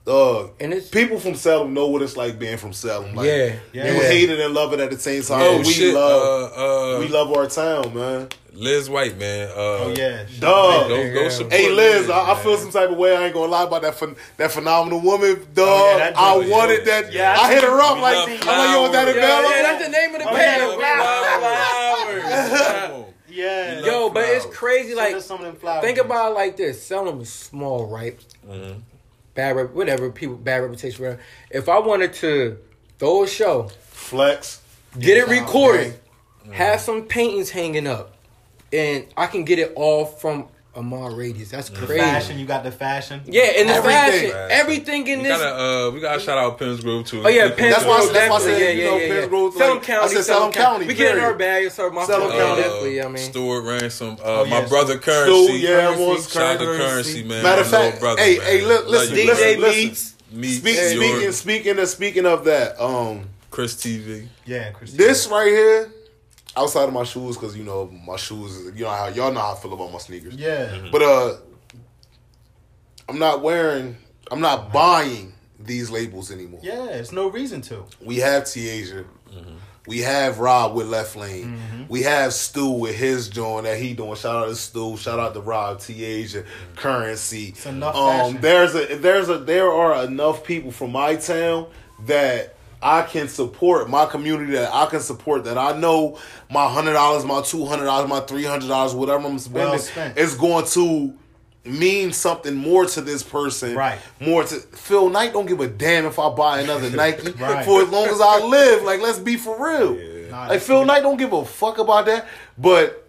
Uh, And it's people from Salem know what it's like being from Salem. Like, Yeah. Yeah. you hate it and love it at the same time. Oh we shit! love, uh, uh, we love our town, man. Liz White, man. Uh, Oh yeah. Dog. Go, go support Hey Liz, I, I feel some type of way. I ain't gonna lie about that phen- that phenomenal woman, dog. Oh, yeah, I wanted yeah. that. Yeah, I hit her up like, I'm like, yo, is that flowers. yeah, available? yeah, that's the name of the Oh, band. yeah. Flowers. Come on. Yeah. Yo, love but it's crazy. Like, some of them flowers. think about it like this: Salem is small, right? Mhm. Bad, rep- whatever. People, bad reputation. Whatever. If I wanted to throw a show, Flex. get it Yeah, recorded, okay. have some paintings hanging up, and I can get it all from a mile radius. That's crazy. fashion. You got the fashion. Yeah, and the Everything. fashion, everything in We this. gotta, uh, we gotta shout out Penns Grove too. Oh yeah, Penns Penn That's why I- Grove, that's why I said, yeah, you know, yeah, yeah, Penn yeah. Grove, Salem County, I said Salem Salem County. County, We get in our bag, so my Salem fucking County. definitely. I mean, Stuart Ransom, uh, Oh, my brother Currency. Stu, yeah, Currency. once Shout out to Currency. Currency, man. Matter of fact, brother, hey, man. hey, look, Love listen, you, DJ listen, man. listen. Meats. Meats, Speak, York, speaking, speaking of speaking of that, um, Chris TV. Yeah, Christine. this right here, outside of my shoes, because you know my shoes, you know how y'all know how I feel about my sneakers. Yeah. But uh, I'm not wearing, I'm not buying these labels anymore. Yeah. It's no reason to. We have T Asia. We have Rob with Left Lane. We have Stu with his joint that he doing. Shout out to Stu. Shout out to Rob T Asia. Currency. It's enough Um, fashion. there's a there's a there are enough people from my town that I can support my community that I can support that I know my hundred dollars, my two hundred dollars, my three hundred dollars, whatever I'm spending Well is going to mean something more to this person. Right. More to Phil Knight don't give a damn if I buy another Nike Right. for as long as I live. Like let's be for real. Nah, Like Phil Knight don't give a fuck about that. But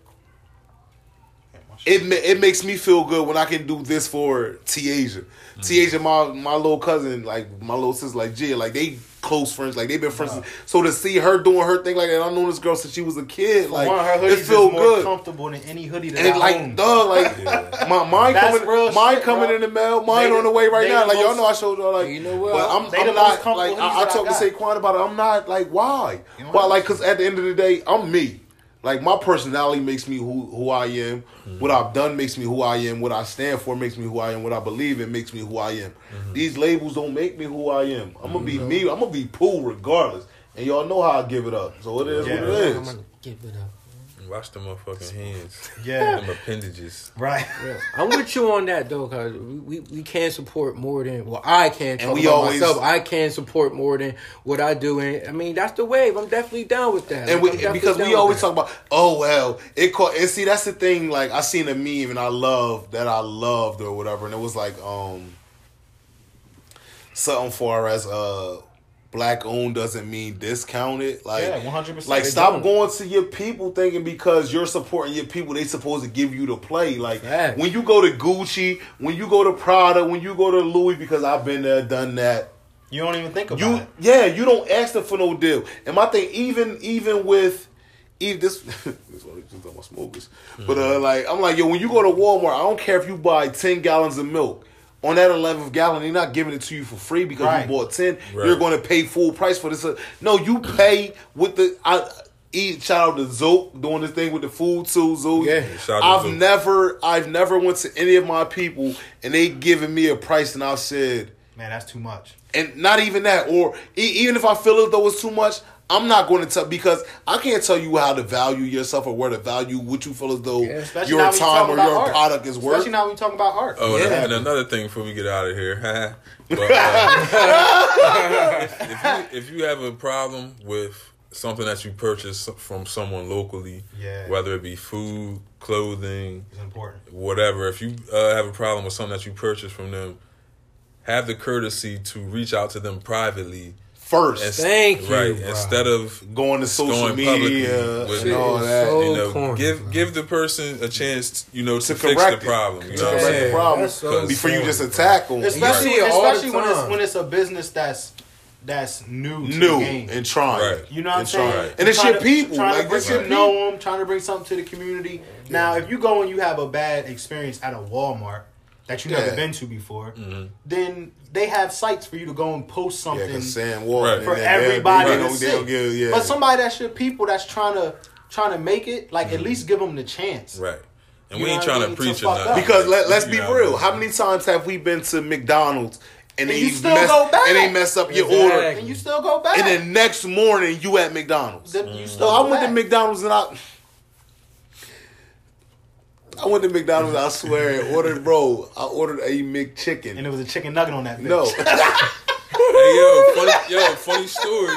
it it makes me feel good when I can do this for T Asia. T Asia, my my little cousin, like my little sister, like Gia, like they close friends, like they've been friends. So to see her doing her thing like that, I know this girl since she was a kid. Like One, her it feel more good. comfortable than any hoodie that And I like, own. dog, like my mine That's coming, mine shit, coming bro. in the mail, mine They on the way right now. the Like y'all know, I showed y'all like, You know what? but I'm, They I'm the not most like I, I talked to. Saquon about it. I'm not like why, You know why? Like because at the end of the day, I'm me. Like my personality makes me who who I am. Mm-hmm. What I've done makes me who I am. What I stand for makes me who I am. What I believe in makes me who I am. Mm-hmm. These labels don't make me who I am. I'm gonna be mm-hmm. me. I'm gonna be Pooh regardless. And y'all know how I give it up. So it is Yeah. what it I'm gonna give it up. Watch the motherfucking hands. Yeah. Them appendages. Right. Yeah. I'm with you on that though, cause we, we, we can support more than well I can. Talk we always- myself. I can support more than what I do, and I mean that's the wave. I'm definitely down with that. And Like, we, because we always talk about, oh well, it caught. And see, that's the thing. Like I seen a meme and I love that I loved or whatever, and it was like um something far as uh black owned doesn't mean discounted. Like Yeah, 100%. Like stop don't. going to your people thinking because you're supporting your people, they supposed to give you the play. Like when you go to Gucci, when you go to Prada, when you go to Louis, because I've been there, done that. You don't even think about You it. yeah, you don't ask them for no deal. And my thing, even even with even this this one just on my smokers. But uh like I'm like, yo, when you go to Walmart, I don't care if you buy ten gallons of milk. On that eleventh gallon, they're not giving it to you for free because Right. you bought ten. Right. You're going to pay full price for this. Uh, No, you pay with the. I eat. Shout out to Zoe doing this thing with the food too. Zoe. Yeah. Shout out I've to Zoe. never, I've never went to any of my people and they giving me a price and I said, Man, that's too much. and not even that, or e- even if I feel as though it's too much, I'm not going to tell because I can't tell you how to value yourself or where to value what you feel as though Yeah, your time or your art. product is worth. Especially now we talking about art. Oh, and- Yeah. and another thing before we get out of here, but, uh, if, if you if you have a problem with something that you purchase from someone locally, Yeah. whether it be food, clothing, It's important. whatever, if you uh, have a problem with something that you purchase from them, have the courtesy to reach out to them privately first. Ins- Thank you, Right. Instead of going to social going media with- and all that. so- you know, corny, give bro. give the person a chance, you know, to, To fix correct the it. problem. You To know, what correct saying? the problem so before you just attack them. especially see it the especially when it's when it's a business that's that's new to new the game. and trying. Right. You know what I'm And saying? trying. And it's your to- people. Trying Like, to bring it's your you know them, trying to bring something to the community. Now, if you go and you have a bad experience at a Walmart that you Yeah. never been to before, mm-hmm. then they have sites for you to go and post something because Sam Walton Right. for them, everybody they, to see. give, yeah. But somebody that's your people that's trying to trying to make it, like at mm-hmm. least give them the chance. Right. And You we ain't what I trying mean? to preach To or nothing. because let, let's You be know, real. How many times have we been to McDonald's and, And they you still mess, go back. and they mess up your Exactly. order, And you still go back. and then next morning you at McDonald's. Then you mm. still So I go went to. McDonald's and I. I went to McDonald's. I swear, and ordered bro. I ordered a McChicken. and there was a chicken nugget on that bitch. no, Hey yo, funny yo, funny story.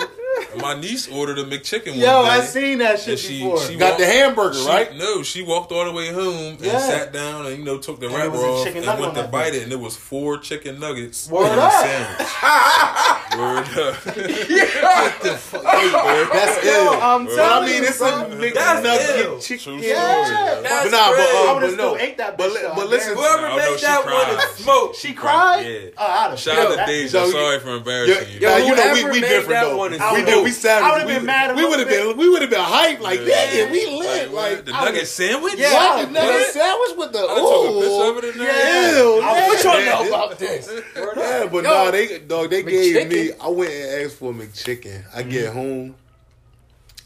My niece ordered a McChicken one Yo, day. I seen that shit she- before. she- got the hamburger She- right. No, she walked all the way home and Yeah. sat down and you know took the And wrapper off and went to bite bitch. it and it was four chicken nuggets Word in a sandwich. Word up. That's Yo, ill. I'm But I mean, it's bro. a True McNugget chicken. story. Yeah. That's but nah, but, uh, I would've but still no. ate that But, bitch, li- though. but I listen, Whoever made that one cried. is smoke. She cried. Yeah. Oh, I'd have Shout felt out to that. Deja. Sorry for embarrassing you. nah, you know we, we different though. we cool. Did we savage. I would've we, been mad We would have been we would have been hyped like yeah, Yeah. we lit Like, like the I nugget was- sandwich? Yeah. What? I The nugget would've- sandwich with the I took a picture ooh. of it in there. Yeah. I yeah. was- What y'all know about this? Yeah, but Yo, nah, they dog they gave me. I went and asked for a McChicken. I get Mm-hmm. home,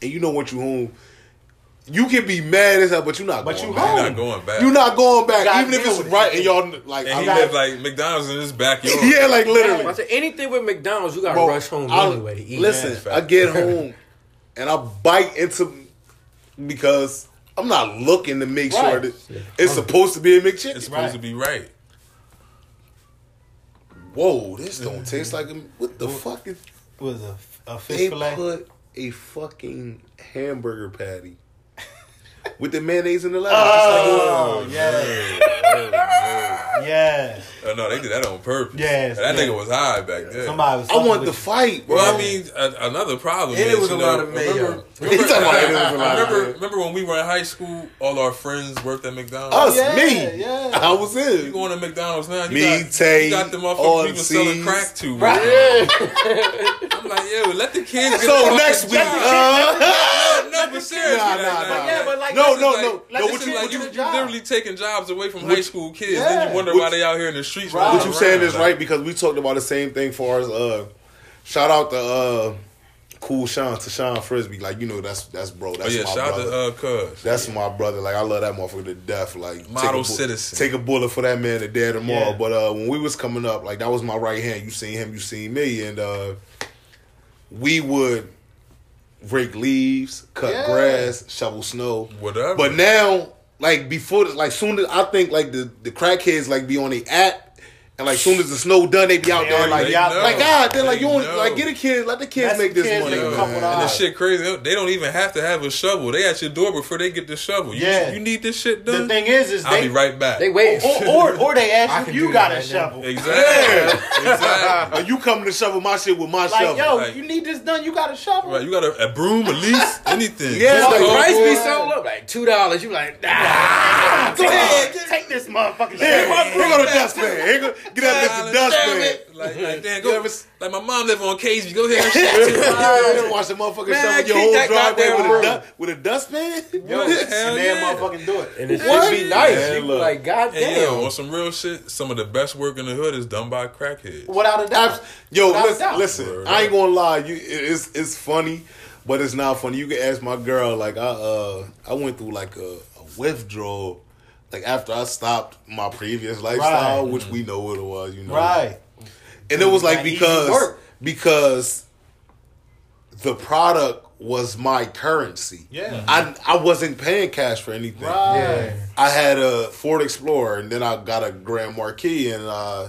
and you know what you home. You can be mad as hell, but you're not. But going you back. You're not going back. You're not going back, gotta even if deal it's right and y'all like. And I he got- lived like McDonald's in his backyard. yeah, like literally. I literally. said anything with McDonald's, you gotta Bro, rush home I- anyway to eat. Listen, I get home and I bite into because I'm not looking to make sure Right. that it's supposed to be a McChicken. It's supposed Right. to be right. Whoa, this don't mm-hmm. taste like a. What the fuck is? Was a, a fish They fillet. put a fucking hamburger patty with the mayonnaise and the lettuce. Oh, oh yeah. Yeah. Oh no, they did that on purpose. Yes, that yeah. nigga was high back then. Somebody was I want the fight, bro. Well, I mean, a, another problem And is it was a lot of mayo. Remember, He talking about it was a lot of remember, remember when we were in high school, all our friends worked at McDonald's. us, Yeah, me, yeah. I was in. You going to McDonald's now? You Me, got, Tay, you got the all motherfuckers we was selling crack to. Right. I'm like, yo, let the kids. Get So next week, jobs. uh, no, no, Nah, nah, nah. Yeah, but like, No, no, is no. like, No, what you- kid like what get you a literally taking jobs away from What- high school kids. Yeah. Then you wonder What why they out here in the streets. Right. what you saying is right because we talked about the same thing for us. Uh, shout out to uh, Cool Sean to Sean Frisbee. Like you know, that's that's bro. Oh That's yeah, my shout out brother. to uh, Cuz. That's my brother. Like I love that motherfucker to death. Like Model take a bu- citizen. Take a bullet for that man today or tomorrow. Yeah. But uh, when we was coming up, like that was my right hand. You seen him, you seen me, and uh, we would rake leaves, cut Yeah. grass, shovel snow. Whatever. But now, like before, like soon as I think like the the crackheads like be on the app. And like soon as the snow done, they be out They there like, be out there. like God, then like you want like get a kid, let the kids Let make this kids money. make a Yo, couple man. and the shit crazy. They don't even have to have a shovel. They at your door before they get the shovel. You, Yeah. you need this shit done. The done. thing is, is I'll they be right back. They wait. or, or or they ask can you, you got that a right now. shovel. exactly. exactly. Like, you come to shovel my shit with my Like shovel. yo, Like- you need this done. You got a shovel. Right, you got a, a broom, at least anything. Yeah, Just like, call price for be it. so low, like two dollars. You like, ah, Go ahead, take this motherfucking Here, shovel. here go the dustpan. Here go, get that Damn Mr. Dustpan. Like, like, damn, go, ever like my mom live on Casey. Go ahead and shit. Yeah, watch the motherfucker Man, shovel your whole driveway with a, du- with a dustpan. Yo, Hell and they yeah. motherfucking do it. and it What? should be nice. Man, you look. like, God And yo, damn. on some real shit, some of the best work in the hood is done by crackheads. Without a doubt. Yo, Without listen, doubt. listen. Word I ain't gonna lie. You, it's it's funny, but it's not funny. You can ask my girl. Like I uh I went through like a, a withdrawal. Like after I stopped my previous lifestyle, Right. which we know what it was, you know. Right. And it was like because because the product was my currency. Yeah. I I wasn't paying cash for anything. Right. Yeah. I had a Ford Explorer and then I got a Grand Marquis and uh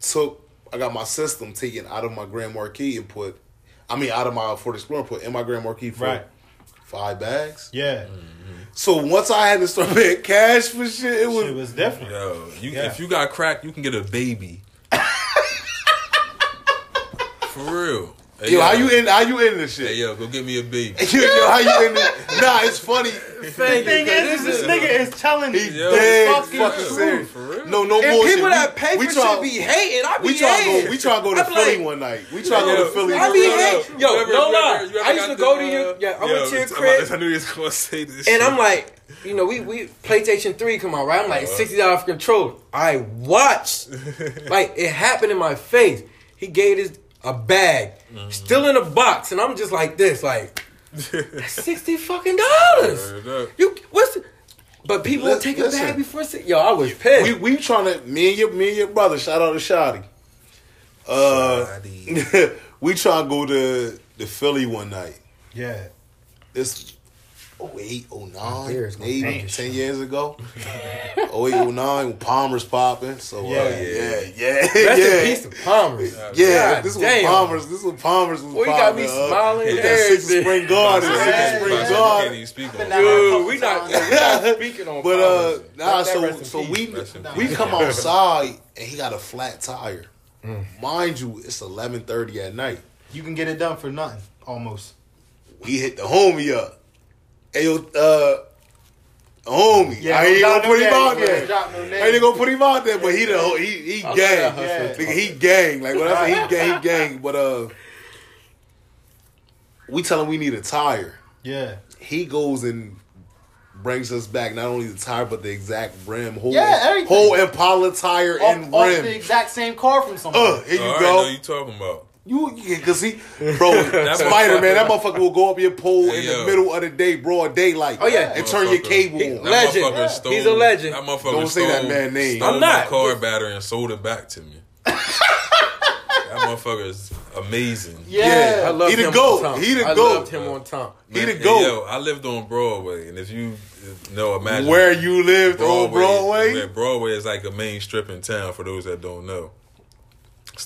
took I got my system taken out of my Grand Marquis and put I mean out of my Ford Explorer and put in my Grand Marquis for Right. five bags. Yeah. So once I had to start paying cash for shit, it was, It was different. Yo, you, Yeah. if you got crack, you can get a baby. For real. Hey, Yo, how you in? How you in this Hey, shit? yo, go get me a B. Yo, yo, how you in this? Nah, it's funny. The thing you, 'cause is, this nigga is telling He me Yo, the dead fucking fucking truth. serious. For real? No, no And bullshit. people We- that pay we for try- shit be hating. I be We try to hating. go. We try to go to Philly like- one night. We try to go to Philly. I one be night. hating. Yo, You ever- no lie. ever- you ever I used to go to you. Yeah, I yo, went to your I'm crib. I knew he was gonna say this. And. I'm like, you know, we we PlayStation Three come out, right? I'm like uh-huh. sixty dollars for controller. I watched, like it happened in my face. He gave us a bag, still in a box, and I'm just like this, like that's sixty fucking dollars. You what's? The, but people will Lis- take a bag before. si- Yo, I was pissed. We we trying to me and your me and your brother. Shout out to Shotty. Uh, we trying to go to the Philly one night. Yeah. It's 08, 09, Beer's gonna maybe change. 10 years ago. 08, 09, Palmer's popping. So, Yeah. uh, yeah, yeah, Rest yeah. in peace to Palmer. Yeah, God this is damn. what Palmer's. This is what Palmer's was Boy, you got me popping, uh, smiling with and that Six everything. Spring Garden, Yeah, Six Spring yeah. You can't Garden. speak on down that. there a Dude, couple we not, we not speaking on. But uh, Palmer's. nah, Let so so we we come outside and he got a flat tire. Mind you, it's eleven thirty at night. You can get it done for nothing, almost. We hit the homie up. Hey yo, uh, homie. Yeah, I ain't gonna put him drop out there. no I ain't gonna put him out there, but he the whole- he he gang. love that hustle. Nigga, he gang. Like whatever he gang, he gang. But uh, we tell him we need a tire. Yeah. He goes and brings us back not only the tire but the exact rim, whole Yeah, everything. whole Impala tire Off, and off rim. the exact same car from somewhere. Uh, here you Oh, I already go. know you talking about. You, yeah, cause he, bro, Spider Man, that motherfucker- motherfucker will go up your pole Hey, in the yo. middle of the day, broad daylight. Oh, yeah. and turn your cable He- on. Legend. Yeah. stole- He's a legend. That motherfucker Don't say that stole- man name. Stole I'm my not. car battery and sold it back to me. that motherfucker is amazing. Yeah. I love He the him goat. on. He the I goat. loved him on top. He the hey, goat. Yo, I lived on Broadway, and if you know, imagine Where you lived on Broadway? Yeah, Broadway is like a main strip in town. For those that don't know,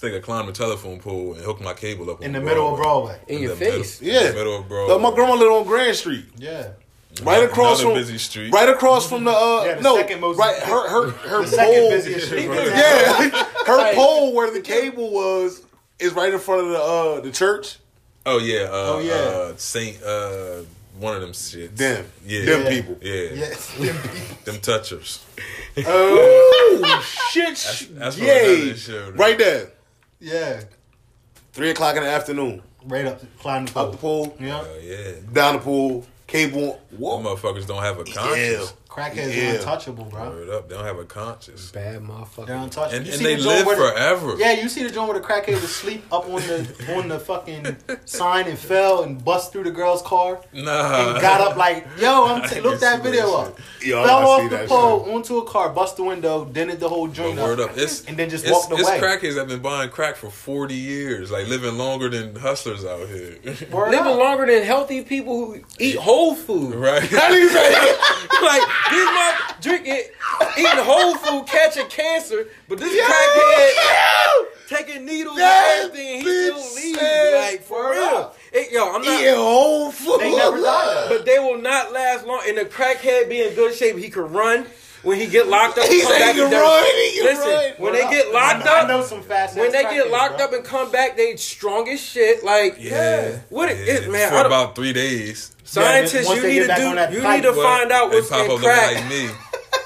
this nigga climbed a telephone pole and hooked my cable up In on the middle of Broadway. In In your the middle- face. in the Yeah. middle of Broadway. my grandma lived on Grand Street, Yeah. right across Another from busy street. right across from the uh Yeah, the no most- right her her her second pole busiest street. yeah her pole where the cable was is right in front of the uh the church Oh yeah. Uh, Oh, yeah. Uh, Saint. Uh, one of them shits. them Yeah. them Yeah. people Yeah. Yes. Them touchers. oh shit that's for yay another show, though. right there yeah. three o'clock in the afternoon Right up, to, climb the up the pool Yeah. Oh yeah. down the pool cable Them whoa motherfuckers don't have a yeah conscience. Crackheads Yeah. are untouchable, bro. Word up. They don't have a conscience. Bad motherfucker. They're untouchable. And, You and see they the joint live where the- forever. Yeah, you see the joint where the crackhead was sleep up on the on the fucking sign and fell and bust through the girl's car Nah. and got up like, yo, I'm I t- can look that video that up. Yo, Fell gotta see off the that pole onto a car, bust the window, dented the whole But joint word up, up. It's, and then just it's, walked it's away. crackheads that been buying crack for 40 years, like living longer than hustlers out here. Word Living up. longer than healthy people who eat whole food. right? like these mother drinking, eating whole food, catching cancer, but this crackhead taking needles That and everything, he still bitch leaves. Like for "Word real. It- yo, I'm not. eating whole food They never died. But they will not last long. And the crackhead be in good shape. He can run when he get locked up. and He come back can and run, he can Listen, run. when they get locked up, I know some fast when they get locked bro. up and come back, they strong as shit. Like Yeah. what it Yeah, is, man? For I about three days. Scientists, once you need to do. You pipe, need to what? find out They what's pop up in looking crack. like me.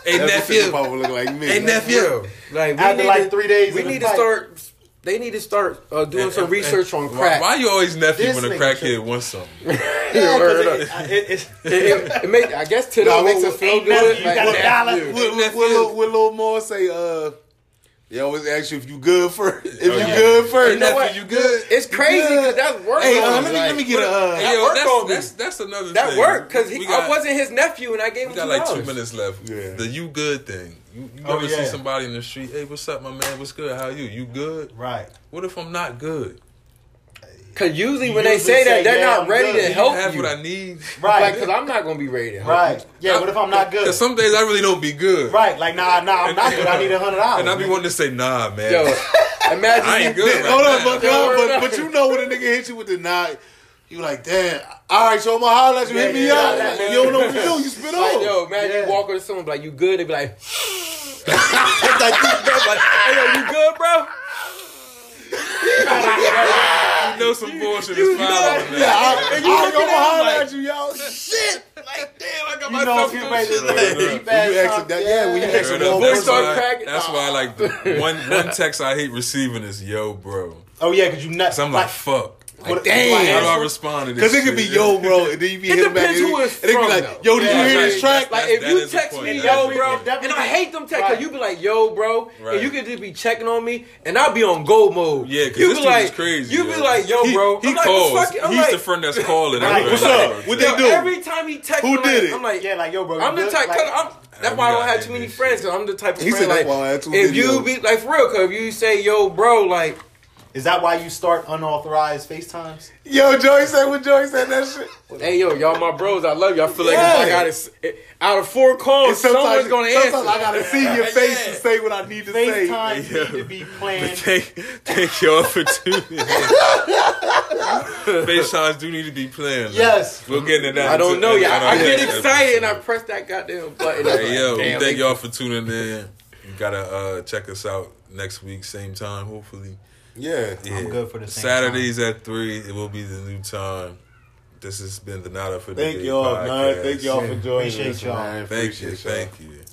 Hey, That's nephew. Papa look like me Hey, nephew. Like we After need like to, three days we need to pipe. start. They need to start uh, doing And- some and- research and on crack. Why, you always nephew This when a crackhead wants something? Yeah, Word 'cause it, it, it, it, it make, I guess to them Nah, it makes what- feel ain't good. nothing, you got a dollar. Yeah. Little, little more say? Uh, they always ask you if you good first. If you yeah. good first, You know what? you good? It's crazy because that's work. Hey, uh, on let me, me let me get a. Uh, Hey, That yo, work that's, on me. that's, that's another that thing. worked because I wasn't his nephew and I gave him We two got like two minutes left. Yeah. The you good thing. You, you Oh, ever yeah. see somebody in the street? Hey, what's up, my man? What's good? How you? You good? right. What if I'm not good? Because usually when they say say, that, they're "Yeah, not I'm ready good." to You help have you. what I need. Right. Like, because I'm not going to be ready to help Right. you. Yeah, what if I'm not good? Because some days I really don't be good. Right. Like, nah, nah, I'm not good. I need a hundred dollars. And I be wanting to say, nah, man. Yo, imagine I ain't you- good. hold right on, now. but, Don't but, but you know when a nigga hits you with the nine, you like, damn. All right, so I'm gonna holler at you. hit Yeah, me yeah, up. Like, you don't know what to do. You spit Like, on. yo, imagine Yeah. you walk over to someone like, you good? They be like, like, deep breath, like, hey, yo, you good, bro? You know know some bullshit You is know foul. man. Yeah, I, And you I, looking I'm at him holler at you, yo. Shit! Like, damn, I got You know, myself if you some made shit this like little that. deep When you ask him that- yeah, when you Yeah, ask him that's one start cracking- That's why, like, the one one text I hate receiving is "Yo, bro." Oh yeah, because you nuts. Cause I'm like, fuck. What- damn. How do I respond to this? Because it could be yo, bro, and then you be It hitting back, depends and who it- it's and they be from, like, though. yo, did Yeah, you hear right. this track? Like That- if you text me, yo, bro, and I hate them texts, Right. cause you be like, yo, bro, Right. and you could just be checking on me, and I'll be on gold mode. Yeah, because this be like, is crazy, You yo. be like, yo, bro. He I'm calls. fuck. I'm He's like, the friend that's calling. Right. What's up? What they do? Every time he texts Who did it? I'm like, Yeah, like yo, bro. I'm the type. Like, Cause I'm, that's why I don't have too many friends. Cause I'm the type of He friend said like, that's why I had two if you be like for real, cause if you say, yo, bro, like, is that why you start unauthorized FaceTimes? Yo, Joey said when Joey said that shit. hey, yo, y'all my bros, I love you. All I feel like Yeah. if I got it out of four calls, sometimes, someone's gonna answer. sometimes I gotta see your face Yeah. and say what I need to say. FaceTime Yeah. need to be planned. Thank, thank y'all for tuning in. FaceTimes do need to be planned. man. Yes. We'll get into that. I don't know. Yeah, I, I get Yeah. excited and I press that goddamn button. It's Hey, yo, like, damn, thank y'all for tuning in. You gotta uh, check us out next week, same time, hopefully. Yeah. Yeah. I'm good for the same Saturdays at three. It will be the new time. This has been the Nada for the Thank Day y'all, podcast. man. Thank y'all for joining Appreciate us, y'all. man. Thank you, Appreciate y'all. thank you.